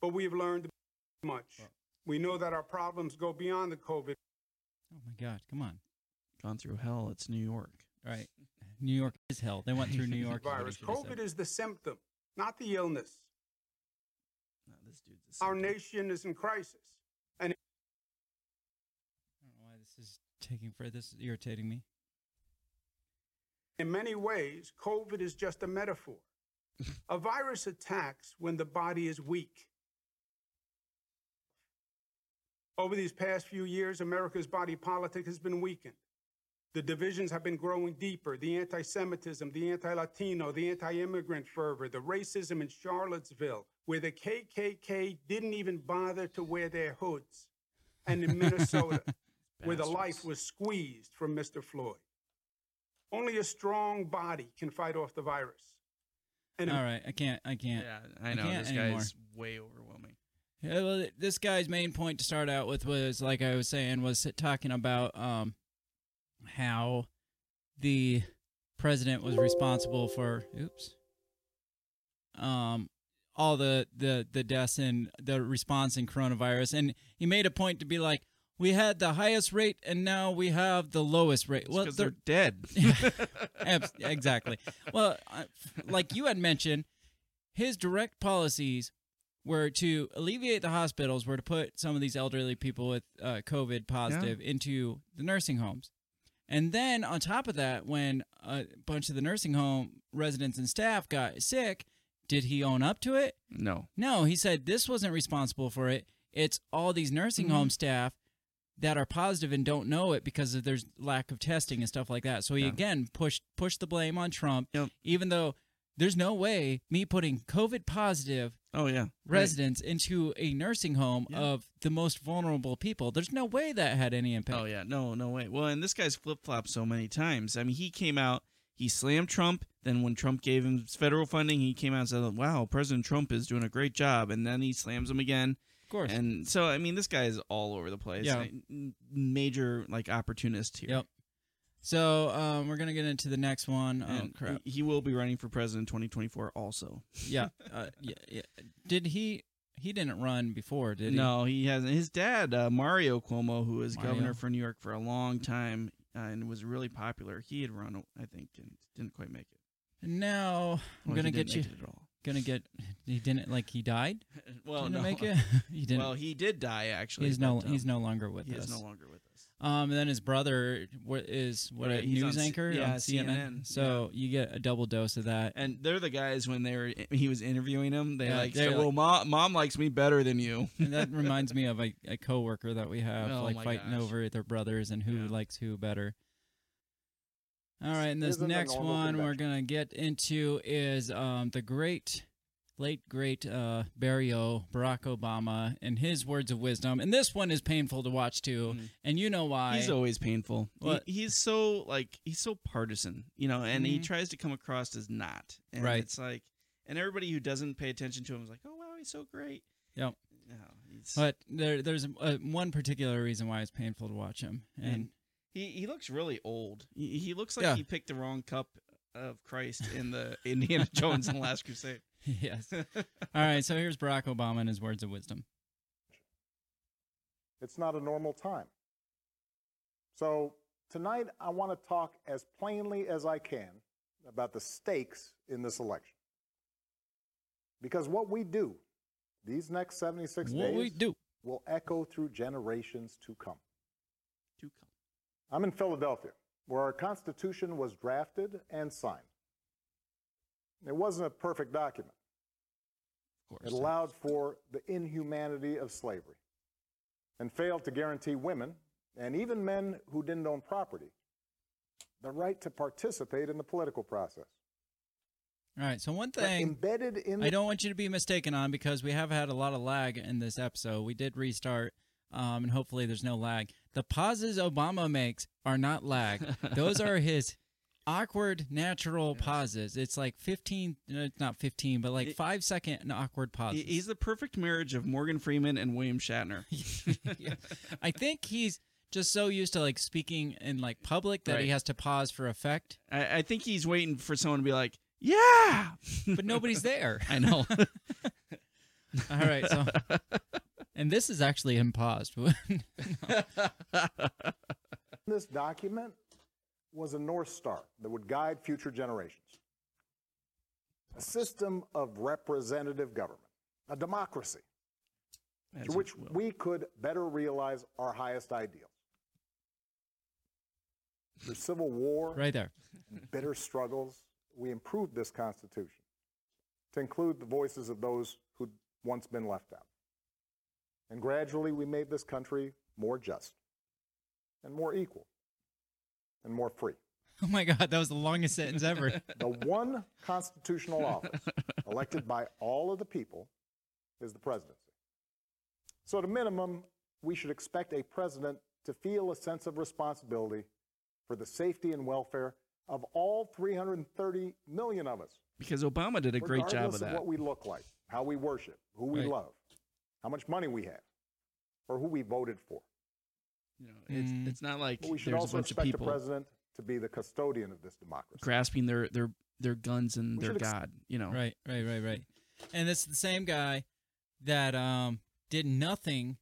but we've learned much. We know that our problems go beyond the COVID Oh my God! Come on. Gone through hell. It's New York. Right. New York is hell. They went through New York. is virus. COVID is the symptom, not the illness. This dude's Our nation is in crisis. And I don't know why this is taking for this is irritating me. in many ways, COVID is just a metaphor. a virus attacks when the body is weak. Over these past few years, America's body politic has been weakened. The divisions have been growing deeper the anti Semitism, the anti Latino, the anti immigrant fervor, the racism in Charlottesville, where the KKK didn't even bother to wear their hoods, and in Minnesota, where the life was squeezed from Mr. Floyd. Only a strong body can fight off the virus. And All right, I can't. I can't. Yeah, I know. can't this anymore. guy's way overwhelming. Yeah, well, this guy's main point to start out with was, like I was saying, was talking about um, how the president was responsible for, oops, um, all the the the deaths and the response in coronavirus, and he made a point to be like, we had the highest rate, and now we have the lowest rate. Well, because they're dead. Exactly. Well, like you had mentioned, his direct policies were to alleviate the hospitals, were to put some of these elderly people with uh, COVID positive into the nursing homes. And then on top of that, when a bunch of the nursing home residents and staff got sick, did he own up to it? no. No, he said this wasn't responsible for it. It's all these nursing Mm-hmm. home staff that are positive and don't know it because of there's lack of testing and stuff like that. So he Yeah. again pushed pushed the blame on Trump, Yep. even though there's no way me putting COVID positive Oh yeah. Right. residents into a nursing home Yeah. of the most vulnerable people. There's no way that had any impact. Oh yeah, no, no way. Well, and this guy's flip flopped so many times. I mean, he came out, he slammed Trump. Then when Trump gave him federal funding, he came out and said, "Wow, President Trump is doing a great job." And then he slams him again. Of course. And so, I mean, this guy is all over the place. Yeah. Major like opportunist here. Yep. So um, we're gonna get into the next one. Oh crap! He, will be running for president 2024 also. yeah, uh, yeah, yeah. Did he? He didn't run before, did he? No, he hasn't. His dad, uh, Mario Cuomo, who was Mario. governor for New York for a long time uh, and was really popular, he had run, I think, and didn't quite make it. And now I'm Well, gonna he get you. at all. Gonna get. He didn't like. He died. Well, didn't no. make it. he didn't. Well, he did die actually. he's no. um, he's no longer with he us. is no longer with us. Um, and then his brother what is what Right, a he's on news anchor yeah, on CNN. CNN, So you get a double dose of that. And they're the guys when they were he was interviewing them. They Yeah, like they're said, like- "Well, mom, mom likes me better than you." And that reminds me of a, a coworker that we have, Oh like fighting gosh. over their brothers and who Yeah. likes who better. All right, and this Isn't next normal one we're gonna get into is um, the great, late great uh, Barrio Barack Obama and his words of wisdom. And this one is painful to watch too, Mhm. and you know why? He's always painful. He- he's so like he's so partisan, you know, and he Mhm. tries to come across as not. And Right. It's like, and everybody who doesn't pay attention to him is like, "Oh wow, he's so great." Yep. No, he's, But there, there's uh, one particular reason why it's painful to watch him, and and he he looks really old. He, he looks like Yeah. he picked the wrong cup of Christ in the Indiana Jones and the Last Crusade. yes. All right, so here's Barack Obama and his words of wisdom. It's not a normal time. So tonight, I want to talk as plainly as I can about the stakes in this election. Because what we do these next 76 What days we do. will echo through generations to come. To come. I'm in Philadelphia, where our Constitution was drafted and signed. It wasn't a perfect document. Of course. It allowed for the inhumanity of slavery and failed to guarantee women and even men who didn't own property the right to participate in the political process. All right, so one But thing embedded in I don't want you to be mistaken on because we have had a lot of lag in this episode. We did restart, um, and hopefully there's no lag. The pauses Obama makes are not lag; those are his awkward, natural pauses. It's like 15, no, it's not 15, but like It- five second awkward pauses. He's the perfect marriage of Morgan Freeman and William Shatner. Yeah. I think he's just so used to like speaking in like public that he has to pause for effect, I, I think he's waiting for someone to be like, "Yeah," but nobody's there. I know. All right, so and this is actually him paused. this document was a North Star that would guide future generations. A system of representative government, a democracy, As through which we could better realize our highest ideals. Through civil war right there. and bitter struggles, we improved this Constitution to include the voices of those who'd once been left out. And gradually, we made this country more just and more equal and more free. Oh my God, that was the longest sentence ever. The one constitutional office elected by all of the people is the presidency. So, at a minimum, we should expect a president to feel a sense of responsibility for the safety and welfare of all 330 million of us. because Obama did a great job regardless of that. what we look like, how we worship, who we Right. love, how much money we have, or who we voted for. You know, it's Mm. it's not like But we should there's a also bunch of expect people the president to be the custodian of this democracy. grasping their their their guns and We their should ex- god. You know, Right, right, right, right. And it's the same guy that um, did nothing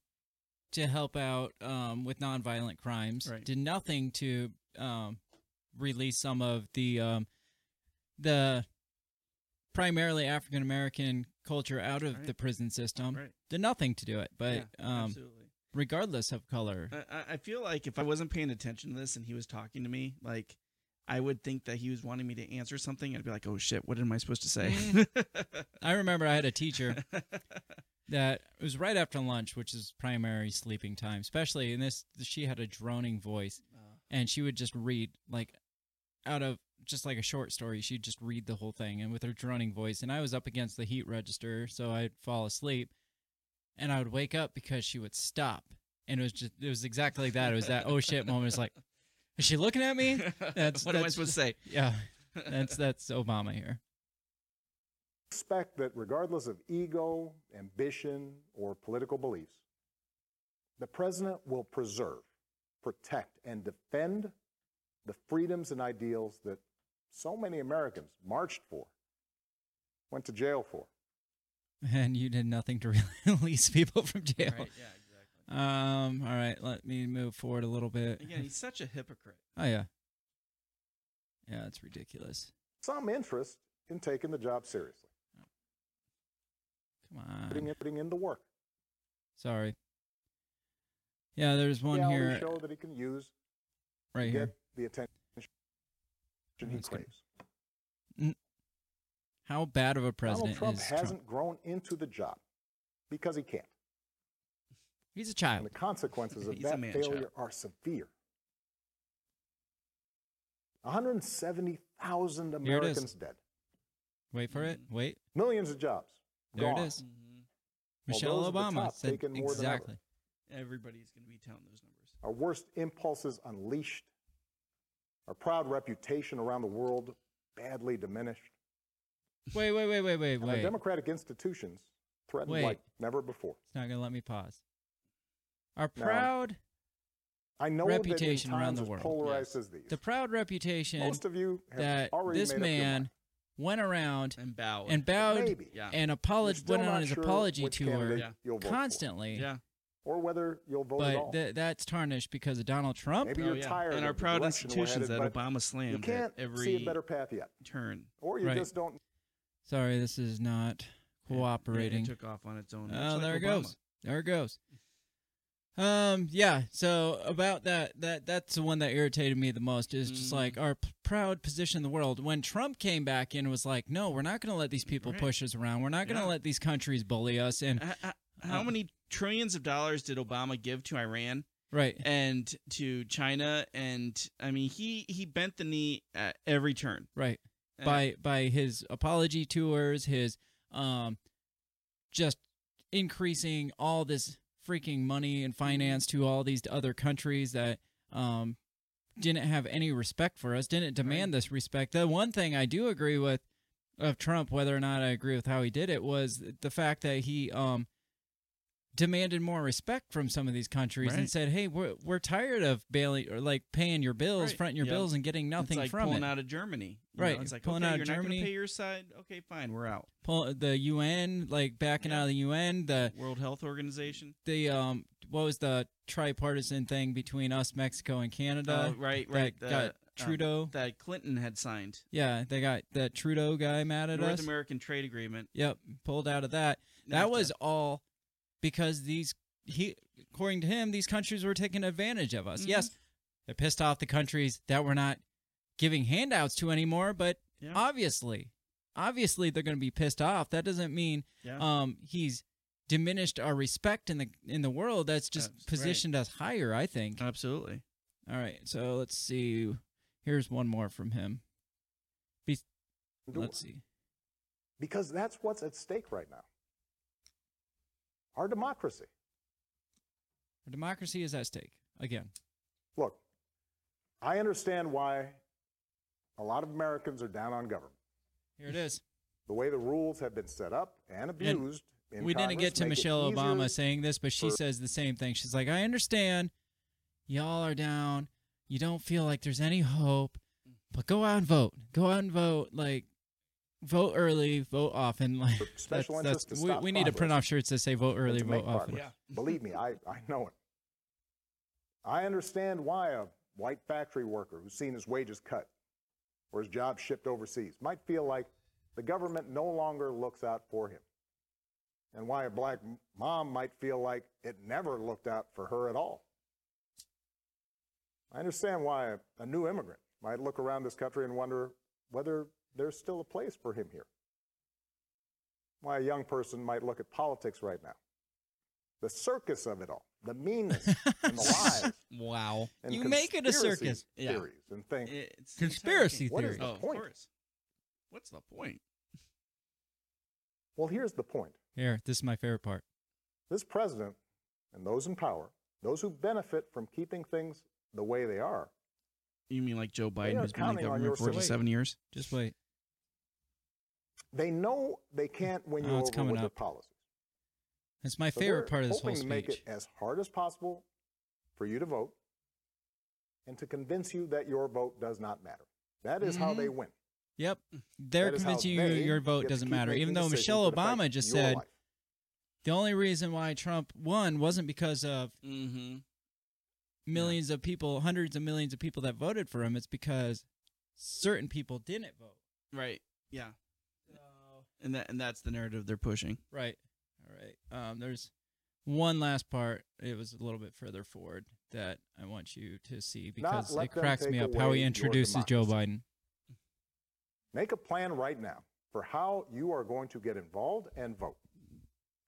to help out um, with nonviolent crimes. Right. Did nothing to um, release some of the um, the primarily African American culture out of Right. the prison system. Right. Did nothing to do it, but Yeah, um, absolutely. Regardless of color. I, I- feel like if I wasn't paying attention to this and he was talking to me, like I would think that he was wanting me to answer something. I'd be like, "Oh shit, what am I supposed to say?" I remember I had a teacher that it was right after lunch, which is primary sleeping time, especially in this. She had a droning voice, uh. and she would just read like out of just like a short story. She'd just read the whole thing and with her droning voice. And I was up against the heat register, so I'd fall asleep, and I would wake up because she would stop, and it was just it was exactly like that. It was that oh shit moment. It's like, is she looking at me? That's What am I that's- supposed to say? Yeah, that's that's Obama here. expect that regardless of ego, ambition, or political beliefs, the president will preserve, protect, and defend the freedoms and ideals that so many Americans marched for, went to jail for. And you did nothing to release people from jail. Right, yeah, exactly. Um. All right. Let me move forward a little bit. Again, he's such a hypocrite. Oh yeah. Yeah, it's ridiculous. Some interest in taking the job seriously, Come on. putting, in, putting in the work. Sorry. Yeah, there's one reality here show that he can use right to here. get the attention he That's good. Craves. How bad of a president Donald Trump is hasn't Trump? grown into the job because he can't. He's a child. And child. the consequences of that failure child. are severe. 170,000 Here it is. Americans dead. Wait for it. Wait. Millions of jobs There gone. it is. Mm-hmm. Michelle those at the Obama top said taking ever. exactly. Everybody's going to be telling those numbers. Our worst impulses unleashed. Our proud reputation around the world badly diminished. Wait, wait, wait, wait, wait, And the wait. democratic institutions threatened Wait. like never before. It's not gonna let me pause. Our Now, proud, I know Reputation around the world, polarized as these, the proud reputation most of you have that already this made man went around And bowed. and bowed Maybe. And You're apolog- went on his sure apology tour Yeah. you'll for, constantly. yeah. or whether you'll vote at all. But th- that's tarnished because of Donald Trump. Maybe Oh, you're yeah. tired And of our proud institutions headed, that but Obama you slammed can't at every see a better path yet, turn. or you Right. just don't. Sorry, this is not cooperating. It took off on its own. Oh, like there it Obama. goes. There it goes. Um, yeah. So about that, that that's the one that irritated me the most. Is just Mhm. like our p- proud position in the world. When Trump came back in, was like, no, we're not going to let these people Right. push us around. We're not going to Yeah. let these countries bully us. And H- h- How Um, many trillions of dollars did Obama give to Iran right, and to China? And I mean, he he bent the knee at every turn. right. And- By by his apology tours, his um, just increasing all this freaking money and finance to all these other countries that um didn't have any respect for us, didn't demand this respect. The one thing I do agree with of Trump, whether or not I agree with how he did it, was the fact that he um demanded more respect from some of these countries and said, "Hey, we're we're tired of bailing or like paying your bills, Right. fronting your Yep. bills, and getting nothing it's like from pulling it." out of Germany. You Right, know, it's like pulling okay, out of Germany. pay your side. Okay, fine, we're out. Pull the UN, like backing out of the UN, the World Health Organization. the um, what was the tripartisan thing between us, Mexico, and Canada? oh, right, right. got the, um, Trudeau. that Clinton had signed. Yeah, they got that Trudeau guy mad at us. North. American Trade Agreement. Yep, pulled out of that. That NAFTA. was all because these he according to him these countries were taking advantage of us. Mhm. Yes, they're pissed off the countries that we're not giving handouts to anymore, but Yeah. obviously, obviously they're going to be pissed off. That doesn't mean Yeah. um he's diminished our respect in the in the world. That's just That's right. positioned us higher, I think. Absolutely. All right, so let's see. Here's one more from him. Be- let's see. because that's what's at stake right now. Our democracy. Our democracy is at stake again. Look, I understand why a lot of Americans are down on government. Here it is. The way the rules have been set up and abused. in we didn't get to Michelle Obama saying this, but she for- says the same thing. She's like, I understand y'all are down. You don't feel like there's any hope, but go out and vote. Go out and vote. Like, vote early, vote often. Like, that's, special that's, interests to we, stop we need to print off shirts that say vote early, vote often. progress. Believe me, I, I know it. I understand why a white factory worker who's seen his wages cut or his job shipped overseas might feel like the government no longer looks out for him. And why a black mom might feel like it never looked out for her at all. I understand why a, a new immigrant might look around this country and wonder whether there's still a place for him here. Why a young person might look at politics right now. The circus of it all. the meanness and the lies. Wow. and You make it a conspiracy circus. Yeah. Theories and think, It's Conspiracy what is theory. the Oh, point? course. What's the point? Well, here's the point. Here, this is my favorite part. This president and those in power, those who benefit from keeping things the way they are, You mean like Joe Biden, who's been in counting government for 47 years? Just wait. They know they can't win you Oh, it's over coming with their policies. That's my So favorite part of this whole hoping to make speech. it as hard as possible for you to vote and to convince you that your vote does not matter. That is how Mhm. they win. Yep. They're That is convincing you they your vote doesn't matter. Even though Michelle Obama just said life. the only reason why Trump won wasn't because of Mm-hmm. millions of people, hundreds of millions of people that voted for him. It's because certain people didn't vote. Right. Yeah. And that and that's the narrative they're pushing. Right. All right. Um, there's one last part. It was a little bit further forward that I want you to see because it cracks me up how he introduces Joe. Biden. Make a plan right now for how you are going to get involved and vote.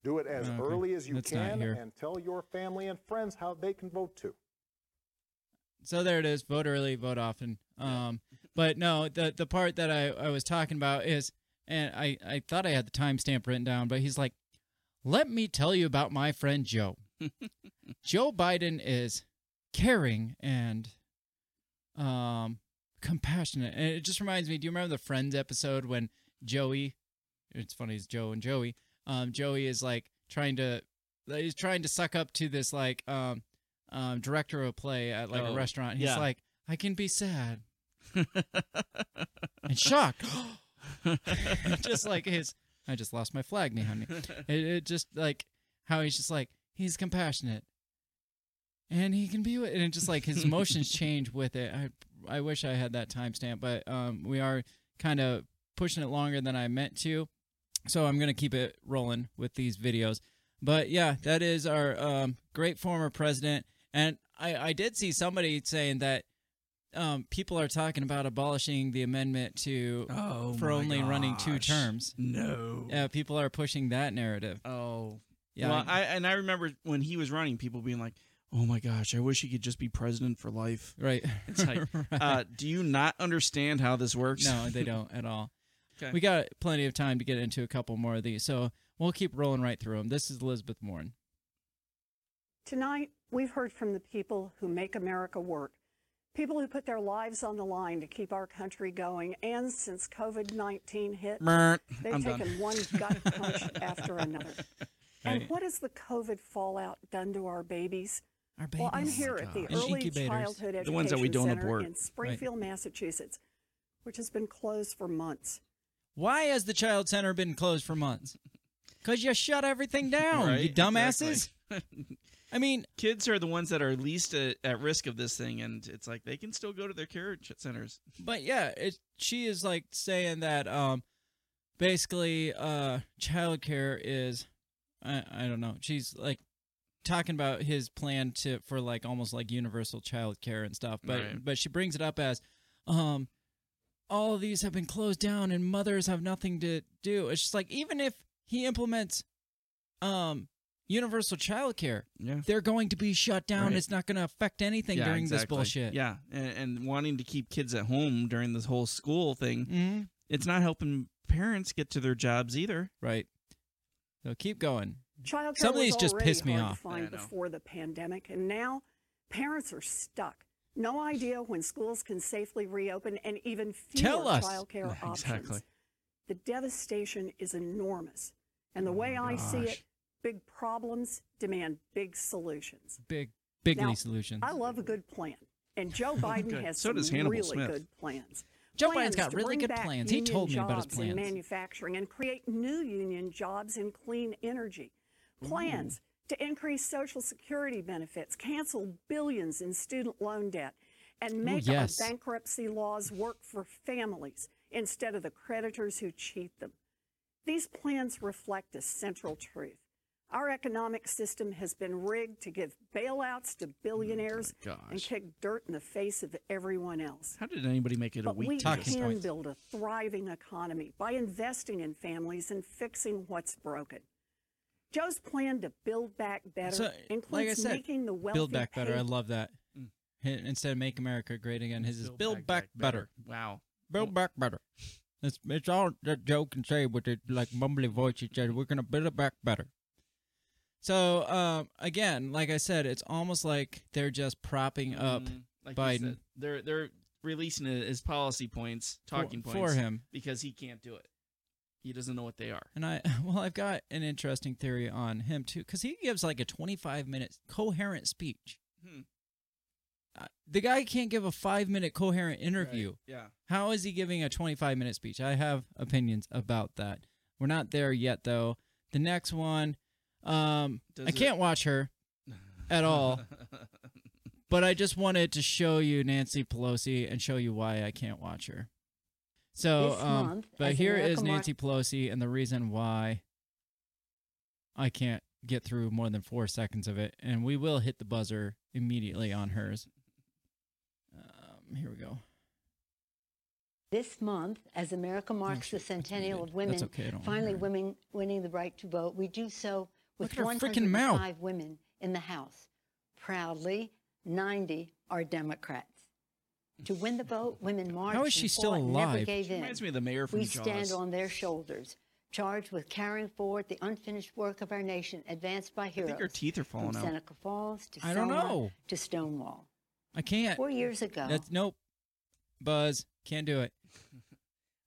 Do it as Okay. early as you That's can and tell your family and friends how they can vote too. So there it is. Vote early, vote often. Um, but no, the the part that I, I was talking about is, and I, I thought I had the timestamp written down, but he's like, let me tell you about my friend Joe. Joe Biden is caring and um compassionate. And it just reminds me, do you remember the Friends episode when Joey it's funny, it's Joe and Joey. Um Joey is like trying to he's trying to suck up to this like um um director of a play at like a Oh, restaurant. He's yeah. like, I can be sad and shocked. just like his I just lost my flag behind me. It, it just like how he's just like he's compassionate and he can be with and it just like his emotions change with it. I I wish I had that timestamp, but um we are kind of pushing it longer than I meant to. So I'm gonna keep it rolling with these videos. But yeah, that is our um, great former president. And I, I did see somebody saying that um, people are talking about abolishing the amendment to Oh for my only running two terms. No. Yeah, people are pushing that narrative. Oh. Yeah, Well, I- I, and I remember when he was running, people being like, "Oh my gosh, I wish he could just be president for life." Right. It's like, Right. uh, do you not understand how this works? No, they don't at all. Okay. We got plenty of time to get into a couple more of these, so we'll keep rolling right through them. This is Elizabeth Warren. Tonight, we've heard from the people who make America work, people who put their lives on the line to keep our country going. And since COVID 19 hit, Merp. they've I'm taken done. one gut punch after another. And what has the COVID fallout done to our babies? Our Well, I'm babies. here oh, at the In Early incubators. Childhood Education The ones that we don't Center abort. in Springfield, Massachusetts, which has been closed for months. Why has the child center been closed for months? Because you shut everything down, you dumbasses. exactly. I mean, kids are the ones that are least at, at risk of this thing, and it's like they can still go to their care centers. But yeah, it, she is like saying that um, basically uh, childcare is I, I don't know. She's like talking about his plan to for like almost like universal childcare and stuff. But Right. but she brings it up as um all of these have been closed down and mothers have nothing to do. It's just like even if he implements um universal childcare, Yeah. they're going to be shut down. Right. It's not going to affect anything Yeah, during exactly. this bullshit. Yeah, and, and wanting to keep kids at home during this whole school thing, Mhm. it's not helping parents get to their jobs either. Right. So keep going. Childcare Some of was these just already piss me hard off. To find before the pandemic, and now parents are stuck. No idea when schools can safely reopen, and even fewer Tell us. childcare Yeah, options. exactly. The devastation is enormous, and the way I see it, big problems demand big solutions. Big, bigly Now, solutions. I love a good plan, and Joe Biden Good. has So some does Hannibal really Smith. good plans. Joe Biden's got really good plans. He told me about his jobs in manufacturing and create new union jobs in clean energy. Plans to increase Social Security benefits, cancel billions in student loan debt, and make yes. our bankruptcy laws work for families instead of the creditors who cheat them. These plans reflect a central truth. Our economic system has been rigged to give bailouts to billionaires and kick dirt in the face of everyone else. How did anybody make it a But we to Talking this? can points. build a thriving economy by investing in families and fixing what's broken. Joe's plan to build back better So, includes like said, making the wealthy Build back better. I love that. Mm. Instead of make America great again, his is Build build, back, better. Wow. Build back better. It's it's all that Joe can say with it like mumbly voice. He said, "We're gonna build it back better." So um, again, like I said, it's almost like they're just propping up Mm, like Biden said, they're they're releasing it as policy points, talking for points him. because he can't do it. He doesn't know what they are. And I, well, I've got an interesting theory on him too, because he gives like a 25 minute coherent speech. Hmm. Uh, the guy can't give a five minute coherent interview. Yeah. How is he giving a 25 minute speech? I have opinions about that. We're not there yet, though. The next one, um, Does I it- can't watch her at all, but I just wanted to show you Nancy Pelosi and show you why I can't watch her. So, This um, month, but as here America is Nancy Pelosi and the reason why I can't get through more than four seconds of it, and we will hit the buzzer immediately on hers. Um, here we go. This month, as America marks the centennial of women That's okay, I don't finally hear it. women winning the right to vote, we do so with Look at her freaking mouth. Five women in the House. Proudly, 90 are Democrats. To win the vote, women marched How is she still fought and never alive? gave She in. reminds me of the mayor from we Jaws. stand on their shoulders, charged with carrying forward the unfinished work of our nation, advanced by heroes. I think her teeth are falling from out. Seneca Falls to I don't know. to Stonewall. I can't. Four years ago, That's nope. Buzz can't do it.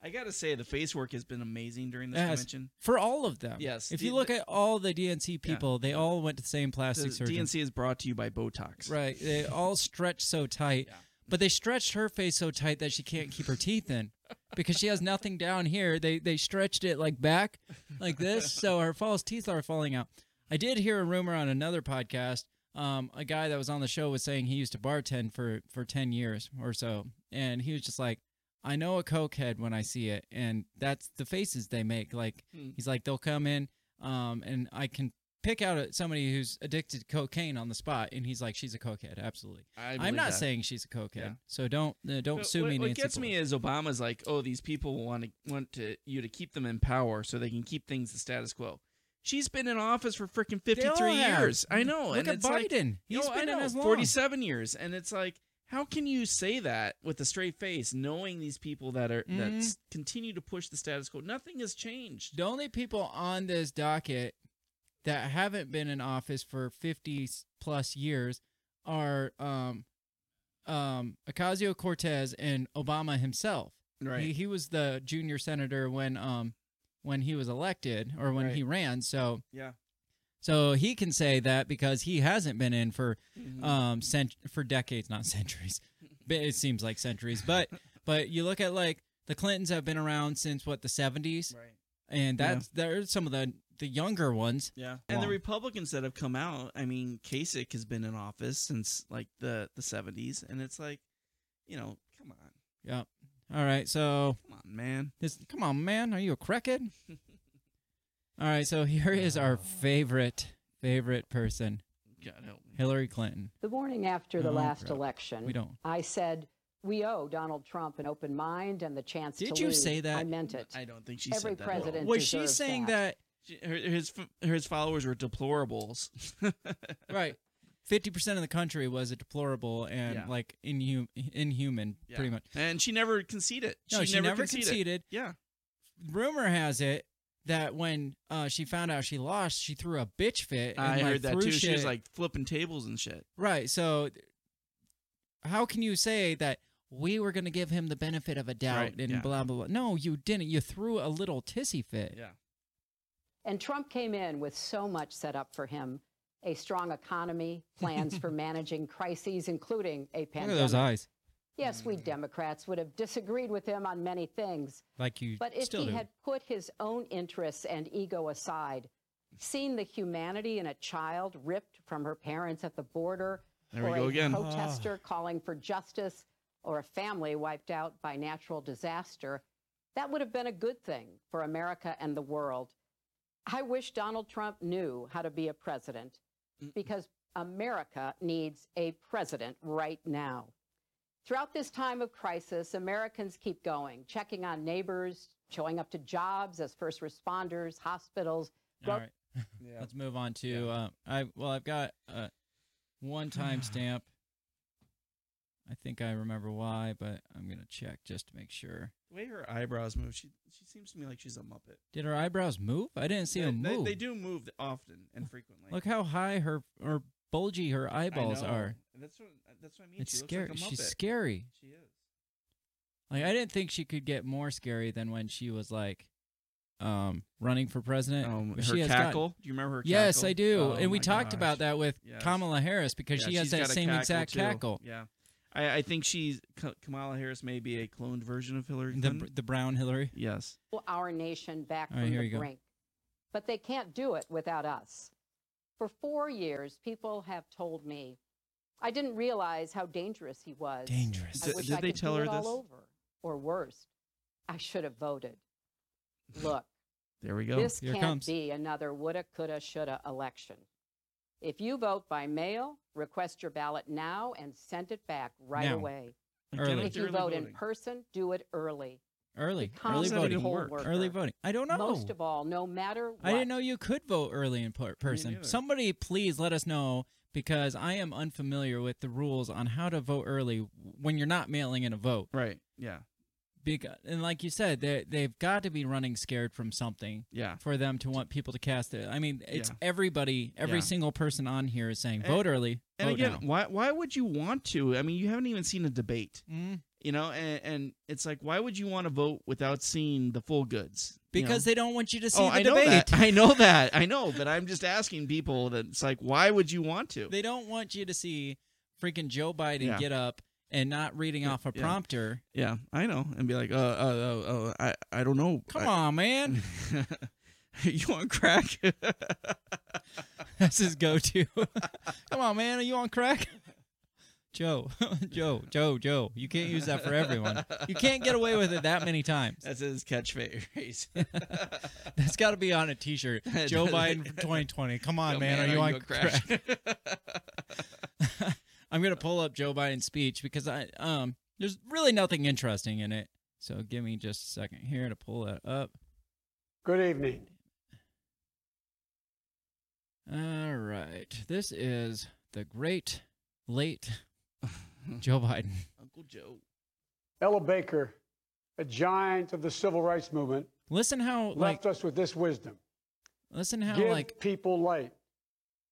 I gotta say, the face work has been amazing during this has- convention. for all of them. Yes, If the- you look at all the DNC people, they all went to the same The plastic surgeon. DNC is brought to you by Botox. Right. They all stretch so tight. But they stretched her face so tight that she can't keep her teeth in because she has nothing down here. They they stretched it like back like this, so her false teeth are falling out. I did hear a rumor on another podcast. Um, a guy that was on the show was saying he used to bartend for for ten years or so, and he was just like, "I know a cokehead when I see it, and that's the faces they make." Like Hmm. he's like, they'll come in, um, and I can pick out somebody who's addicted to cocaine on the spot, and he's like, "She's a cokehead, absolutely." I I'm not that. saying she's a cokehead, Yeah. so don't uh, don't But sue what, me. What Nancy gets me is Obama's like, oh, these people want to want to you to keep them in power so they can keep things the status quo. She's been in office for freaking 53 years. I know. Look and at it's like- Biden. You He's know, been in as long. 47 years, and it's like, how can you say that with a straight face, knowing these people that are that Mhm. s- continue to push the status quo? Nothing has changed. The only people on this docket that haven't been in office for 50 plus years are um, um, Ocasio Cortez and Obama himself. Right. He, he was the junior senator when um when he was elected or when Right. he ran. So Yeah. So he can say that because he hasn't been in for Mhm. um cent- for decades, not centuries. But it seems like centuries. But but you look at like the Clintons have been around since what the 70s. Right. And Yeah. that's there's some of the the younger ones. Yeah, and the Republicans that have come out, I mean, Kasich has been in office since like the the seventies, and it's like, you know, come on, Yep. All right. So come on, man. this come on, man. Are you a crackhead? All right. So here is our favorite favorite person, God help me. Hillary Clinton. The morning after the Oh, last crap. election, We don't. I said we owe Donald Trump an open mind and the chance to Did you lead. say that? I meant it. I don't think she Every said that. at all. president Was she deserves saying that. that? She- her, his f- his followers were deplorables. right. Fifty percent of the country was a deplorable and Yeah. like inhum- inhuman, Yeah. pretty much. and she never conceded. No, she, never, conceded. Yeah, Rumor has it that when uh, she found out she lost, she threw a bitch fit. And, I like, heard that threw too. She was like flipping tables and shit. Right. So how can you say that we were going to give him the benefit of a doubt Right, and yeah. blah blah blah? No, you didn't. You threw a little tissy fit. Yeah. And Trump came in with so much set up for him a strong economy, plans for managing crises, including a Look pandemic. at those eyes. Yes, we mm. Democrats would have disagreed with him on many things. Like you But if he do. had put his own interests and ego aside, seen the humanity in a child ripped from her parents at the border, There or a again. protester ah. calling for justice, or a family wiped out by natural disaster, that would have been a good thing for America and the world. I wish Donald Trump knew how to be a president because America needs a president right now. Throughout this time of crisis, Americans keep going, checking on neighbors, showing up to jobs as first responders, hospitals, All right. Let's move on to uh, I. Well, I've got uh, one timestamp. I think I remember why, but I'm gonna check just to make sure. The way her eyebrows move, she she seems to me like she's a muppet. Did her eyebrows move? I didn't see they, them move. They, do move often and frequently. Look how high her or bulgy her eyeballs know. are. That's what that's what I mean. It's she looks scary. Like a She's scary. She is. Like I didn't think she could get more scary than when she was like um running for president. Um, her she has cackle? gotten- Do you remember her Yes, cackle? I do. Oh and we talked gosh. about that with Yes. Kamala Harris because Yeah, she has that got a same exact too. cackle. Yeah. I, I think she's Kamala Harris may be a cloned version of Hillary The Clinton. the brown Hillary. yes. our nation back All right, from here the you go. brink. But they can't do it without us. For four years, people have told me I didn't realize how dangerous he was. Dangerous. I Did- wish did I they could tell do her it all this? over. Or worse, I should have voted. Look, There we go. this Here can't comes. be another woulda, coulda, shoulda election. If you vote by mail, request your ballot now and send it back right Now. away. Early. If you vote in person, do it early. Early. Early voting. work? Early voting. I don't know. Most of all, no matter what. I didn't know you could vote early in per- person. Somebody please let us know because I am unfamiliar with the rules on how to vote early when you're not mailing in a vote. Right. Yeah. Because, and like you said, they they've got to be running scared from something Yeah. for them to want people to cast it. I mean, it's Yeah. everybody, every Yeah. single person on here is saying And- vote early. And vote again, now. why why would you want to? I mean, you haven't even seen a debate. Mm. You know, and, and it's like, why would you want to vote without seeing the full goods? you know? because they don't want you to see oh, the I know debate. that. I know that. I know, but I'm just asking people that it's like, why would you want to? They don't want you to see freaking Joe Biden Yeah. get up and not reading off a Yeah. prompter. Yeah, I know, and be like, uh, uh, uh, uh I, I don't know. Come I- on, man. you want crack? That's his go-to. Come on, man. Are you on crack? Joe, Joe, Joe, Joe. You can't use that for everyone. You can't get away with it that many times. That's his catchphrase. That's got to be on a T-shirt. Joe Biden for 2020. Come on, Yo, man. man, Are you on you crack? I'm gonna pull up Joe Biden's speech because I um there's really nothing interesting in it. So give me just a second here to pull that up. Good evening. All right. This is the great late Joe Biden. Uncle Joe. Ella Baker, a giant of the civil rights movement, Listen how like left us with this wisdom. listen how Give like people light.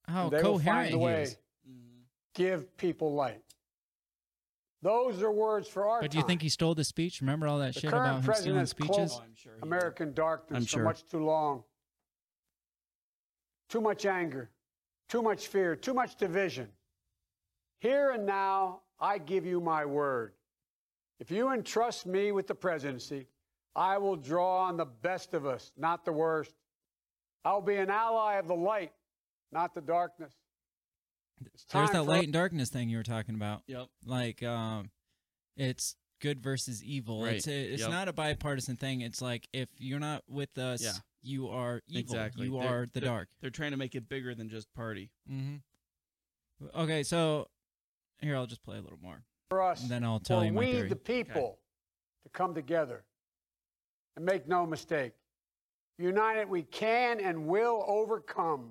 how and they coherent find a he way. is. Mm-hmm. Give people light. Those are words for our But do you time. think he stole the speech? Remember all that the shit about him stealing president's speeches? cloaked oh, American darkness I'm for much too long. Too much anger, too much fear, too much division. Here and now, I give you my word. If you entrust me with the presidency, I will draw on the best of us, not the worst. I'll be an ally of the light, not the darkness. There's that light and darkness thing you were talking about. Yep. Like um it's good versus evil. Right. It's a, it's Yep. not a bipartisan thing. It's like if you're not with us, Yeah. you are evil. Exactly. You They're- are the they're- dark. They're trying to make it bigger than just party. Mm-hmm. Okay, so here I'll just play a little more. for us, And then I'll tell for you my we theory. the people, to come together. And make no mistake, united we can and will overcome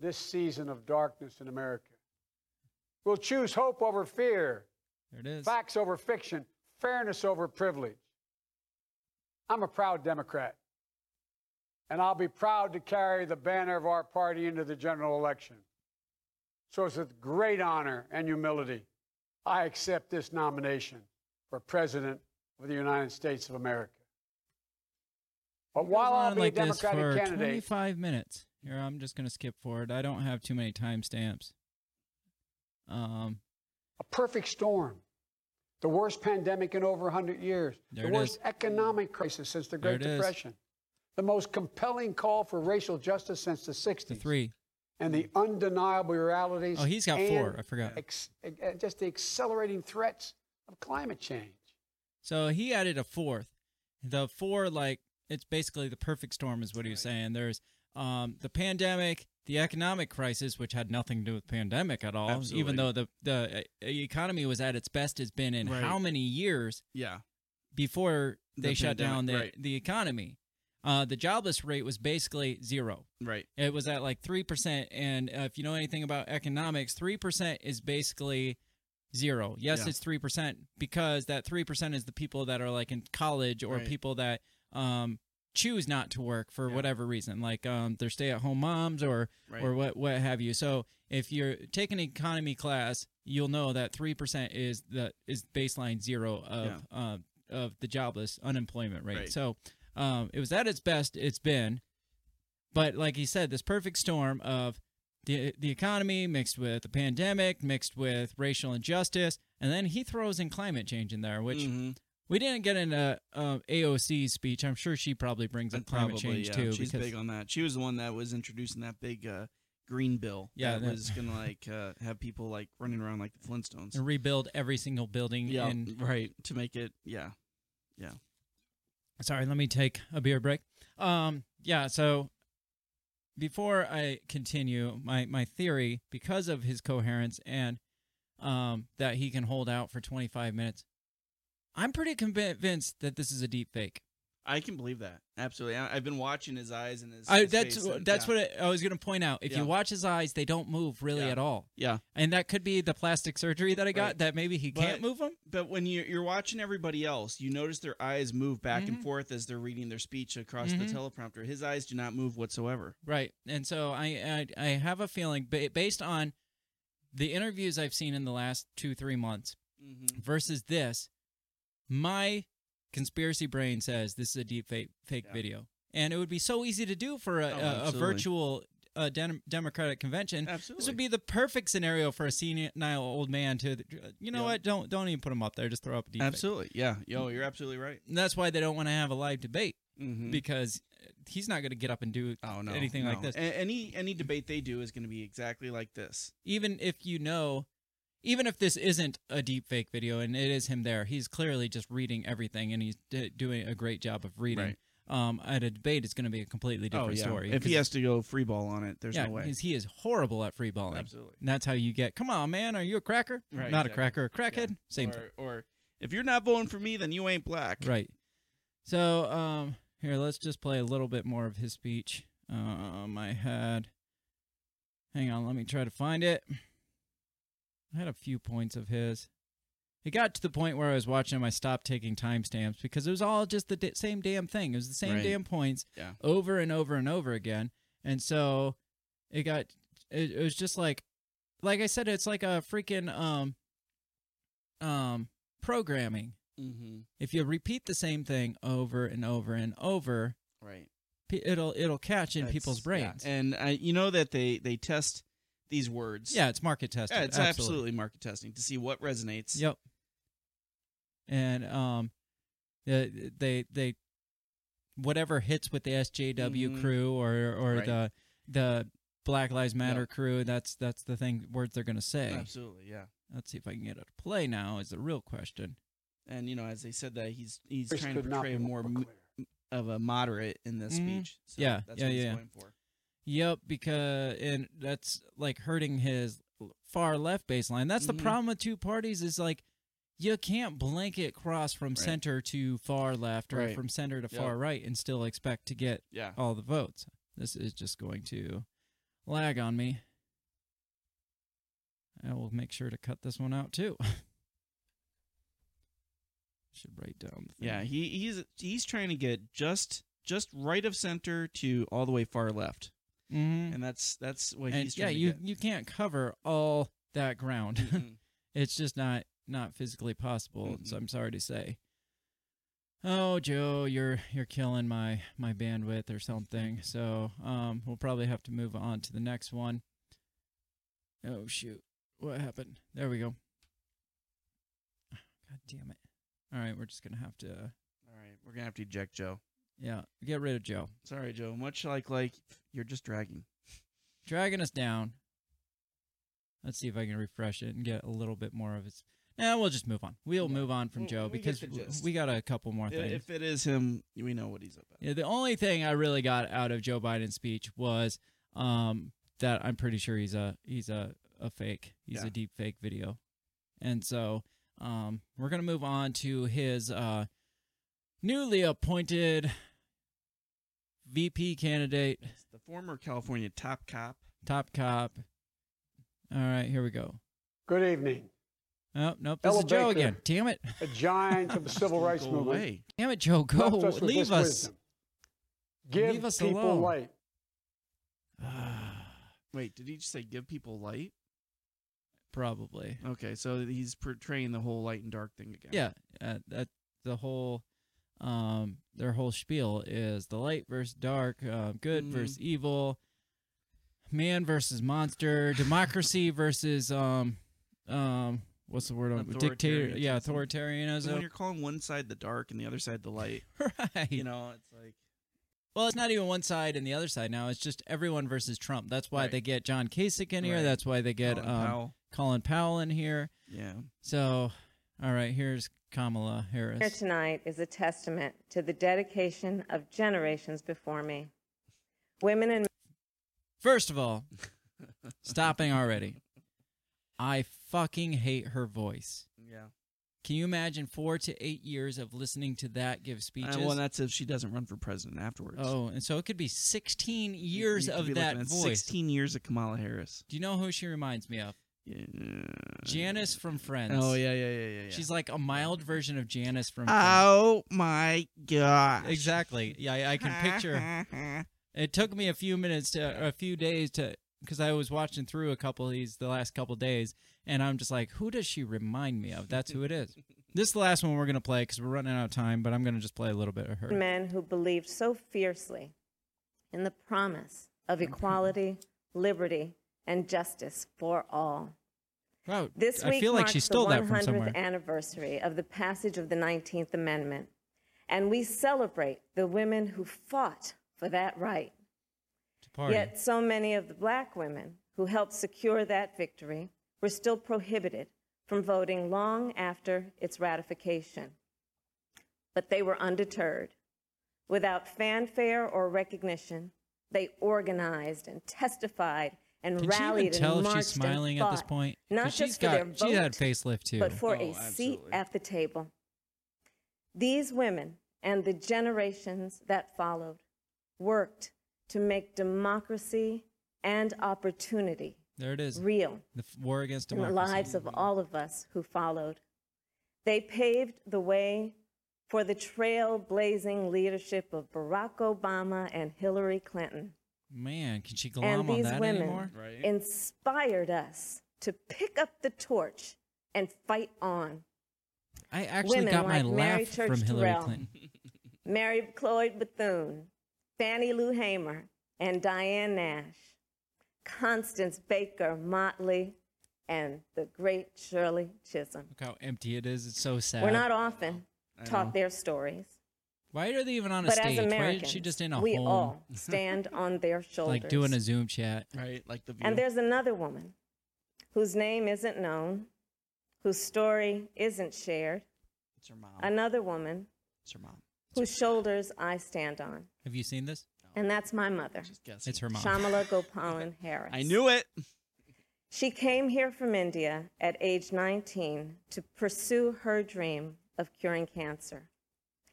this season of darkness in America. We'll choose hope over fear, There it is. facts over fiction, fairness over privilege. I'm a proud Democrat, and I'll be proud to carry the banner of our party into the general election. So it's with great honor and humility I accept this nomination for President of the United States of America. But while I'll be like a this Democratic for candidate, 25 minutes. Here, I'm just going to skip forward. I don't have too many timestamps. Um, a perfect storm, the worst pandemic in over 100 years, the worst is. economic crisis since the Great it is. Depression, the most compelling call for racial justice since the 60s. the three. And the undeniable realities. Oh, he's got four. I forgot. ex- just the accelerating threats of climate change. So he added a fourth. The four, like, it's basically the perfect storm, is what he was saying. There's um, the pandemic, the economic crisis, which had nothing to do with pandemic at all, Absolutely. even though the the economy was at its best has been in Right. how many years Yeah. before The they shut down the right. the economy. Uh, the jobless rate was basically zero. Right. It was at like three percent, and uh, if you know anything about economics, three percent is basically zero. Yes, Yeah. it's three percent because that three percent is the people that are like in college or Right. people that um, choose not to work for Yeah. whatever reason, like um, they're stay-at-home moms or Right. or what what have you. So if you're taking an economy class, you'll know that three percent is the is baseline zero of Yeah. uh, of the jobless unemployment rate. Right. So um, it was at its best it's been, but like he said, this perfect storm of the the economy mixed with the pandemic, mixed with racial injustice, and then he throws in climate change in there, which. Mhm. We didn't get into uh, AOC's speech. I'm sure she probably brings up climate Probably, change yeah. too. She's big on that. She was the one that was introducing that big uh, green bill. Yeah, that, that- was gonna like uh, have people like running around like the Flintstones. and rebuild every single building Yeah, in right. To make it, yeah, yeah. Sorry, let me take a beer break. Um, yeah, so before I continue, my my theory, because of his coherence and um that he can hold out for 25 minutes, I'm pretty convinced that this is a deep fake. I can believe that. Absolutely. I, I've been watching his eyes and his. I, his that's and- that's yeah. what I, I was going to point out. If Yeah. you watch his eyes, they don't move really Yeah. at all. Yeah. And that could be the plastic surgery that I got Right. that maybe he can't move them. But when you're, you're watching everybody else, you notice their eyes move back and Mhm. forth as they're reading their speech across Mhm. the teleprompter. His eyes do not move whatsoever. Right. And so I I, I have a feeling based on the interviews I've seen in the last 2-3 months Mm-hmm. versus this, my conspiracy brain says this is a deep fake fake Yeah. video. And it would be so easy to do for a, Oh, a, a virtual uh, dem- Democratic convention. This would be the perfect scenario for a senile old man to, you know Yeah. what? Don't don't even put him up there. Just throw up a deep fake. Absolutely. Yeah. Yo, you're absolutely right. And that's why they don't want to have a live debate Mhm. because he's not going to get up and do Oh no. anything like this. A- any any debate they do is going to be exactly like this. even if you know even if this isn't a deep fake video and it is him there he's clearly just reading everything and he's d- doing a great job of reading Right. um at a debate it's going to be a completely different oh yeah. story If he has to go free ball on it, there's yeah, no way. 'cause he is horrible at free balling Absolutely. and that's how you get come on man are you a cracker Right, not exactly. a cracker a crackhead same or, thing or if you're not voting for me, then you ain't black. right so um here let's just play a little bit more of his speech um i had hang on let me try to find it I had a few points of his. It got to the point where I was watching him. I stopped taking timestamps because it was all just the da- same damn thing. It was the same Right. damn points Yeah. over and over and over again. And so it got. It, it was just like, like I said, it's like a freaking um, um, programming. Mm-hmm. If you repeat the same thing over and over and over, Right. it'll it'll catch in people's That's- yeah. brains. And I, you know that they they test these words. Yeah, it's market testing. Yeah, it's absolutely. market testing to see what resonates. Yep. And um, the they they whatever hits with the SJW Mhm. crew or or Right. the the Black Lives Matter Yep. crew. That's that's the thing words they're gonna say. Absolutely, yeah. Let's see if I can get it to play now. Is the real question. And you know, as they said that he's he's Voice trying to portray be more more m- of a moderate in this Mhm. speech. So Yeah, that's yeah, what he's yeah. going for. Yep, because and that's like hurting his far left baseline. That's Mhm. the problem with two parties is like you can't blanket cross from Right. center to far left or Right. from center to Yep. far right and still expect to get Yeah. all the votes. This is just going to lag on me. I will make sure to cut this one out too. Should write down the. Yeah, he he's he's trying to get just just right of center to all the way far left, Mhm. and that's that's what and he's yeah, trying you get. you can't cover all that ground. Mhm. it's just not not physically possible. So Mhm. I'm sorry to say. Oh, Joe, you're you're killing my my bandwidth or something. So um, we'll probably have to move on to the next one. Oh shoot, what happened? There we go. God damn it! All right, we're just gonna have to All right, we're gonna have to eject Joe. Yeah get rid of Joe. Sorry, Joe. Much like like you're just dragging. dragging us down. Let's see if I can refresh it and get a little bit more of its. Nah, we'll just move on. We'll move on from We- Joe because we got a couple more things. If it is him, we know what he's about. Yeah, the only thing I really got out of Joe Biden's speech was um, that I'm pretty sure he's a he's a, a fake. He's Yeah. a deep fake video, and so um, we're gonna move on to his uh, newly appointed VP candidate, The former California top cop. top cop. All right, here we go. Good evening. Oh, nope. This is Joe Elevate again. Damn it. A giant of the civil rights movement. away. Damn it, Joe. Go. left us with Leave us. wisdom. Give Leave us people alone. light. Wait, did he just say give people light? Probably. Okay, so he's portraying the whole light and dark thing again. Yeah. Uh, that the whole um their whole spiel is the light versus dark, uh, good Mhm. versus evil, man versus monster, democracy versus um um what's the word? on Dictator. Yeah, So when authoritarianism. you're calling one side the dark and the other side the light, right. you know, it's like Well, it's not even one side and the other side now. It's just everyone versus Trump. That's why Right. they get John Kasich in here. Right. That's why they get Colin um, Powell. Colin Powell in here. yeah. So, all right, here's Kamala Here Harris. tonight is a testament to the dedication of generations before me. Women and First of all, stopping already. I fucking hate her voice. Yeah. Can you imagine four to eight years of listening to that give speeches? Uh, well, that's if she doesn't run for president afterwards. oh, and so it could be 16 years you could of that voice. 16 years of Kamala Harris. Do you know who she reminds me of? Yeah. Janice from Friends. Oh yeah, yeah, yeah, yeah. yeah. She's like a mild version of Janice from Friends. Oh my god. Exactly. Yeah, I, I can picture. It took me a few minutes to a few days to because I was watching through a couple of these the last couple of days, and I'm just like, who does she remind me of? That's who it is. this is the last one we're gonna play because we're running out of time, but I'm gonna just play a little bit of her. men who believed so fiercely in the promise of equality, liberty, and justice for all. Wow, This I week feel like marks she stole the that from 100th somewhere. anniversary of the passage of the 19th Amendment, and we celebrate the women who fought for that right. Yet so many of the black women who helped secure that victory were still prohibited from voting long after its ratification. But they were undeterred. Without fanfare or recognition, they organized and testified and Can she even tell and if she's smiling at this point? Not 'Cause just she's for their got vote, she had facelift too. but for Oh, a seat at the table. These women and the generations that followed worked to make democracy and opportunity There it is. real The war against in the democracy. lives of all of us who followed. They paved the way for the trailblazing leadership of Barack Obama and Hillary Clinton. Man, can she glom And on these that women anymore? inspired us to pick up the torch and fight on. I actually women got my like Mary laugh Church from Hillary Terrell, Clinton. Mary McLeod Bethune, Fannie Lou Hamer, and Diane Nash, Constance Baker Motley, and the great Shirley Chisholm. Look how empty it is. It's so sad. We're not often taught their stories. Why are they even on a but stage? as Why Americans, isn't she just in a we home? all stand on their shoulders. like doing a Zoom chat. Right, like the And there's another woman whose name isn't known, whose story isn't shared. It's her mom. Another woman It's her mom. whose shoulders I stand on. Have you seen this? And that's my mother, It's her mom. Shyamala Gopalan Harris. I knew it. She came here from India at age 19 to pursue her dream of curing cancer.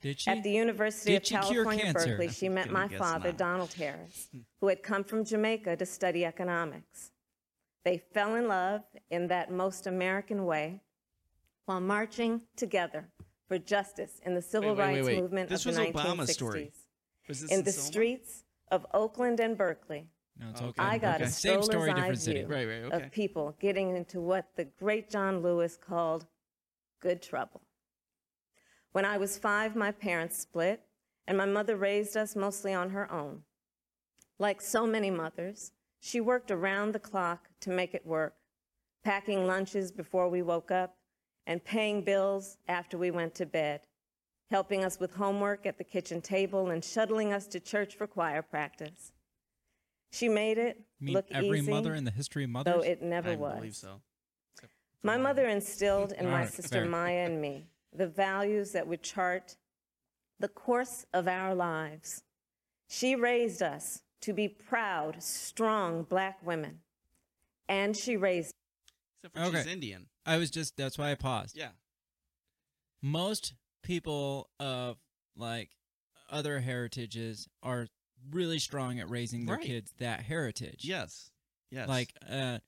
Did she? At the University Did of California. Berkeley, she met my father, not. Donald Harris, who had come from Jamaica to study economics. They fell in love in that most American way while marching together for justice in the civil Wait, wait, wait, rights wait. movement This of the was 1960s. Story. Was this in in the Selma? streets of Oakland and Berkeley, No, it's okay. I got okay. a Same story, eye different view city. Right, right, okay. of people getting into what the great John Lewis called good trouble. When I was five, my parents split, and my mother raised us mostly on her own. Like so many mothers, she worked around the clock to make it work, packing lunches before we woke up and paying bills after we went to bed, helping us with homework at the kitchen table and shuttling us to church for choir practice. She made it You mean look every easy, mother in the history of mothers? though it never I was. believe so. My mother instilled in All my right, sister fair. Maya and me the values that would chart the course of our lives. She raised us to be proud, strong black women. And she raised Except for she's Indian. I was just that's why I paused. Yeah. Most people of like other heritages are really strong at raising their Right. kids that heritage. Yes. Yes. Like uh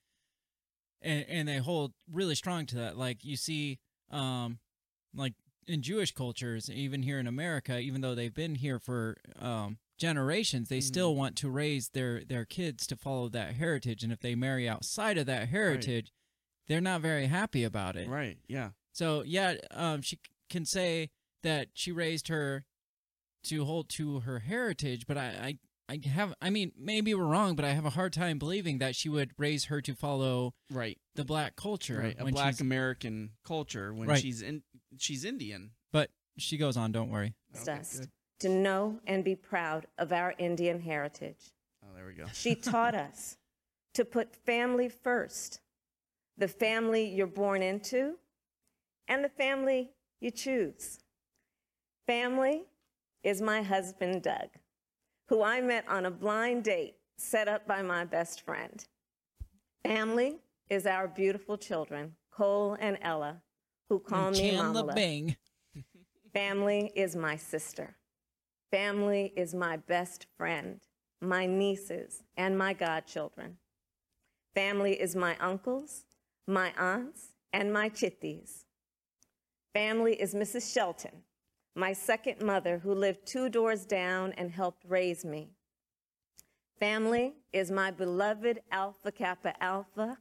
and and they hold really strong to that. Like you see um like in Jewish cultures, even here in America, even though they've been here for um generations, they still want to raise their their kids to follow that heritage and if they marry outside of that heritage, they're not very happy about it. Right. Yeah. So yeah, um, she can say that she raised her to hold to her heritage, but I, I, I have, I mean, maybe we're wrong, but I have a hard time believing that she would raise her to follow right the black culture, Right. A black American culture when Right. she's in she's Indian. But she goes on. Don't worry. us to know and be proud of our Indian heritage. Oh, there we go. She taught us to put family first the family you're born into and the family you choose. Family is my husband, Doug, who I met on a blind date set up by my best friend. Family is our beautiful children, Cole and Ella, who call And me Chandler Mama. Bing. Family is my sister. Family is my best friend, my nieces, and my godchildren. Family is my uncles, my aunts, and my chitties. Family is Mrs. Shelton, my second mother who lived two doors down and helped raise me. Family is my beloved Alpha Kappa Alpha,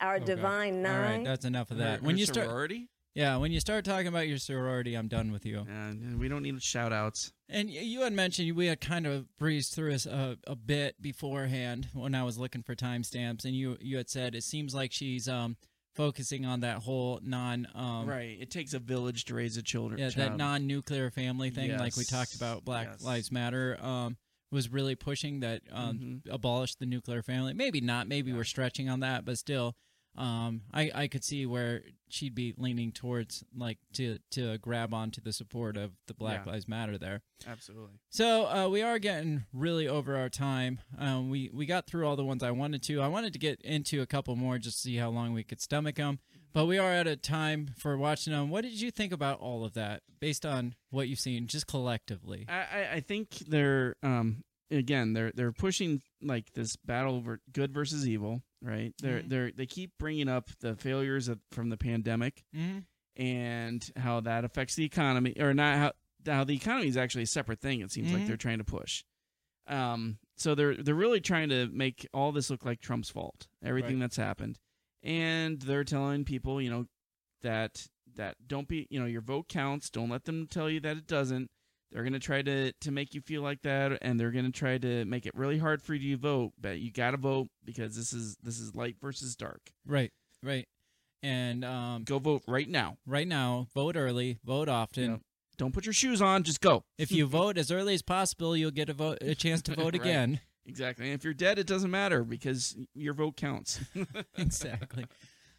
our Okay. divine All right, nine. that's enough of that. her when you start, sorority? Yeah, when you start talking about your sorority, I'm done with you. And we don't need shout outs. And you had mentioned we had kind of breezed through this a, a bit beforehand when I was looking for timestamps, and you you had said it seems like she's um focusing on that whole non um right. It takes a village to raise a children. yeah that non-nuclear family thing like we talked about Black Yes. Lives Matter um was really pushing that um Mm-hmm. abolish the nuclear family. Maybe not. Maybe we're stretching on that, but still. Um, I, I could see where she'd be leaning towards like to to grab onto the support of the Black Yeah. Lives Matter there. Absolutely. So uh, we are getting really over our time. Um, we we got through all the ones I wanted to. I wanted to get into a couple more just to see how long we could stomach them. But we are at a time for watching them. What did you think about all of that, based on what you've seen, just collectively? I, I, I think they're um again they're they're pushing like this battle over good versus evil, right? They're Mhm. they're they keep bringing up the failures of, from the pandemic Mhm. and how that affects the economy, or not how how the economy is actually a separate thing. It seems like Mhm. they're trying to push. Um, so they're they're really trying to make all this look like Trump's fault, everything Right. that's happened, and they're telling people, you know, that that don't be, you know, your vote counts. Don't let them tell you that it doesn't. They're gonna try to to make you feel like that, and they're gonna try to make it really hard for you to vote. But you gotta vote because this is this is light versus dark. Right, right. And um, Go vote right now. right now, vote early, vote often. Yeah. Don't put your shoes on. Just go. If you vote as early as possible, you'll get a vote, a chance to vote Right. again. Exactly. And if you're dead, it doesn't matter because your vote counts. exactly.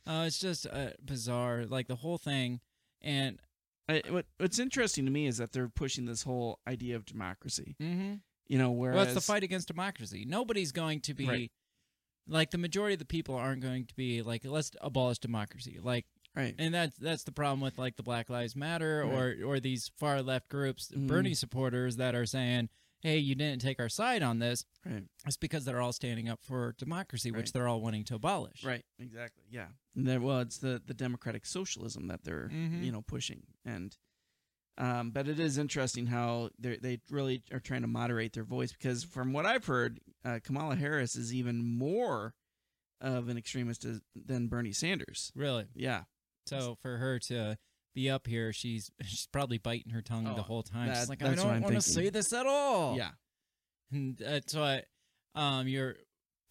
Uh, it's just uh, bizarre, like the whole thing. And I, what What's interesting to me is that they're pushing this whole idea of democracy. mm-hmm. You know, whereas well, it's the fight against democracy. Nobody's going to be Right. like the majority of the people aren't going to be like let's abolish democracy. Like Right. and that's that's the problem with like the Black Lives Matter or or these far left groups, Mhm. Bernie supporters that are saying, "Hey, you didn't take our side on this." Right. It's because they're all standing up for democracy, which Right. they're all wanting to abolish. Right. Exactly. Yeah. And then, well, it's the the democratic socialism that they're Mhm. you know pushing, and um, but it is interesting how they they really are trying to moderate their voice because from what I've heard, uh, Kamala Harris is even more of an extremist than Bernie Sanders. Really. Yeah. So for her to be up here, she's she's probably biting her tongue the Oh, whole time. that- she's like, I don't want to say this at all. Yeah. And that's why um, you're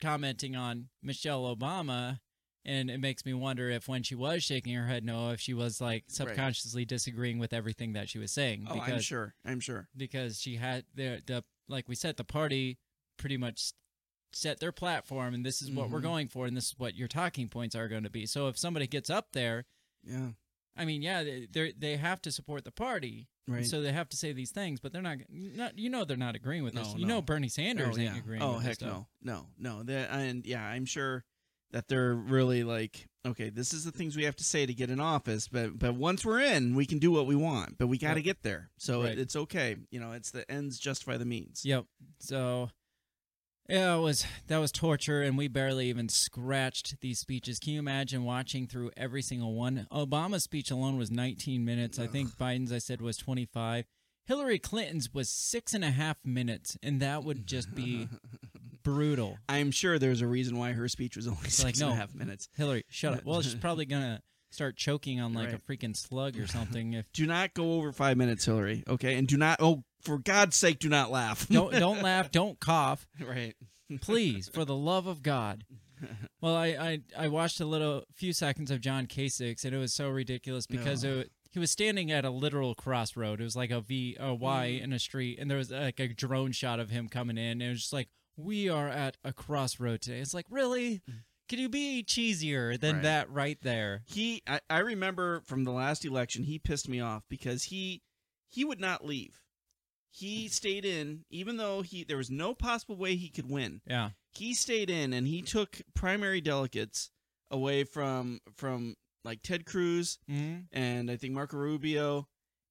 commenting on Michelle Obama, and it makes me wonder if when she was shaking her head no, if she was like subconsciously disagreeing with everything that she was saying. Oh, I'm sure. I'm sure. because she had the the like we said the party pretty much set their platform and this is what we're Mhm. going for and this is what your talking points are going to be. So if somebody gets up there, Yeah. I mean, yeah, they they have to support the party. Right. So they have to say these things, but they're not not you know they're not agreeing with this. No, You no. know Bernie Sanders oh, ain't yeah. agreeing Oh heck no, no, no. The, and yeah, I'm sure that they're really like, okay, this is the things we have to say to get in office, but but once we're in, we can do what we want, but we got to get there. So Right. it, it's okay. You know, it's the ends justify the means. Yep. So yeah, it was that was torture, and we barely even scratched these speeches. Can you imagine watching through every single one? Obama's speech alone was 19 minutes. I think Biden's I said was 25. Hillary Clinton's was six and a half minutes, and that would just be brutal. I'm sure there's a reason why her speech was only six like and no, a half minutes. Hillary, shut up. Well, she's probably gonna start choking on like Right. a freaking slug or something. If Do not go over five minutes, Hillary. Okay, and do not. Oh, for God's sake, do not laugh. don't don't laugh, don't cough. right. please, for the love of God. Well, I, I, I watched a little few seconds of John Kasich, and it was so ridiculous because No. it, he was standing at a literal crossroad. It was like a V, a Y Mm. in a street, and there was like a drone shot of him coming in. And it was just like, we are at a crossroad today. It's like, really? Can you be cheesier than Right. that right there? He, I, I remember from the last election, he pissed me off because he, he would not leave. He stayed in, even though he there was no possible way he could win. Yeah. He stayed in, and he took primary delegates away from from like Ted Cruz Mhm. and I think Marco Rubio.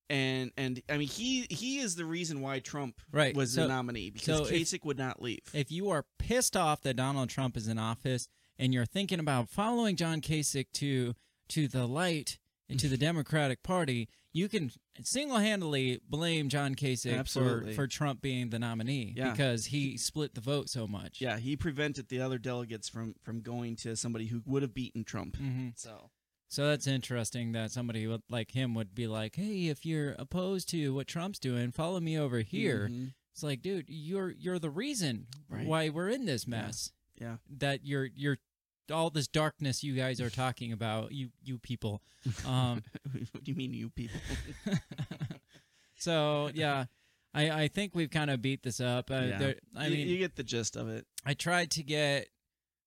And and I mean he he is the reason why Trump Right. was So- the nominee because so if- Kasich would not leave. If you are pissed off that Donald Trump is in office and you're thinking about following John Kasich to to the light into the Democratic Party, you can single-handedly blame John Kasich for, Absolutely. for Trump being the nominee Yeah. because he split the vote so much. Yeah, he prevented the other delegates from from going to somebody who would have beaten Trump. Mhm. So So that's interesting that somebody like him would be like, "Hey, if you're opposed to what Trump's doing, follow me over here." Mhm. It's like, dude, you're you're the reason Right. why we're in this mess. yeah. That you're you're all this darkness you guys are talking about, you you people. Um, what do you mean, you people? so yeah, I I think we've kind of beat this up. Uh, Yeah. there, I You- mean, you get the gist of it. I tried to get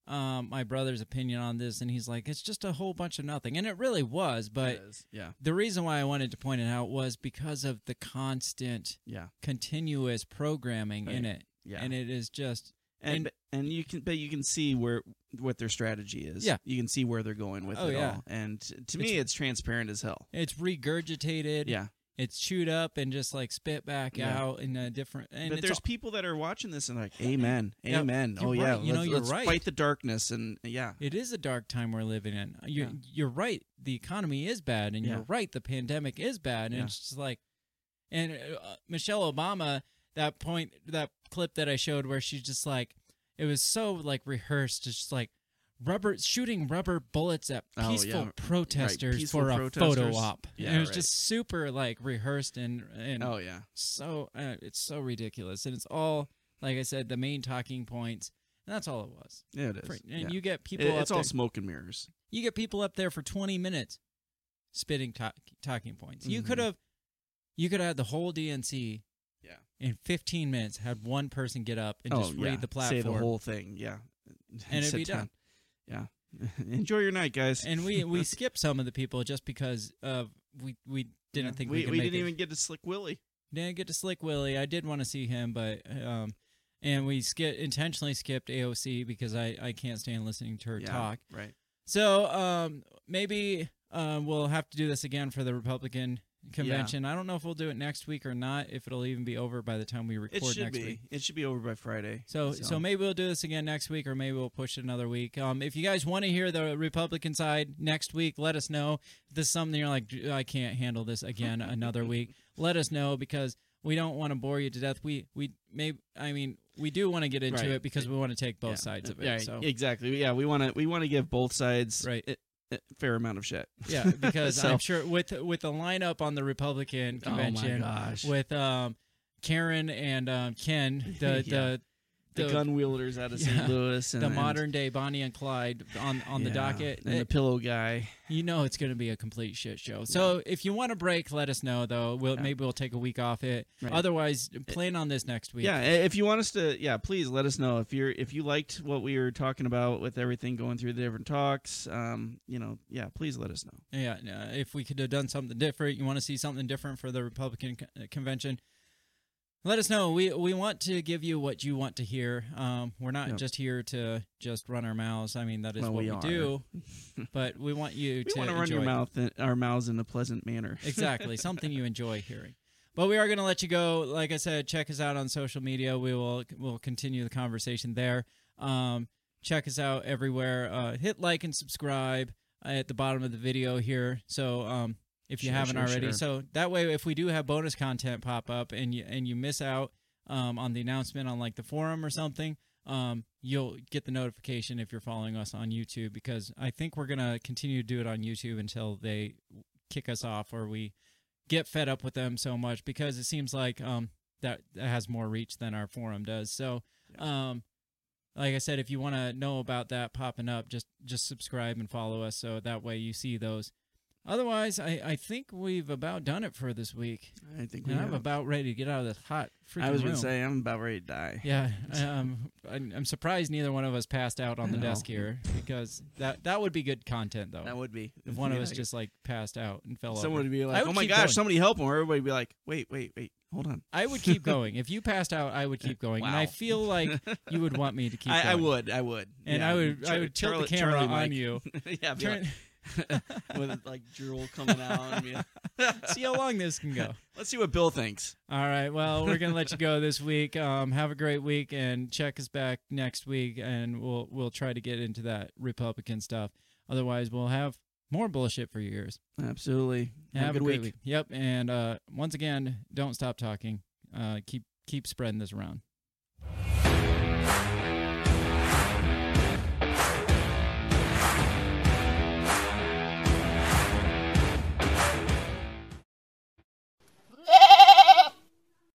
um, my brother's opinion on this, and he's like, "It's just a whole bunch of nothing," and it really was. But yeah. the reason why I wanted to point it out was because of the constant, Yeah. continuous programming in it. Yeah. and it is just and and you can but you can see where what their strategy is. Yeah. you can see where they're going with Oh, it yeah. all. And to me, it's transparent as hell. it's regurgitated. Yeah. it's chewed up and just like spit back Yeah. out in a different. And but there's all- people that are watching this and like, Amen, Yeah, Amen. you're oh yeah. You know, let's, you're let's right. fight the darkness and yeah, It is a dark time we're living in. You're, Yeah. you're right. The economy is bad, and you're right. The pandemic is bad, and it's just like, and uh, Michelle Obama. That point, that clip that I showed, where she's just like, it was so like rehearsed. It's just like rubber shooting rubber bullets at Oh, peaceful yeah. Right, protesters peaceful for a photo op. Yeah, and it was right. just super like rehearsed and and Oh, yeah. so uh, it's so ridiculous, and it's all like I said, the main talking points. And that's all it was. yeah, it is. For- and yeah. you get people. It- it's all there- smoke and mirrors. you get people up there for 20 minutes spitting ta- talking points. You Mhm. could have you could have had the whole DNC Yeah. In 15 minutes had one person get up and oh, just yeah. read the platform Say the whole thing. Yeah, and it'd be done. Yeah. Enjoy your night, guys. And we we skipped some of the people just because of we we didn't Yeah. think we, we, we didn't it. even get to Slick Willie. didn't get to Slick Willie. I did want to see him, but um and we skip intentionally skipped AOC because I I can't stand listening to her Yeah, talk. right. So um, maybe um, we'll have to do this again for the Republican convention. I don't know if we'll do it next week or not. If it'll even be over by the time we record It should next be. week. It should be over by Friday. So, so maybe we'll do this again next week, or maybe we'll push it another week. Um, if you guys want to hear the Republican side next week, let us know. If this is something you're like, I can't handle this again another week. Let us know because we don't want to bore you to death. We we may I mean we do want to get into Right. it because we want to take both Yeah. sides of it. Yeah, so exactly. Yeah, we want to we want to give both sides Right. Fair amount of shit. Yeah, because So- I'm sure with with the lineup on the Republican Oh my convention, gosh. with um, Karen and um, Ken, the Yeah. the The gun wielders out of St. Yeah, Louis the and- modern day Bonnie and Clyde on on the docket, and the pillow guy. you know it's going to be a complete shit show. So if you want a break, let us know though. We'll Yeah. maybe we'll take a week off it. Right. Otherwise, plan on this next week. Yeah, if you want us to, yeah, please let us know if you're if you liked what we were talking about with everything going through the different talks. Um, you know, yeah, please let us know. Yeah, if we could have done something different, you want to see something different for the Republican uh, convention, let us know. We we want to give you what you want to hear. Um, we're not Yep. just here to just run our mouths. I mean, that is Well, what we we, do. but we want you We to want to run your mouth, in, our mouths in a pleasant manner. exactly something you enjoy hearing but we are going to let you go like i said check us out on social media we will we'll continue the conversation there um, check us out everywhere uh, hit like and subscribe at the bottom of the video here so um, if you Sure, haven't sure, already sure. so that way if we do have bonus content pop up and you and you miss out um, on the announcement on like the forum or something um, you'll get the notification if you're following us on youtube because i think we're going to continue to do it on youtube until they kick us off or we get fed up with them so much because it seems like um that, that has more reach than our forum does. So um like I said, if you want to know about that popping up, just just subscribe and follow us so that way you see those. Otherwise, I, I think we've about done it for this week. I think we and I'm have. about ready to get out of this hot freaking I was room. to say, I'm about ready to die. Yeah, um, I'm, I'm surprised neither one of us passed out on the No. desk here because that that would be good content though. That would be. if one of us just like passed out and fell Someone over. would be I like, would oh my keep gosh, going. somebody help him. Or everybody would be like, wait, wait, wait, hold on. I would keep going. If you passed out, I would keep going, and I Wow. feel like you would want me to keep. I, I going. would, I would. and I would, I would tilt the camera on you. yeah, be Turn- like, with like drool coming out. See how long this can go. Let's see what Bill thinks. All right. Well, we're gonna let you go this week. Um, have a great week, and check us back next week, and we'll we'll try to get into that Republican stuff. Otherwise, we'll have more bullshit for your ears. Absolutely. Have, Have a good great week. Yep. And uh, once again, don't stop talking. Uh, keep keep spreading this around.